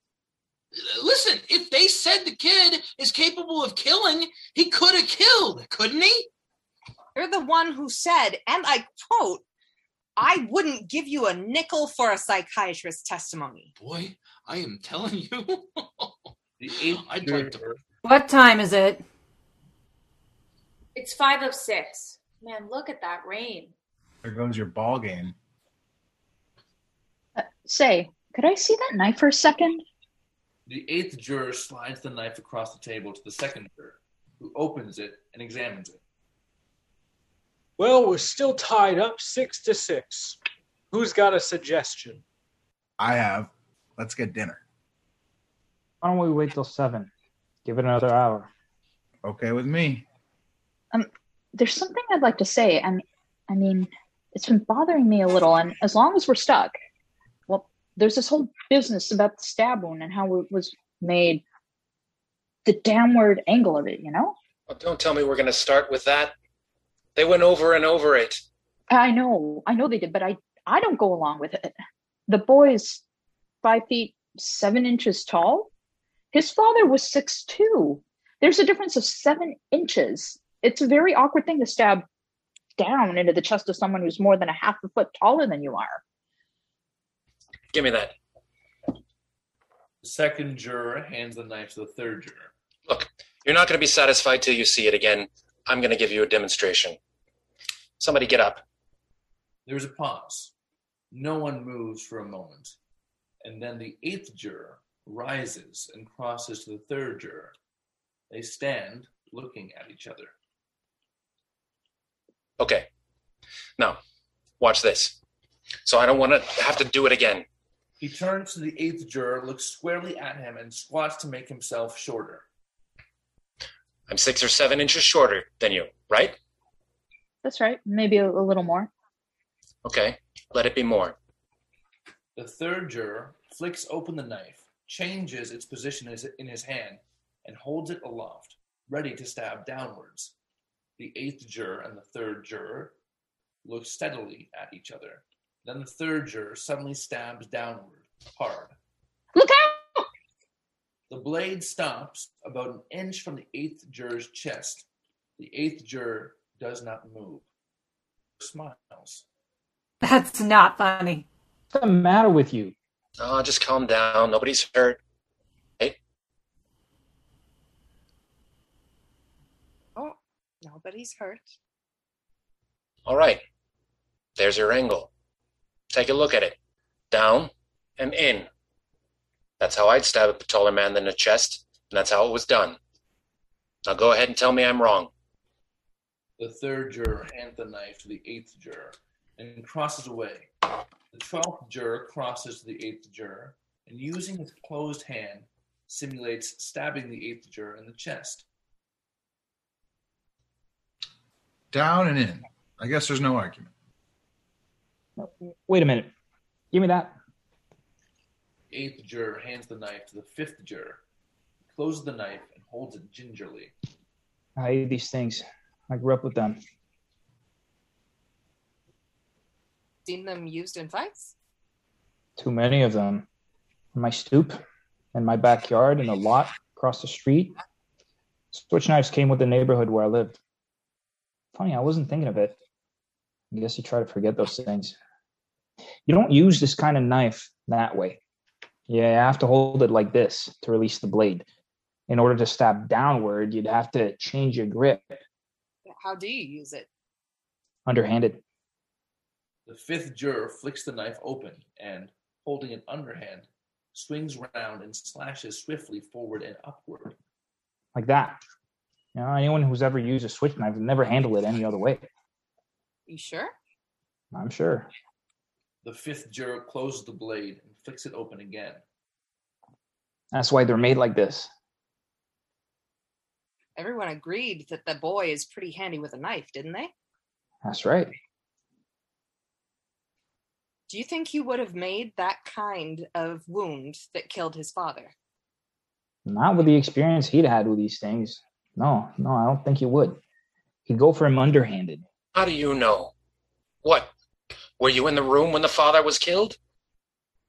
Speaker 13: Listen, if they said the kid is capable of killing, he could have killed, couldn't he?
Speaker 12: You're the one who said, and I quote, I wouldn't give you a nickel for a psychiatrist's testimony.
Speaker 13: Boy, I am telling you. [laughs] I'd like to.
Speaker 6: What time is it?
Speaker 5: It's five of six. Man, look at that rain.
Speaker 7: There goes your ball game.
Speaker 11: Uh, say, could I see that knife for a second?
Speaker 2: The eighth juror slides the knife across the table to the second juror, who opens it and examines it.
Speaker 9: Well, we're still tied up six to six. Who's got a suggestion?
Speaker 7: I have. Let's get dinner.
Speaker 3: Why don't we wait till seven? Give it another hour.
Speaker 7: Okay with me.
Speaker 11: Um, there's something I'd like to say, and I mean, it's been bothering me a little. And as long as we're stuck, well, there's this whole business about the stab wound and how it was made, the downward angle of it. You know?
Speaker 10: Well, don't tell me we're going to start with that. They went over and over it.
Speaker 11: I know, I know they did, but I I don't go along with it. The boy's five feet seven inches tall. His father was six two. There's a difference of seven inches. It's a very awkward thing to stab down into the chest of someone who's more than a half a foot taller than you are.
Speaker 10: Give me that.
Speaker 2: The second juror hands the knife to the third juror.
Speaker 10: Look, you're not going to be satisfied till you see it again. I'm going to give you a demonstration. Somebody get up.
Speaker 2: There's a pause. No one moves for a moment. And then the eighth juror rises and crosses to the third juror. They stand looking at each other.
Speaker 10: Okay. Now, watch this. So I don't want to have to do it again.
Speaker 2: He turns to the eighth juror, looks squarely at him, and squats to make himself shorter.
Speaker 10: I'm six or seven inches shorter than you, right?
Speaker 11: That's right. Maybe a, a little more.
Speaker 10: Okay, let it be more.
Speaker 2: The third juror flicks open the knife, changes its position in his hand, and holds it aloft, ready to stab downwards. The eighth juror and the third juror look steadily at each other. Then the third juror suddenly stabs downward, hard.
Speaker 11: Look out!
Speaker 2: The blade stops about an inch from the eighth juror's chest. The eighth juror does not move. Smiles.
Speaker 6: That's not funny.
Speaker 3: What's the matter with you?
Speaker 10: Oh, just calm down. Nobody's hurt. Hey,
Speaker 12: Oh, nobody's hurt.
Speaker 10: all right. There's your angle. Take a look at it. Down and in. That's how I'd stab a taller man than the chest, and that's how it was done. Now go ahead and tell me I'm wrong.
Speaker 2: The third juror hands the knife to the eighth juror and crosses away. The twelfth juror crosses to the eighth juror and, using his closed hand, simulates stabbing the eighth juror in the chest.
Speaker 7: Down and in. I guess there's no argument.
Speaker 3: Wait a minute. Give me that.
Speaker 2: Eighth juror hands the knife to the fifth juror, closes the knife, and holds it gingerly.
Speaker 3: I hate these things. I grew up with them.
Speaker 12: Seen them used in fights?
Speaker 3: Too many of them. On my stoop, in my backyard, in a lot across the street. Switch knives came with the neighborhood where I lived. Funny, I wasn't thinking of it. I guess you try to forget those things. You don't use this kind of knife that way. Yeah, you have to hold it like this to release the blade. In order to stab downward, you'd have to change your grip
Speaker 12: How do you use it?
Speaker 3: underhanded.
Speaker 2: The fifth juror flicks the knife open and, holding it underhand, swings round and slashes swiftly forward and upward.
Speaker 3: like that. You know, anyone who's ever used a switch knife would never handle it any other way.
Speaker 12: You sure?
Speaker 3: I'm sure.
Speaker 2: The fifth juror closes the blade and flicks it open again.
Speaker 3: That's why they're made like this.
Speaker 12: Everyone agreed that the boy is pretty handy with a knife, didn't they?
Speaker 3: That's right.
Speaker 12: Do you think he would have made that kind of wound that killed his father?
Speaker 3: Not with the experience he'd had with these things. No, no, I don't think he would. He'd go for him underhanded.
Speaker 10: How do you know? What? Were you in the room when the father was killed?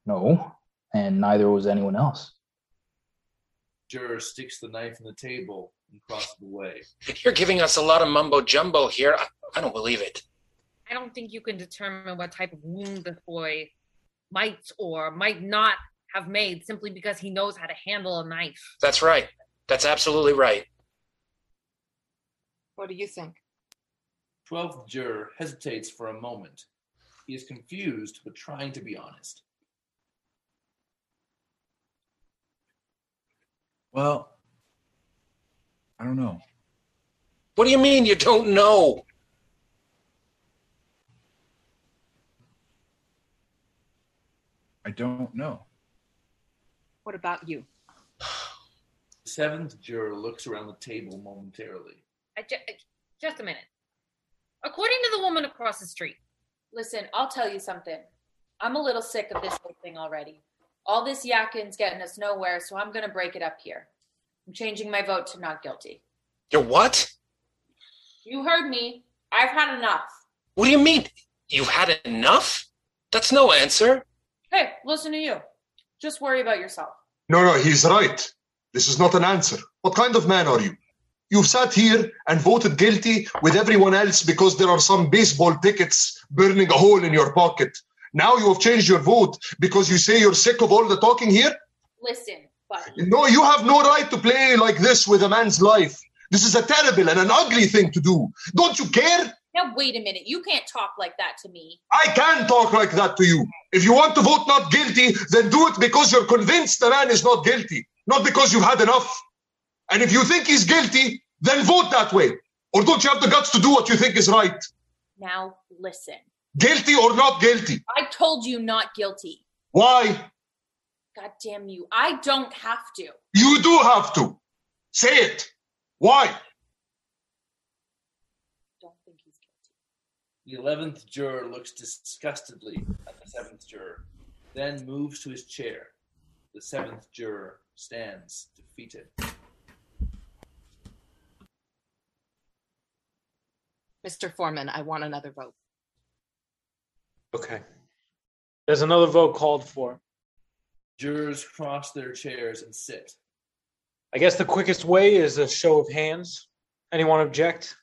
Speaker 3: No, and neither was anyone else.
Speaker 2: Juror sticks the knife in the table and crosses away.
Speaker 10: You're giving us a lot of mumbo jumbo here. I, I don't believe it.
Speaker 16: I don't think you can determine what type of wound this boy might or might not have made simply because he knows how to handle a knife.
Speaker 10: That's right. That's absolutely right.
Speaker 12: What do you think?
Speaker 2: Twelfth juror hesitates for a moment. He is confused but trying to be honest.
Speaker 7: Well, I don't know.
Speaker 10: What do you mean you don't know?
Speaker 7: I don't know.
Speaker 12: What about you?
Speaker 2: The seventh juror looks around the table momentarily.
Speaker 16: I ju- just a minute. According to the woman across the street,
Speaker 5: Listen, I'll tell you something. I'm a little sick of this whole thing already. All this yakkin's getting us nowhere, so I'm going to break it up here. I'm changing my vote to not guilty.
Speaker 10: You're what?
Speaker 5: You heard me. I've had enough.
Speaker 10: What do you mean? You've had enough? That's no answer.
Speaker 5: Hey, listen to you. Just worry about yourself.
Speaker 14: No, no, he's right. This is not an answer. What kind of man are you? You've sat here and voted guilty with everyone else because there are some baseball tickets burning a hole in your pocket. Now you have changed your vote because you say you're sick of all the talking here?
Speaker 5: Listen, buddy.
Speaker 14: No, you have no right to play like this with a man's life. This is a terrible and an ugly thing to do. Don't you care?
Speaker 5: Now, wait a minute. You can't talk like that to me.
Speaker 14: I can talk like that to you. If you want to vote not guilty, then do it because you're convinced the man is not guilty, not because you've had enough. And if you think he's guilty, then vote that way. Or don't you have the guts to do what you think is right?
Speaker 5: Now, listen.
Speaker 14: Guilty or not guilty?
Speaker 5: I told you not guilty.
Speaker 14: Why?
Speaker 5: God damn you. I don't have to.
Speaker 14: You do have to. Say it. Why? Don't think he's guilty.
Speaker 2: The eleventh juror looks disgustedly at the seventh juror, then moves to his chair. The seventh juror stands defeated.
Speaker 12: Mr. Foreman, I want another vote.
Speaker 9: Okay. There's another vote called for.
Speaker 2: Jurors cross their chairs and sit.
Speaker 9: I guess the quickest way is a show of hands. Anyone object?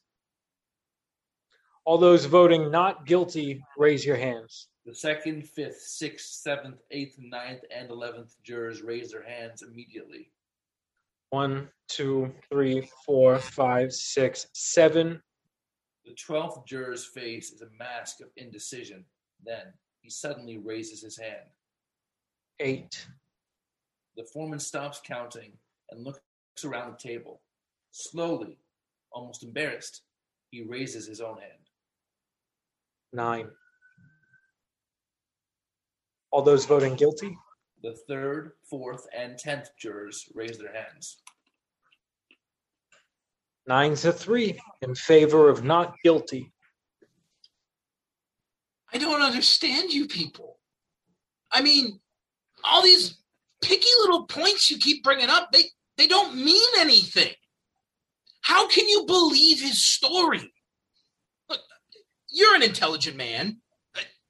Speaker 9: All those voting not guilty, raise your hands.
Speaker 2: The second, fifth, sixth, seventh, eighth, ninth, and eleventh jurors raise their hands immediately.
Speaker 9: One, two, three, four, five, six, seven.
Speaker 2: The twelfth juror's face is a mask of indecision. Then he suddenly raises his hand.
Speaker 9: Eight.
Speaker 2: The foreman stops counting and looks around the table. Slowly, almost embarrassed, he raises his own hand.
Speaker 9: Nine. All those voting guilty?
Speaker 2: The third, fourth, and tenth jurors raise their hands.
Speaker 9: Nine to three in favor of not guilty.
Speaker 13: I don't understand you people. I mean, all these picky little points you keep bringing up, they, they don't mean anything. How can you believe his story? Look, you're an intelligent man.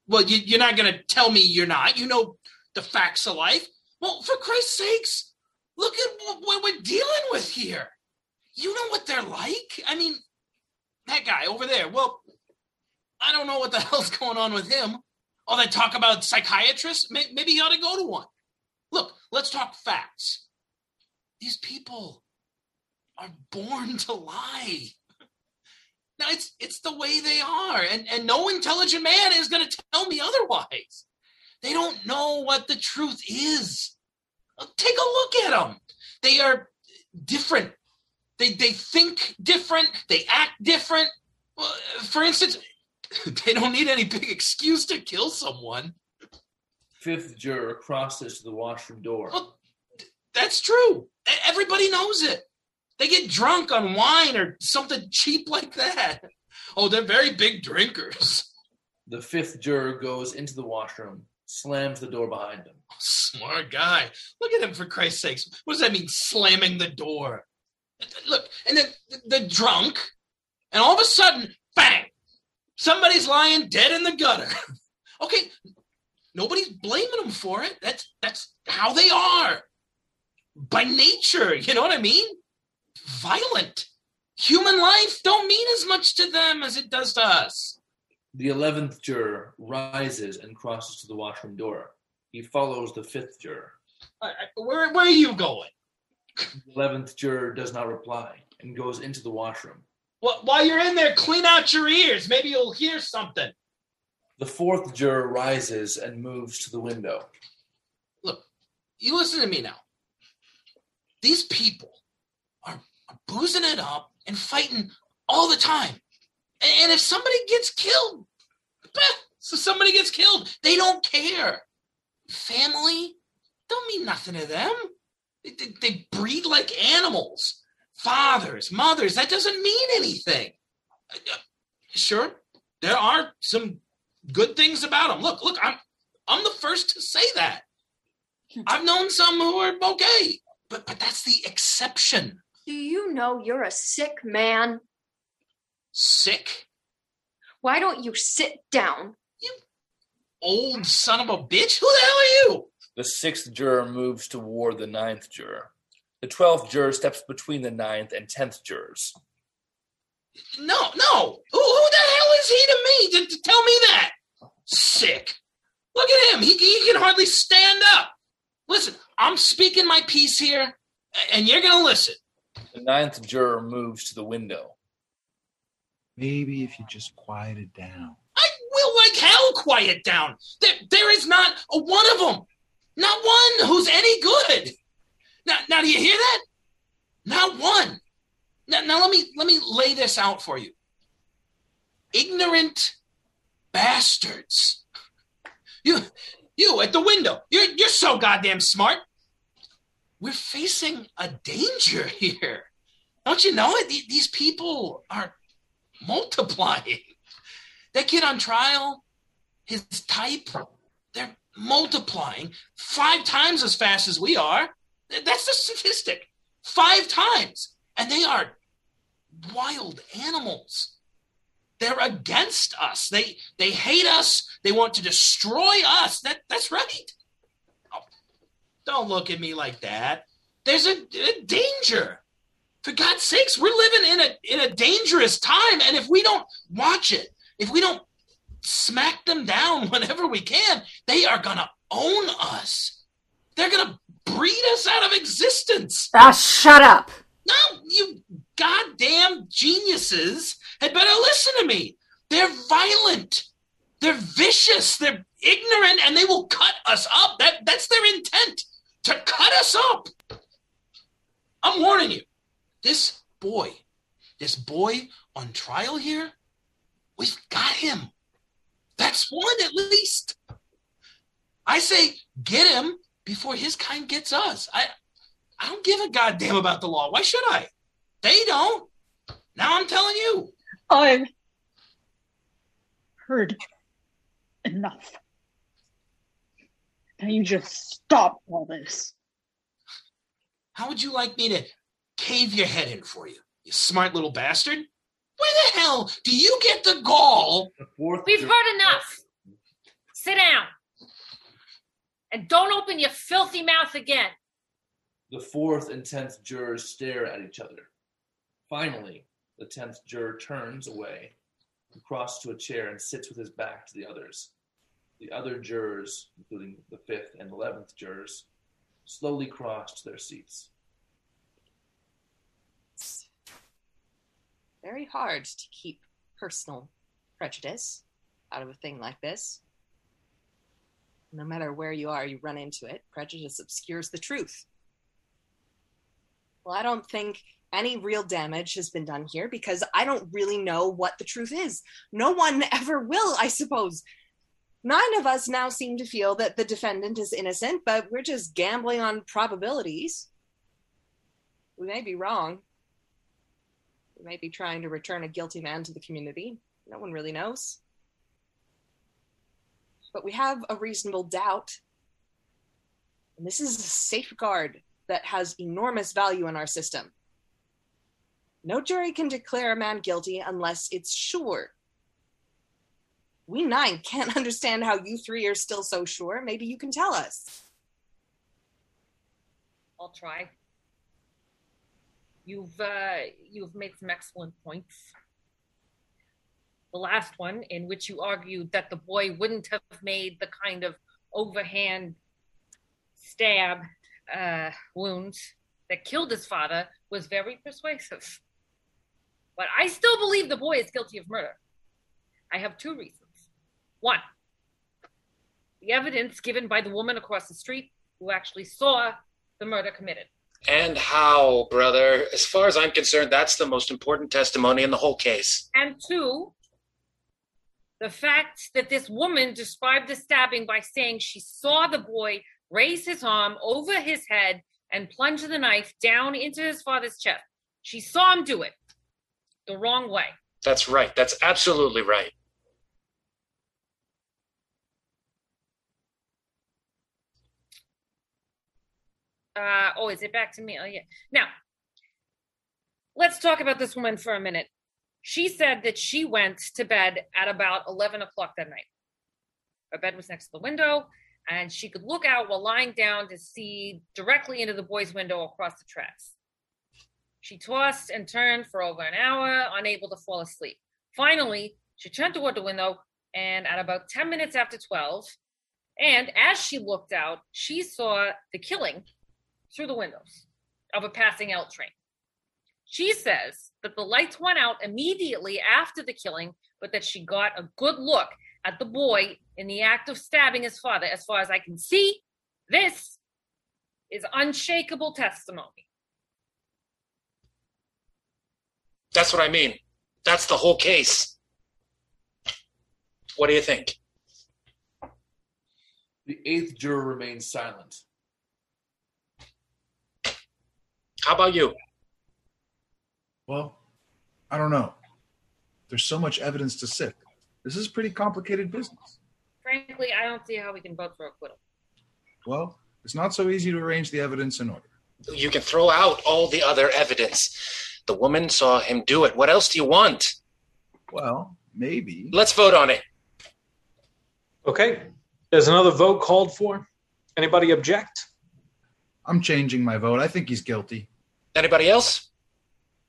Speaker 13: Well, you, you're not going to tell me you're not. You know the facts of life. Well, for Christ's sakes, look at what, what we're dealing with here. You know what they're like. I mean, that guy over there. Well, I don't know what the [laughs] hell's going on with him. All that talk about psychiatrists, may, maybe he ought to go to one. Look, let's talk facts. These people are born to lie. Now it's it's the way they are, and and no intelligent man is going to tell me otherwise. They don't know what the truth is. Take a look at them. They are different. They they think different. They act different. For instance, [laughs] they don't need any big excuse to kill someone.
Speaker 2: Fifth juror crosses to the washroom door.
Speaker 13: Well, that's true. Everybody knows it. They get drunk on wine or something cheap like that. Oh, they're very big drinkers.
Speaker 2: The fifth juror goes into the washroom, slams the door behind him.
Speaker 13: Smart guy. Look at him, for Christ's sakes. What does that mean, slamming the door? Look, and then the, the drunk, and all of a sudden, bang! Somebody's lying dead in the gutter. [laughs] okay, nobody's blaming them for it. That's that's how they are by nature. You know what I mean? Violent. Human life don't mean as much to them as it does to us.
Speaker 2: The eleventh juror rises and crosses to the washroom door. He follows the fifth juror.
Speaker 13: Uh, where, where are you going?
Speaker 2: The eleventh juror does not reply and goes into the washroom.
Speaker 13: Well, while you're in there, clean out your ears. Maybe you'll hear something.
Speaker 2: The fourth juror rises and moves to the window.
Speaker 13: Look, you listen to me now. These people are, are boozing it up and fighting all the time. And, and if somebody gets killed, [laughs] so somebody gets killed, they don't care. Family don't mean nothing to them. They, they, breed like animals. Fathers, mothers, that doesn't mean anything. Sure, there are some good things about them. Look, look, I'm I'm the first to say that. I've known some who are okay, but but that's the exception.
Speaker 15: Do you know you're a sick man?
Speaker 13: Sick?
Speaker 15: Why don't you sit down?
Speaker 13: You old son of a bitch. Who the hell are you?
Speaker 2: The sixth juror moves toward the ninth juror. The twelfth juror steps between the ninth and tenth jurors.
Speaker 13: No, no. Who, who the hell is he to me to, to tell me that? Sick. Look at him. He, he can hardly stand up. Listen, I'm speaking my piece here, and you're going to listen.
Speaker 2: The ninth juror moves to the window.
Speaker 7: Maybe if you just quieted down.
Speaker 13: I will like hell quiet down. There, there is not a one of them. Not one who's any good. Now, now do you hear that? Not one. Now, now let me let me lay this out for you. Ignorant bastards. You, you at the window. You're you're so goddamn smart. We're facing a danger [laughs] here. Don't you know it? These people are multiplying. That kid on trial, his type, they're multiplying five times as fast as we are. That's the statistic. Five times. And they are wild animals. They're against us. They they hate us. They want to destroy us. That that's right. Oh, don't look at me like that. There's a, a danger. For God's sakes, we're living in a in a dangerous time, and if we don't watch it, if we don't smack them down [laughs] whenever we can, they are gonna own us. They're gonna breed us out of existence.
Speaker 6: Ah, shut up.
Speaker 13: No, you goddamn geniuses had better listen to me. They're violent. They're vicious. They're ignorant, and they will cut us up. That that's their intent to cut us up. I'm warning you. This boy, this boy on trial here, we've got him. That's one at least. I say get him before his kind gets us. I I don't give a goddamn about the law. Why should I? They don't. Now I'm telling you.
Speaker 11: I've heard enough. Now you just stop all this.
Speaker 13: How would you like me to cave your head in for you, you smart little bastard? Where the hell do you get the gall?
Speaker 16: We've heard enough. Sit down. And don't open your filthy mouth again.
Speaker 2: The fourth and tenth jurors stare at each other. Finally, the tenth juror turns away, crosses to a chair, and sits with his back to the others. The other jurors, including the fifth and eleventh jurors, slowly cross to their seats.
Speaker 12: Very hard to keep personal prejudice out of a thing like this. No matter where you are, you run into it. Prejudice obscures the truth. Well, I don't think any real damage has been done here because I don't really know what the truth is. No one [laughs] ever will, I suppose. Nine of us now seem to feel that the defendant is innocent, but we're just gambling on probabilities. We may be wrong. We may be trying to return a guilty man to the community. No one really knows. But we have a reasonable doubt. And this is a safeguard that has enormous value in our system. No jury can declare a man guilty unless it's sure. We nine can't [laughs] understand how you three are still so sure. Maybe you can tell us.
Speaker 16: I'll try. You've uh, you've made some excellent points. The last one, in which you argued that the boy wouldn't have made the kind of overhand stab uh, wound that killed his father, was very persuasive. But I still believe the boy is guilty of murder. I have two reasons. One, the evidence given by the woman across the street who actually saw the murder committed.
Speaker 10: And how, brother? As far as I'm concerned, that's the most important testimony in the whole case.
Speaker 16: And two, the fact that this woman described the stabbing by saying she saw the boy raise his arm over his head and plunge the knife down into his father's chest. She saw him do it the wrong way.
Speaker 10: That's right. That's absolutely right.
Speaker 16: Uh, oh, is it back to me? Oh, yeah. Now, let's talk about this woman for a minute. She said that she went to bed at about 11 o'clock that night. Her bed was next to the window, and she could look out while lying down to see directly into the boy's window across the tracks. She tossed and turned for over an hour, unable to fall asleep. Finally, she turned toward the window, and at about 10 minutes after 12, and as she looked out, she saw the killing through the windows of a passing L train. She says that the lights went out immediately after the killing, but that she got a good look at the boy in the act of stabbing his father. As far as I can see, this is unshakable testimony.
Speaker 10: That's what I mean. That's the whole case. What do you think?
Speaker 2: The eighth juror remains silent.
Speaker 10: How about you?
Speaker 7: Well, I don't know. There's so much evidence to sift. This is pretty complicated business.
Speaker 16: Frankly, I don't see how we can vote for acquittal.
Speaker 7: Well, it's not so easy to arrange the evidence in order.
Speaker 10: You can throw out all the other evidence. The woman saw him do it. What else do you want?
Speaker 7: Well, maybe.
Speaker 10: Let's vote on it.
Speaker 9: Okay. There's another vote called for. Anybody object?
Speaker 7: I'm changing my vote. I think he's guilty.
Speaker 10: Anybody else?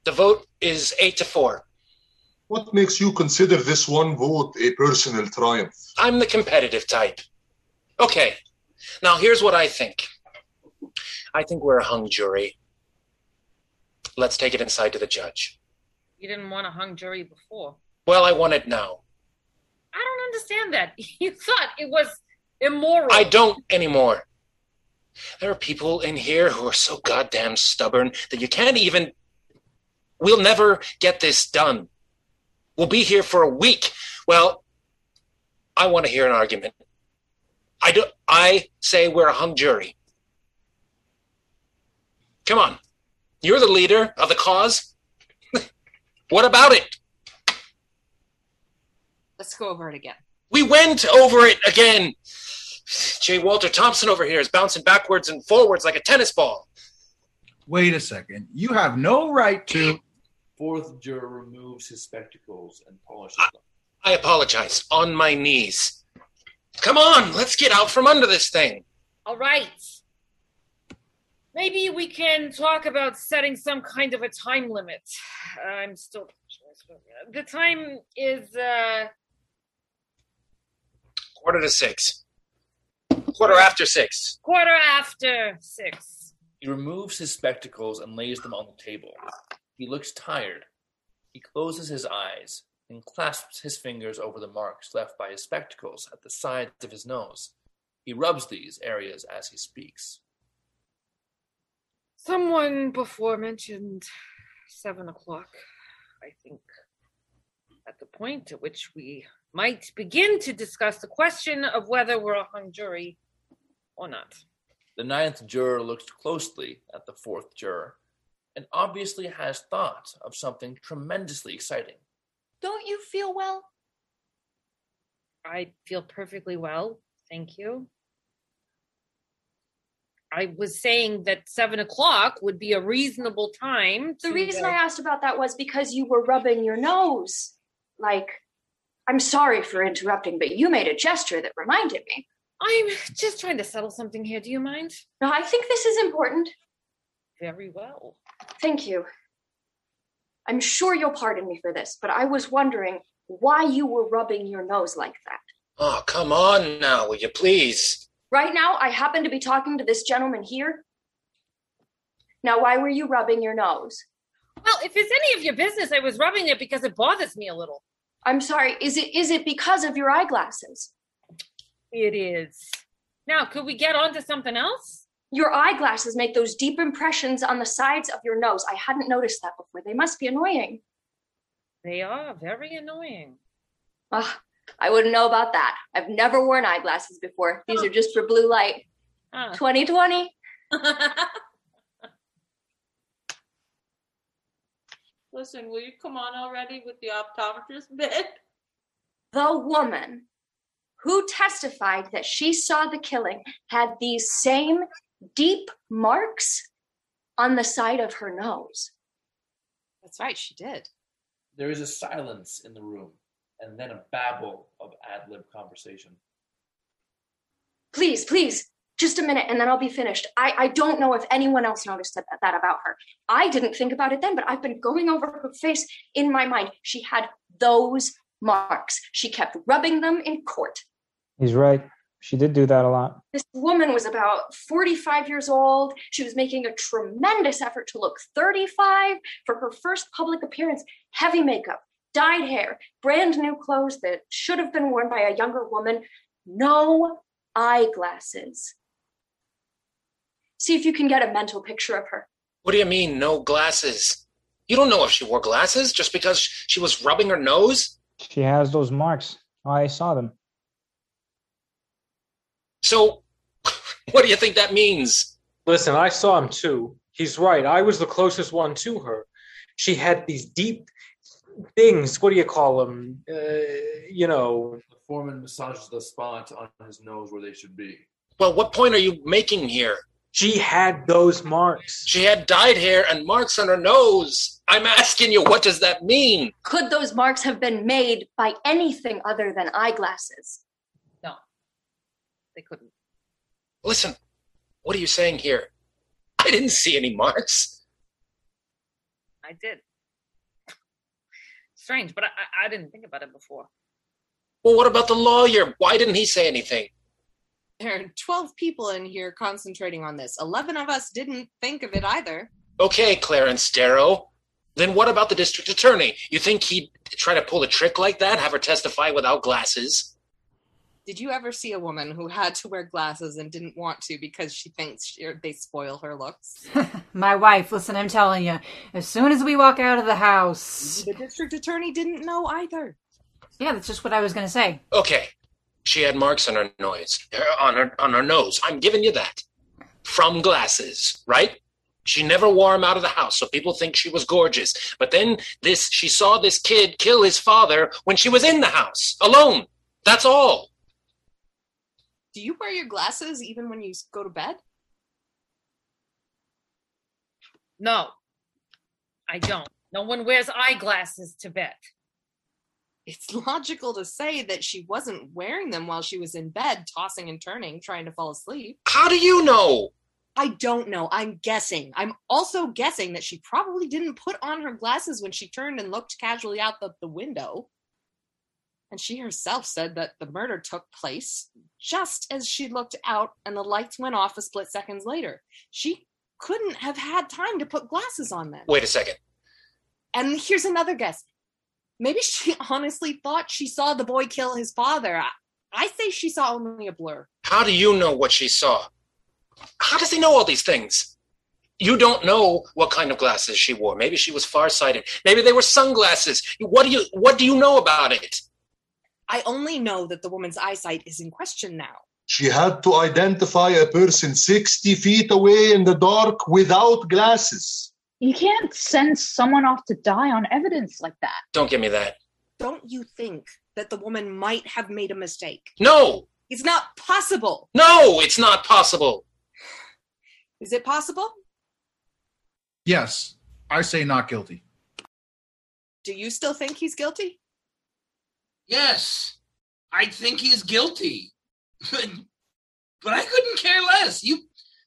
Speaker 10: The vote is eight to four.
Speaker 14: What makes you consider this one vote a personal triumph?
Speaker 10: I'm the competitive type. Okay. Now here's what I think. I think we're a hung jury. Let's take it inside to the judge.
Speaker 16: You didn't want a hung jury before.
Speaker 10: Well, I want it now.
Speaker 16: I don't understand that. [laughs] You thought it was immoral.
Speaker 10: I don't anymore. There are people in here who are so goddamn stubborn that you can't even. We'll never get this done. We'll be here for a week. Well, I want to hear an argument. I do. I say we're a hung jury. Come on, you're the leader of the cause. [laughs] what about it?
Speaker 12: Let's go over it again.
Speaker 10: We went over it again. J. Walter Thompson over here is bouncing backwards and forwards like a tennis ball.
Speaker 7: Wait a second. You have no right to.
Speaker 2: Fourth juror removes his spectacles and polishes them.
Speaker 10: I apologize. On my knees. Come on, let's get out from under this thing.
Speaker 16: All right. Maybe we can talk about setting some kind of a time limit. I'm still. The time is uh
Speaker 10: Quarter to six. Quarter after six.
Speaker 16: quarter after six.
Speaker 2: He removes his spectacles and lays them on the table. He looks tired. He closes his eyes and clasps his fingers over the marks left by his spectacles at the sides of his nose. He rubs these areas as he speaks.
Speaker 16: Someone before mentioned seven o'clock, I think, at the point at which we might begin to discuss the question of whether we're a hung jury or not.
Speaker 2: The ninth juror looks closely at the fourth juror and obviously has thought of something tremendously exciting.
Speaker 15: Don't you feel well?
Speaker 16: I feel perfectly well, thank you. I was saying that seven o'clock would be a reasonable time.
Speaker 15: The reason
Speaker 16: uh,
Speaker 15: I asked about that was because you were rubbing your nose. Like, I'm sorry for interrupting, but you made a gesture that reminded me.
Speaker 16: I'm just trying to settle something here. Do you mind?
Speaker 15: No, I think this is important.
Speaker 16: Very well.
Speaker 15: Thank you. I'm sure you'll pardon me for this, but I was wondering why you were rubbing your nose like that.
Speaker 10: Oh, come on now, will you please?
Speaker 15: Right now, I happen to be talking to this gentleman here. Now, why were you rubbing your nose?
Speaker 16: Well, if it's any of your business, I was rubbing it because it bothers me a little.
Speaker 15: I'm sorry. Is it is it because of your eyeglasses?
Speaker 16: It is. Now, could we get on to something else?
Speaker 15: Your eyeglasses make those deep impressions on the sides of your nose. I hadn't noticed that before. They must be annoying.
Speaker 16: They are very annoying.
Speaker 15: Ugh, I wouldn't know about that. I've never worn eyeglasses before. These oh. are just for blue light.
Speaker 16: Huh.
Speaker 15: 2020. [laughs]
Speaker 5: Listen, will you come on already with the optometrist [laughs] bit?
Speaker 15: The woman who testified that she saw the killing had these same deep marks on the side of her nose.
Speaker 12: That's right, she did.
Speaker 2: There is a silence in the room, and then a babble of ad lib conversation.
Speaker 15: Please, please, just a minute and then I'll be finished. I, I don't know if anyone else noticed that, that about her. I didn't think about it then, but I've been going over her face in my mind. She had those marks. She kept rubbing them in court.
Speaker 3: He's right. She did do that a lot.
Speaker 15: This woman was about 45 years old. She was making a tremendous effort to look 35 for her first public appearance. Heavy makeup, dyed hair, brand new clothes that should have been worn by a younger woman. No eyeglasses. See if you can get a mental picture of her.
Speaker 10: What do you mean, no glasses? You don't know if she wore glasses just because she was rubbing her nose?
Speaker 3: She has those marks. I saw them.
Speaker 10: So, [laughs] what do you think that means?
Speaker 9: Listen, I saw him too. He's right. I was the closest one to her. She had these deep things. What do you call them? Uh, you know.
Speaker 2: The foreman massages the spot on his nose where they should be.
Speaker 10: Well, what point are you making here?
Speaker 9: She had those marks.
Speaker 10: She had dyed hair and marks on her nose. I'm asking you, what does that mean?
Speaker 15: Could those marks have been made by anything other than eyeglasses?
Speaker 16: No, they couldn't.
Speaker 10: Listen, what are you saying here? I didn't see any marks.
Speaker 16: I did. Strange, but I, I, I didn't think about it before.
Speaker 10: Well, what about the lawyer? Why didn't he say anything?
Speaker 12: There are 12 people in here concentrating on this. 11 of us didn't think of it either.
Speaker 10: Okay, Clarence Darrow. Then what about the district attorney? You think he'd try to pull a trick like that, have her testify without glasses?
Speaker 12: Did you ever see a woman who had to wear glasses and didn't want to because she thinks she, they spoil her looks? [laughs]
Speaker 6: My wife, listen, I'm telling you, as soon as we walk out of the house.
Speaker 12: The district attorney didn't know either.
Speaker 6: Yeah, that's just what I was going to say.
Speaker 10: Okay. She had marks on her nose, uh, on her on her nose. I'm giving you that. From glasses, right? She never wore them out of the house, so people think she was gorgeous. But then this she saw this kid kill his father when she was in the house, alone. That's all.
Speaker 12: Do you wear your glasses even when you go to bed?
Speaker 16: No, I don't. No one wears eyeglasses to bed.
Speaker 12: It's logical to say that she wasn't wearing them while she was in bed, tossing and turning, trying to fall asleep.
Speaker 10: How do you know?
Speaker 12: I don't know. I'm guessing. I'm also guessing that she probably didn't put on her glasses when she turned and looked casually out the, the window. And she herself said that the murder took place just as she looked out and the lights went off a split seconds later. She couldn't have had time to put glasses on then.
Speaker 10: Wait a second.
Speaker 12: And here's another guess. Maybe she [laughs] honestly thought she saw the boy kill his father. I, I say she saw only a blur.
Speaker 10: How do you know what she saw? How does he know all these things? You don't know what kind of glasses she wore. Maybe she was farsighted. Maybe they were sunglasses. What do you what do you know about it?
Speaker 12: I only know that the woman's eyesight is in question now.
Speaker 14: She had to identify a person 60 feet away in the dark without glasses.
Speaker 11: You can't send someone off to die on evidence like that.
Speaker 10: Don't give me that.
Speaker 12: Don't you think that the woman might have made a mistake?
Speaker 10: No.
Speaker 12: It's not possible.
Speaker 10: No, it's not possible.
Speaker 12: Is it possible?
Speaker 7: Yes, I say not guilty.
Speaker 12: Do you still think he's guilty?
Speaker 13: Yes, I think he's guilty. [laughs] but I couldn't care less. You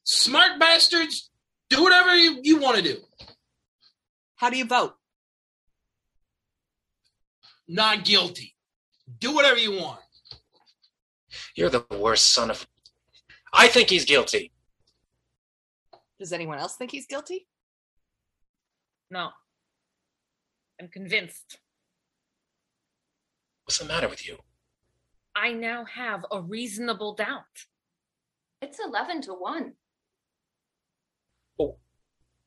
Speaker 13: smart bastards, do whatever you, you want to do.
Speaker 12: How do you vote?
Speaker 13: Not guilty. Do whatever you want.
Speaker 10: You're the worst son of. I think he's guilty.
Speaker 12: Does anyone else think he's guilty?
Speaker 16: No. I'm convinced.
Speaker 10: What's the matter with you?
Speaker 16: I now have a reasonable doubt.
Speaker 15: It's 11 to 1.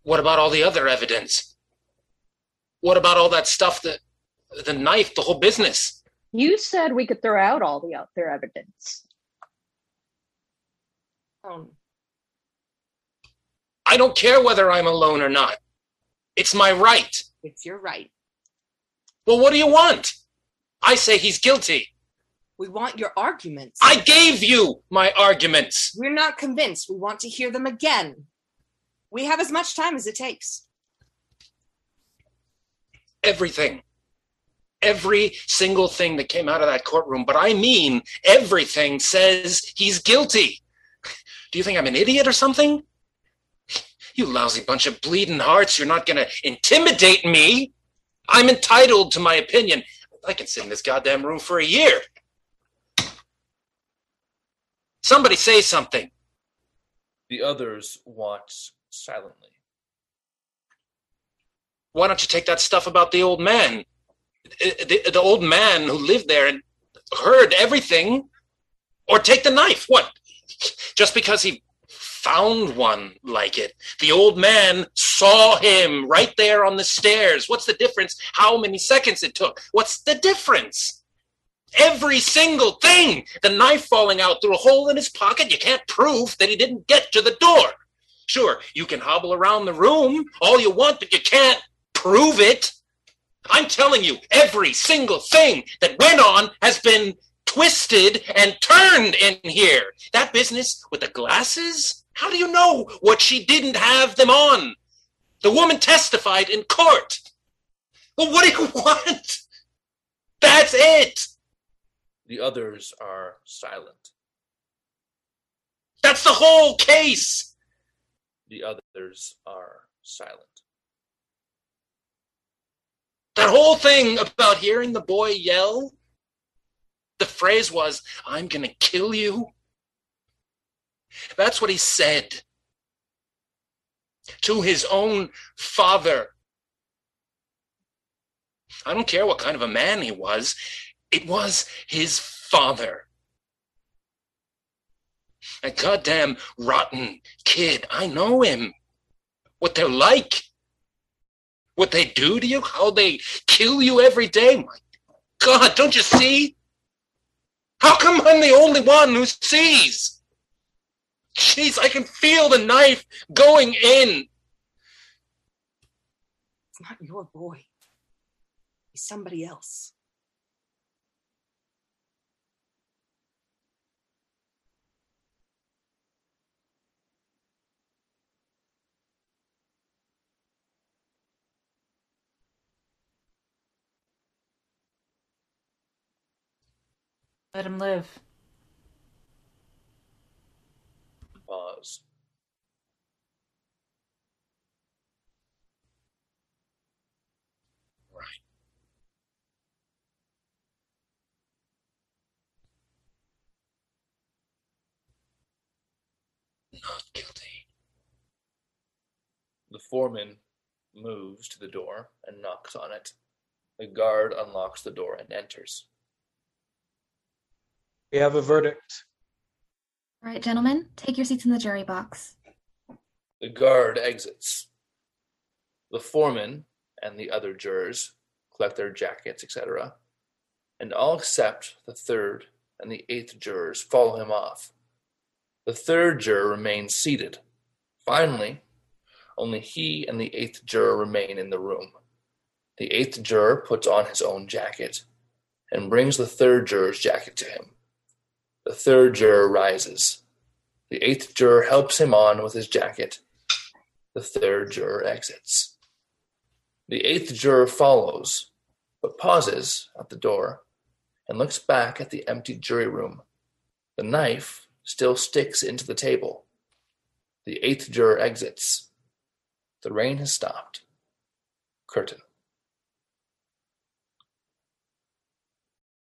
Speaker 10: What about all the other evidence? What about all that stuff that the knife, the whole business?
Speaker 11: You said we could throw out all the other evidence.
Speaker 12: Um,
Speaker 10: I don't care whether I'm alone or not. It's my right.
Speaker 12: it's your right.
Speaker 10: Well, what do you want? I say he's guilty.
Speaker 12: We want your arguments.
Speaker 10: I gave you my arguments.
Speaker 12: We're not convinced. We want to hear them again. We have as much time as it takes.
Speaker 10: Everything. Every single thing that came out of that courtroom, but I mean everything, says he's guilty. Do you think I'm an idiot or something? You lousy bunch of bleeding hearts, you're not going to intimidate me. I'm entitled to my opinion. I can sit in this goddamn room for a year. Somebody say something.
Speaker 2: The others watch silently.
Speaker 10: Why don't you take that stuff about the old man? The, the old man who lived there and heard everything, or take the knife. What? Just because he found one like it. The old man saw him right there on the stairs. What's the difference? How many seconds it took? What's the difference? Every single thing. The knife falling out through a hole in his pocket. You can't prove that he didn't get to the door. Sure, you can hobble around the room all you want, but you can't prove it. I'm telling you, every single thing that went on has been twisted and turned in here. That business with the glasses? How do you know what she didn't have them on? The woman testified in court. Well, what do you [laughs] want? That's it.
Speaker 2: The others are silent.
Speaker 10: That's the whole case.
Speaker 2: The others are silent.
Speaker 10: That whole thing about hearing the boy yell, the phrase was, I'm going to kill you. That's what he said to his own father. I don't care what kind of a man he was, it was his father. That goddamn rotten kid, I know him. What they're like. What they do to you, how they kill you every day. My God, don't you see? How come I'm the only one who sees? Jeez, I can feel the knife going in.
Speaker 12: It's not your boy. He's somebody else.
Speaker 6: Let him live.
Speaker 2: Pause.
Speaker 10: Right. Not guilty.
Speaker 2: The foreman moves to the door and knocks on it. The guard unlocks the door and enters.
Speaker 9: We have a verdict.
Speaker 8: All right, gentlemen, take your seats in the jury box.
Speaker 2: The guard exits. The foreman and the other jurors collect their jackets, etc., and all except the third and the eighth jurors follow him off. The third juror remains seated. Finally, only he and the eighth juror remain in the room. The eighth juror puts on his own jacket and brings the third juror's jacket to him. The third juror rises. The eighth juror helps him on with his jacket. The third juror exits. The eighth juror follows, but pauses at the door and looks back at the empty jury room. The knife still sticks into the table. The eighth juror exits. The rain has stopped. Curtain.